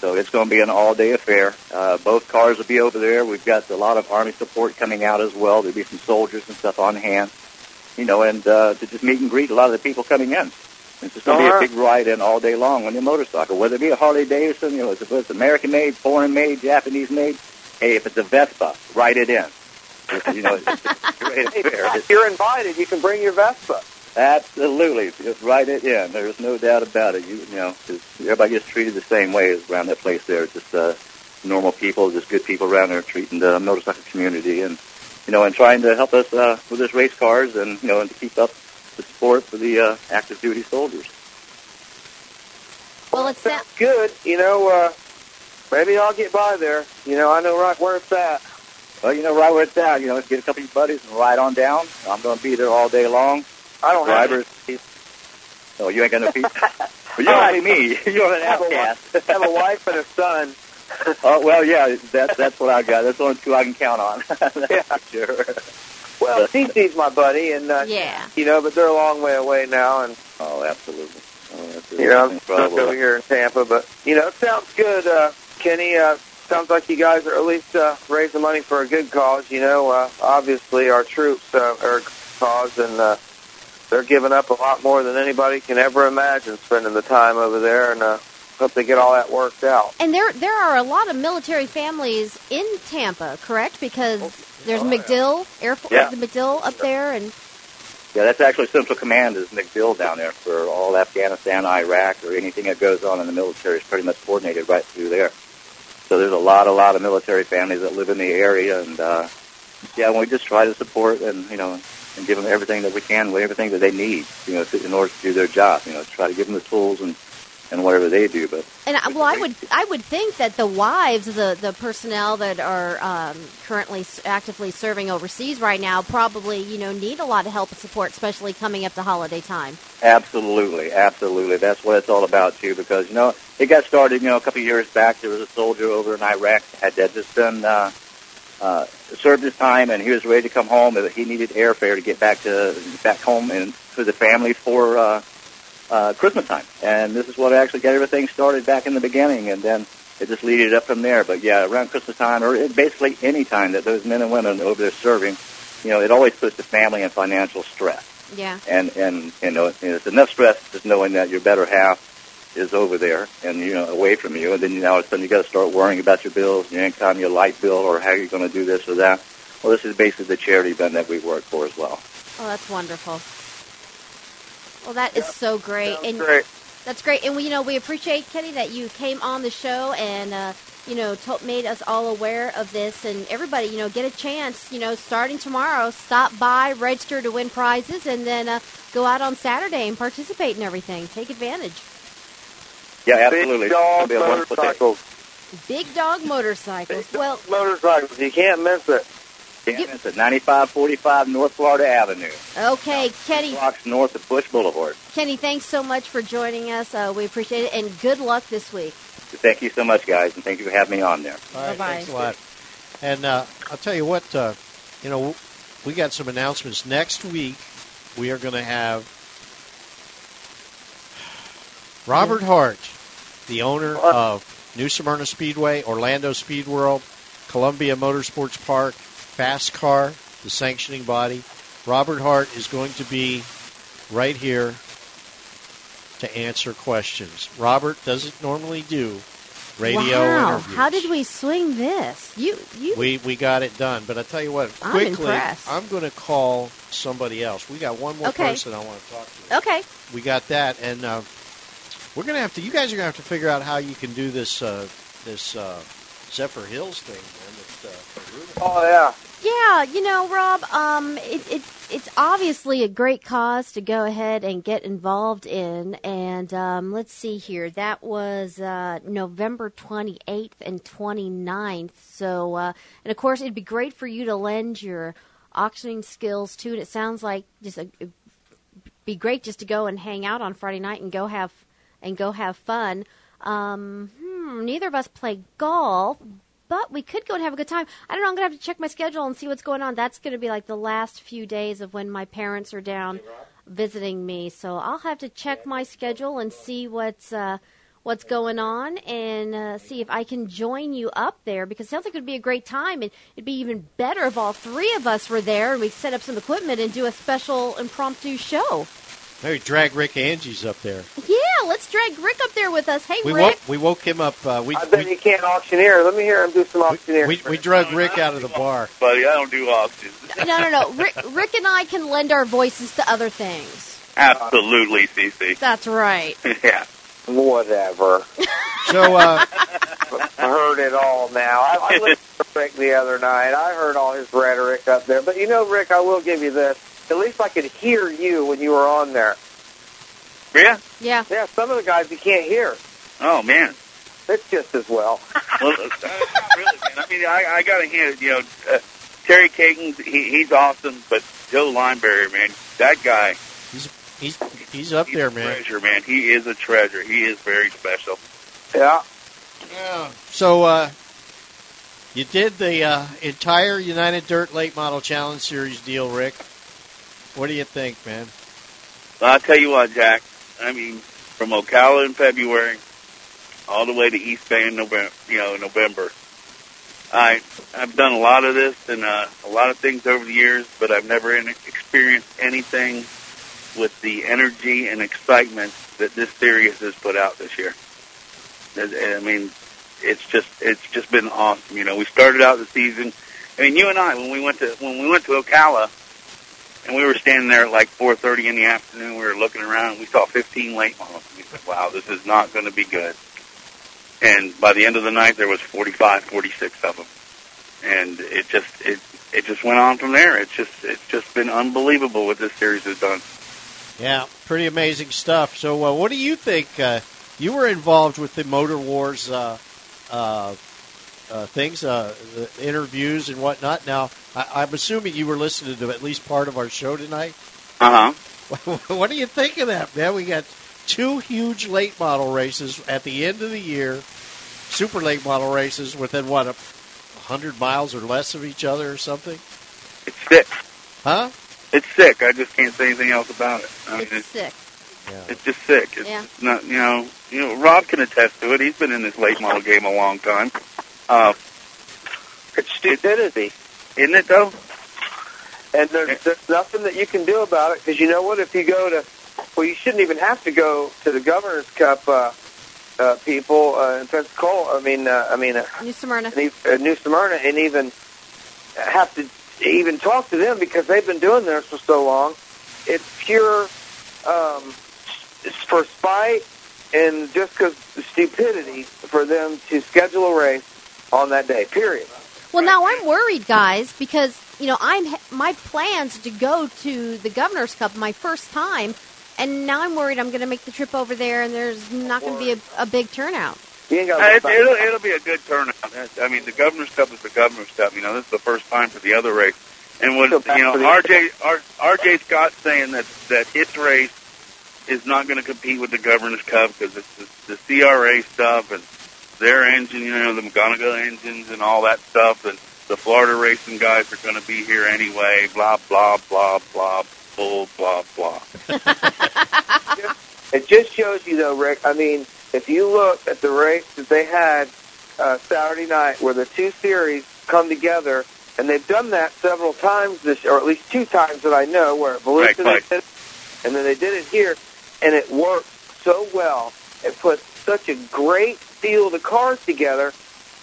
So it's going to be an all-day affair. Uh, both cars will be over there. We've got a lot of Army support coming out as well. There'll be some soldiers and stuff on hand, you know, and uh, to just meet and greet a lot of the people coming in. It's just going to be a big ride-in all day long on your motorcycle, whether it be a Harley Davidson, you know, if it's American-made, foreign-made, Japanese-made. Hey, if it's a Vespa, write it in. You know, it's a great affair. If you're invited, you can bring your Vespa. Absolutely, just write it in. There's no doubt about it. You, you know, 'cause everybody gets treated the same way around that place. There, just uh, normal people, just good people around there treating the motorcycle community, and you know, and trying to help us uh, with this race cars, and you know, and to keep up the support for the uh, active duty soldiers. Well, it's sounds good. You know, uh, maybe I'll get by there. You know, I know right where it's at. Well, you know, right where it's at. You know, let's get a couple of your buddies and ride on down. I'm going to be there all day long. I don't have Drivers. Oh, you ain't got no people. well, you don't have me. You're an have a, outcast. wi- have a wife and a son. Oh well, yeah, that's that's what I got. That's the only two I can count on. yeah, sure. Well, CC's my buddy, and uh, yeah, you know, but they're a long way away now, and Oh, absolutely. Oh, that's you know, I'm incredible. stuck over here in Tampa. But you know, it sounds good, uh, Kenny. Uh, sounds like you guys are at least uh, raising money for a good cause. You know, uh, obviously our troops uh, are a cause, and uh, they're giving up a lot more than anybody can ever imagine spending the time over there, and uh, hope they get all that worked out. And there there are a lot of military families in Tampa, correct? Because there's MacDill Air Force, Yeah. the MacDill up there, and Yeah, that's actually Central Command is MacDill down there for all Afghanistan, Iraq, or anything that goes on in the military is pretty much coordinated right through there. So there's a lot, a lot of military families that live in the area, and uh, yeah, we just try to support and you know and give them everything that we can, with everything that they need, you know, to, in order to do their job. You know, try to give them the tools and and whatever they do. But And I, well, I would I would think that the wives the the personnel that are um, currently s- actively serving overseas right now probably you know need a lot of help and support, especially coming up to holiday time. Absolutely, absolutely. That's what it's all about too. Because you know, it got started. You know, a couple of years back, there was a soldier over in Iraq had had just done uh, uh, served his time, and he was ready to come home. But he needed airfare to get back to back home and for the family for uh, uh, Christmas time. And this is what actually got everything started back in the beginning, and then it just leaded up from there. But yeah, around Christmas time, or it- basically any time that those men and women over there serving, you know, it always puts the family in financial stress Yeah. and and you know it's enough stress just knowing that your better half is over there and you know away from you, and then you know all of a sudden you got to start worrying about your bills, your income, your light bill, or how you're going to do this or that. Well, this is basically the charity event that we work for as well. Oh, that's wonderful. Well, that is so great, and great. that's great. And we, you know, we appreciate Kenny that you came on the show and uh, you know to- made us all aware of this. And everybody, you know, get a chance. You know, starting tomorrow, stop by, register to win prizes, and then uh, go out on Saturday and participate in everything. Take advantage. Yeah, absolutely. Big dog be a wonderful day. motorcycles. Big dog motorcycles. Well, Motorcycles. You can't miss it. Yeah, it's at 9545 North Florida Avenue, okay, Kenny. blocks north of Busch Boulevard. Kenny, thanks so much for joining us. Uh, we appreciate it, and good luck this week. Thank you so much, guys, and thank you for having me on there. All right, Bye-bye. thanks a lot. And uh, I'll tell you what, uh, you know, we got some announcements next week. We are going to have Robert Hart, the owner of New Smyrna Speedway, Orlando Speed World, Columbia Motorsports Park, FASCAR, the sanctioning body. Robert Hart is going to be right here to answer questions. Robert doesn't normally do radio wow, interviews. how did we swing this? You, you. We we got it done, but I tell you what, I'm quickly, impressed. I'm going to call somebody else. We got one more Okay. person I want to talk to. okay. We got that, and uh, we're going to have to. You guys are going to have to figure out how you can do this uh, this uh, Zephyrhills thing, man. That, uh, Oh yeah. Yeah, you know, Rob, um, it, it, it's obviously a great cause to go ahead and get involved in. And um, let's see here. That was uh, November 28th and 29th. So, uh, and of course, it'd be great for you to lend your auctioning skills to it. It sounds like just a, it'd be great just to go and hang out on Friday night and go have and go have fun. Um, hmm, neither of us play golf, but we could go and have a good time. I don't know. I'm gonna have to check my schedule and see what's going on. That's gonna be like the last few days of when my parents are down visiting me. So I'll have to check my schedule and see what's uh, what's going on and uh, see if I can join you up there because it sounds like it'd be a great time and it'd be even better if all three of us were there and we set up some equipment and do a special impromptu show. Maybe drag Rick Angie's up there. Yeah, let's drag Rick up there with us. Hey, We Rick. woke we woke him up. Uh, we I bet you can't auctioneer. Let me hear him do some auctioneer. we, we drug Rick out of the bar. Buddy, I don't do auctions. no, no, no. Rick, Rick and I can lend our voices to other things. Absolutely, CC. That's right. yeah. Whatever. So uh, I heard it all now. I, I listened to Rick the other night. I heard all his rhetoric up there. But you know, Rick, I will give you this. At least I could hear you when you were on there. Yeah? Yeah. Yeah, some of the guys you can't hear. Oh, man. It's just as well. Well, uh, not really, man. I mean, I, I got to hand it, you know, uh, Terry Caton, he, he's awesome, but Joe Lineberry, man, that guy. He's he's he's up there, man. treasure, man. He is a treasure. He is very special. Yeah. Yeah. So uh, you did the uh, entire United Dirt Late Model Challenge Series deal, Rick. What do you think, man? Well, I'll tell you what, Jack. I mean, from Ocala in February all the way to East Bay in November, you know, November. I I've done a lot of this and uh, a lot of things over the years, but I've never in, experienced anything with the energy and excitement that this series has put out this year. I I mean, it's just it's just been awesome. You know, we started out the season. I mean, you and I when we went to when we went to Ocala, and we were standing there at like 4:30 in the afternoon. We were looking around. and We saw 15 late models. We said, "Wow, this is not going to be good." And by the end of the night, there was 45, 46 of them, and it just it it just went on from there. It's just it's just been unbelievable what this series has done. Yeah, pretty amazing stuff. So, uh, what do you think? Uh, you were involved with the Motor Wars uh, uh, things, uh, the interviews and whatnot. Now, I, I'm assuming you were listening to at least part of our show tonight. Uh huh. what do you think of that, man? We got two huge late model races at the end of the year, super late model races within what a hundred miles or less of each other or something. It's sick. Huh? It's sick. I just can't say anything else about it. I mean, It's sick. It's just sick. It's Yeah. not, you know, you know, Rob can attest to it. He's been in this late model game a long time. Uh, it's stupidity, isn't it? Though, and there's, there's nothing that you can do about it because you know what? If you go to, well, you shouldn't even have to go to the Governor's Cup uh, uh, people uh, in Pensacola. I mean, uh, I mean, uh, New Smyrna. and uh, New Smyrna, and even have to even talk to them because they've been doing this for so long. It's pure um, it's for spite and just because stupidity for them to schedule a race on that day. Period. Well, now I'm worried, guys, because you know I'm my plans to go to the Governor's Cup my first time, and now I'm worried I'm going to make the trip over there, and there's not going to be a, a big turnout. You ain't Uh, it, it'll, it'll be a good turnout. I mean, the Governor's Cup is the Governor's Cup. You know, this is the first time for the other race. And what you know, for the- RJ R, RJ Scott saying that that his race is not going to compete with the Governor's Cup because it's the, the CRA stuff and their engine, you know, the McGunegill engines and all that stuff, and the Florida racing guys are going to be here anyway. Blah blah blah blah bull blah blah. It just shows you, though, Rick. I mean, if you look at the race that they had uh, Saturday night, where the two series come together, and they've done that several times this, or at least two times that I know, where at Volusia Right, they right. did it, and then they did it here, and it worked so well. It put such a great field of cars together,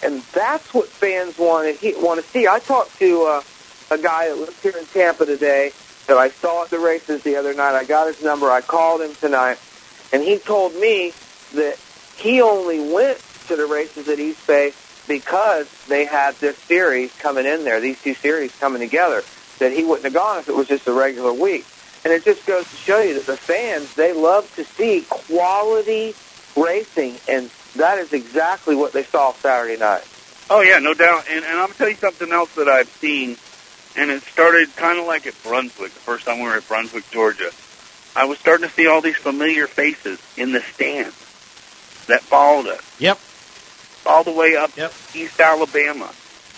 and that's what fans want to want to see. I talked to uh, a guy that lives here in Tampa today that I saw at the races the other night. I got his number. I called him tonight, and he told me that he only went to the races at East Bay because they had this series coming in there, these two series coming together, that he wouldn't have gone if it was just a regular week. And it just goes to show you that the fans, they love to see quality racing, and that is exactly what they saw Saturday night. Oh yeah, no doubt. And, and I'm gonna tell you something else that I've seen, and it started kind of like at Brunswick. The first time we were at Brunswick, Georgia, I was starting to see all these familiar faces in the stands that followed us. Yep. All the way up East Alabama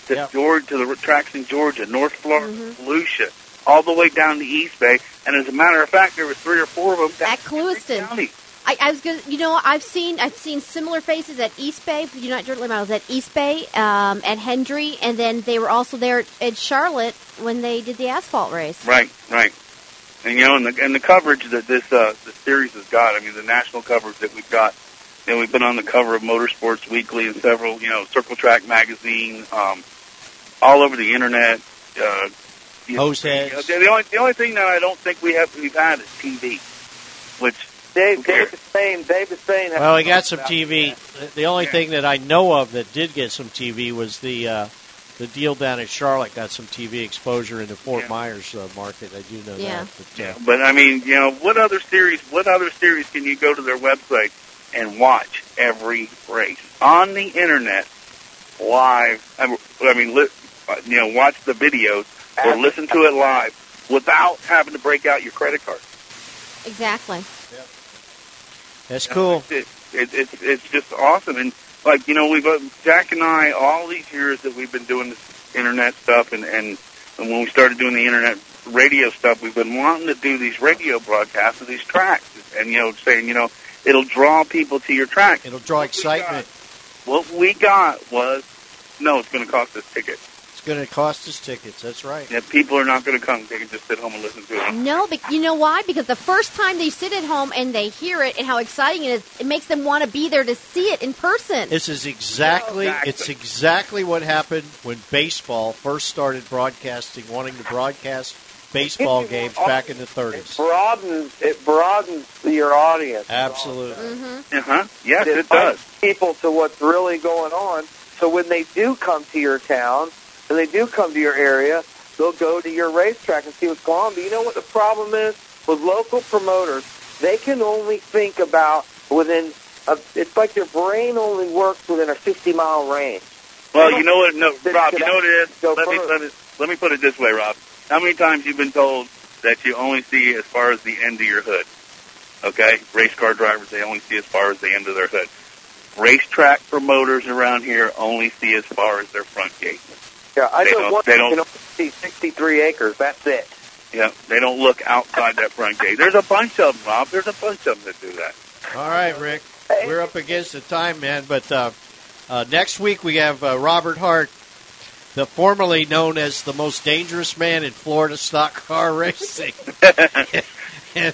to Georgia, to the tracks in Georgia, North Florida, mm-hmm. Lucia, all the way down to East Bay. And as a matter of fact, there were three or four of them down At Clewiston. I, I was gonna, you know, I've seen I've seen similar faces at East Bay for the United Dirt Late Models at East Bay, um, at Hendry, and then they were also there at, at Charlotte when they did the asphalt race. Right, right. And you know, and the and the coverage that this uh the series has got. I mean, the national coverage that we've got. You know, we've been on the cover of Motorsports Weekly and several, you know, Circle Track magazine, um, all over the internet. Uh, you know, Hose you know, the only the only thing that I don't think we have we've had is TV, which Dave, Dave is saying, Dave is saying. Well, we got some TV. The- The only thing that I know of that did get some TV was the uh, the deal down in Charlotte got some TV exposure in the Fort Myers uh, market. I do know Yeah. that. But, uh, But I mean, you know, what other series? What other series can you go to their website and watch every race on the internet live? I mean- li- uh, you know, watch the videos or listen to it live without having to break out your credit card. Exactly. That's cool. It, it, it's it's just awesome, and like you know, we've uh, Jack and I all these years that we've been doing this internet stuff, and and, and when we started doing the internet radio stuff, we've been wanting to do these radio broadcasts of these tracks, and you know, saying you know, it'll draw people to your track. It'll draw excitement. What we got was no, it's going to cost us tickets. It's going to cost us tickets. That's right. Yeah, people are not going to come; they can just sit home and listen to it. No, but you know why? Because the first time they sit at home and they hear it and how exciting it is, it makes them want to be there to see it in person. This is exactly it's exactly what happened when baseball first started broadcasting, wanting to broadcast baseball games back in the 30s. broadens it broadens your audience. Absolutely. Mm-hmm. Uh huh. Yes, it, it does. people to what's really going on. So when they do come to your town and they do come to your area, they'll go to your racetrack and see what's going on. But you know what the problem is with local promoters? They can only think about within uh, it's like your brain only works within a 50 mile range. Well, you know what, no, Rob. You know what it is. Let me let me let me put it this way, Rob. How many times you've been told that you only see as far as the end of your hood? Okay, race car drivers they only see as far as the end of their hood. Racetrack promoters around here only see as far as their front gate. Yeah, I They know don't- one they don't- can only see 63 acres. That's it. Yeah, they don't look outside that front gate. There's a bunch of them, Rob. There's a bunch of them that do that. All right, Rick. We're up against the time, man. But uh, uh, next week we have uh, Robert Hart, the formerly known as the most dangerous man in Florida stock car racing, and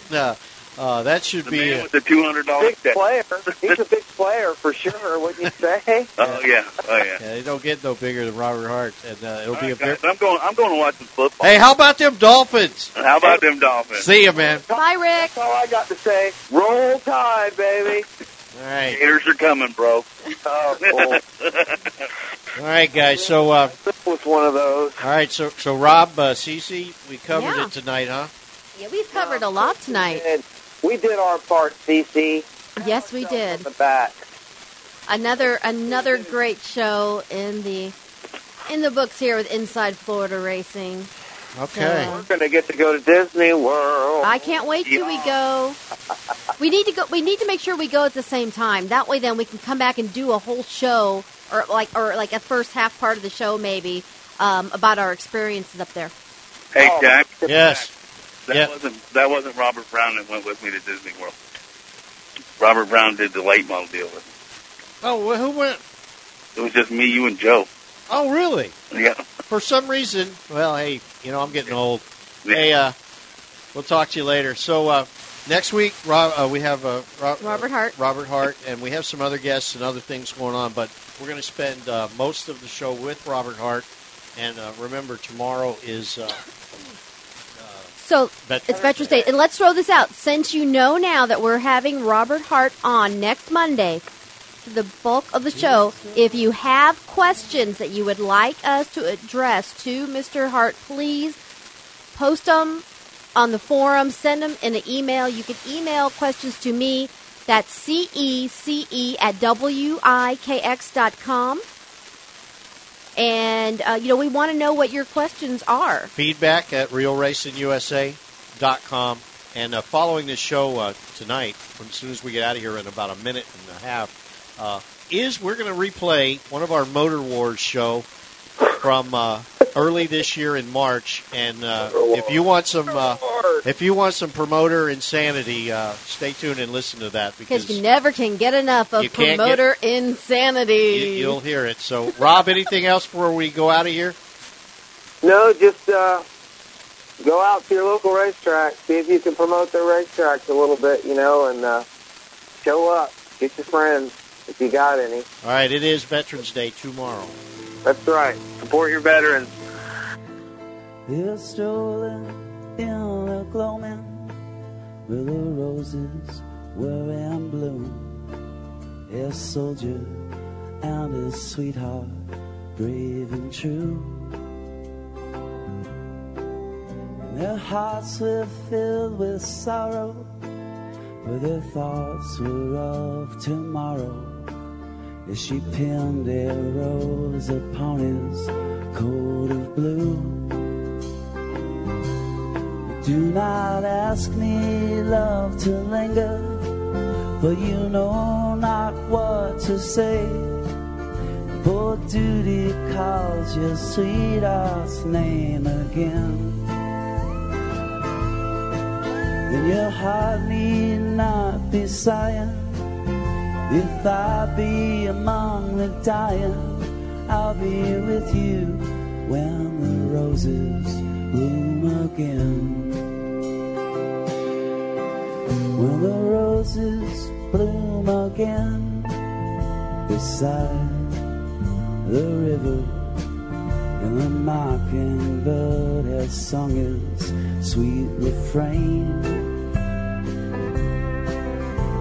uh, that should The be. man uh, with the two hundred dollars Big player. He's a big player for sure. Wouldn't you say? Oh yeah, oh yeah. yeah, they don't get no bigger than Robert Hart, and uh, it'll be a. Guys, Big... I'm going. I'm going to watch some football. Hey, how about them Dolphins? How about them Dolphins? See you, man. Bye, Rick. That's all I got to say. Roll Tide, baby. All right, Gators are coming, bro. Oh, cool. all right, guys. So, uh, This was one of those. all right, so so Rob, uh, Cece, we covered Yeah. it tonight, huh? Yeah, we've covered a lot tonight. And we did our part, CC. Yes, we did. The back. Another another great show in the in the books here with Inside Florida Racing. Okay. So, We're going to get to go to Disney World. I can't wait till we go. We need to go. We need to make sure we go at the same time. That way, then we can come back and do a whole show, or like, or like a first half part of the show, maybe um, about our experiences up there. Hey, Jack. Yes. That Yeah. wasn't that wasn't Robert Brown that went with me to Disney World. Robert Brown did the late model deal with me. Oh, well, who went? It was just me, you, and Joe. Oh, really? Yeah. For some reason, well, hey, you know, I'm getting old. Hey, uh, we'll talk to you later. So uh, next week, Rob, uh, we have uh, Ro- Robert Hart. Robert Hart, and we have some other guests and other things going on. But we're going to spend uh, most of the show with Robert Hart. And uh, remember, tomorrow is uh, So Veterans it's Veterans Day, and let's throw this out. Since you know now that we're having Robert Hart on next Monday, the bulk of the show, if you have questions that you would like us to address to Mr. Hart, please post them on the forum. Send them in an email. You can email questions to me. That's cece at wikx dot com. And uh, you know we want to know what your questions are. feedback at realracingusa.com. And uh, following this show uh, tonight, as soon as we get out of here in about a minute and a half, uh, is we're going to replay one of our Motor Wars show from uh, early this year in March. And uh, if you want some, uh, if you want some promoter insanity, uh, stay tuned and listen to that Because because you never can get enough of You can't promoter insanity. you, you'll hear it. So, Rob, anything else before we go out of here? No, just uh, go out to your local racetrack. See if you can promote their racetracks a little bit, you know, and uh, show up. Get your friends if you got any. All right, it is Veterans Day tomorrow. That's right. Support your veterans. They're strolling in the gloaming where the roses were in bloom. His soldier and his sweetheart, brave and true. And their hearts were filled with sorrow, but their thoughts were of tomorrow. As she pinned a rose upon his coat of blue. Do not ask me, love, to linger, for you know not what to say. For duty calls your sweetheart's name again. Then your heart need not be sighing. If I be among the dying, I'll be with you when the roses bloom again. When the roses bloom again beside the river, and the mockingbird has sung his sweet refrain.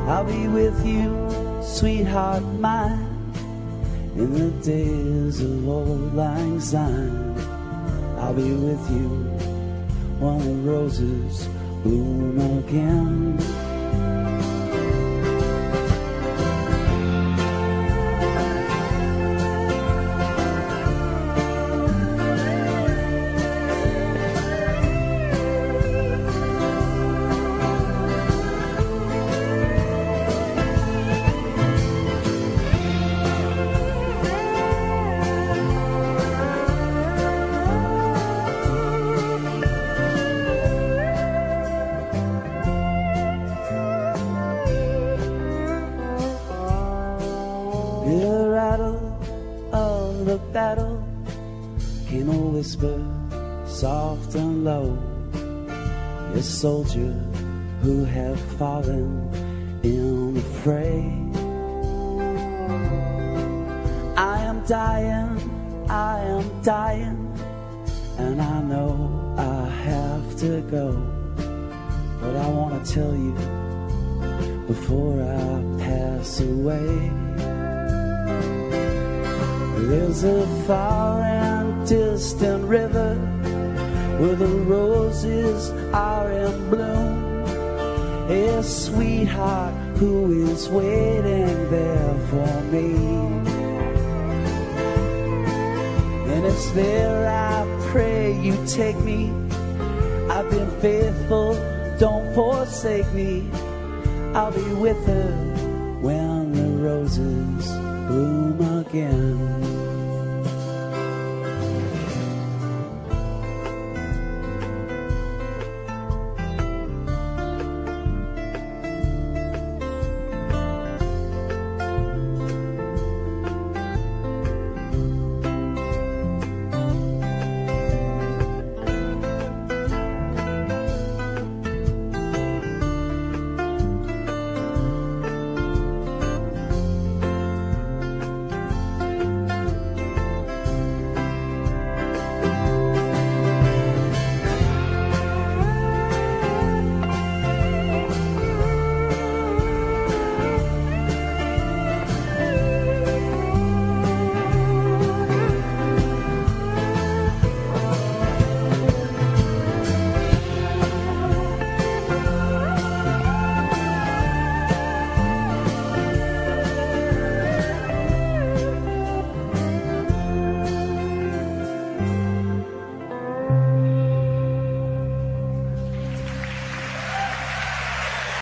I'll be with you, sweetheart mine, in the days of old lang syne. I'll be with you when the roses bloom again. Soldier who have fallen in the fray. I am dying, I am dying, and I know I have to go. But I want to tell you before I pass away. There's a far and distant river where the roses bloom. A sweetheart who is waiting there for me. And it's there I pray you take me. I've been faithful, don't forsake me. I'll be with her when the roses bloom again.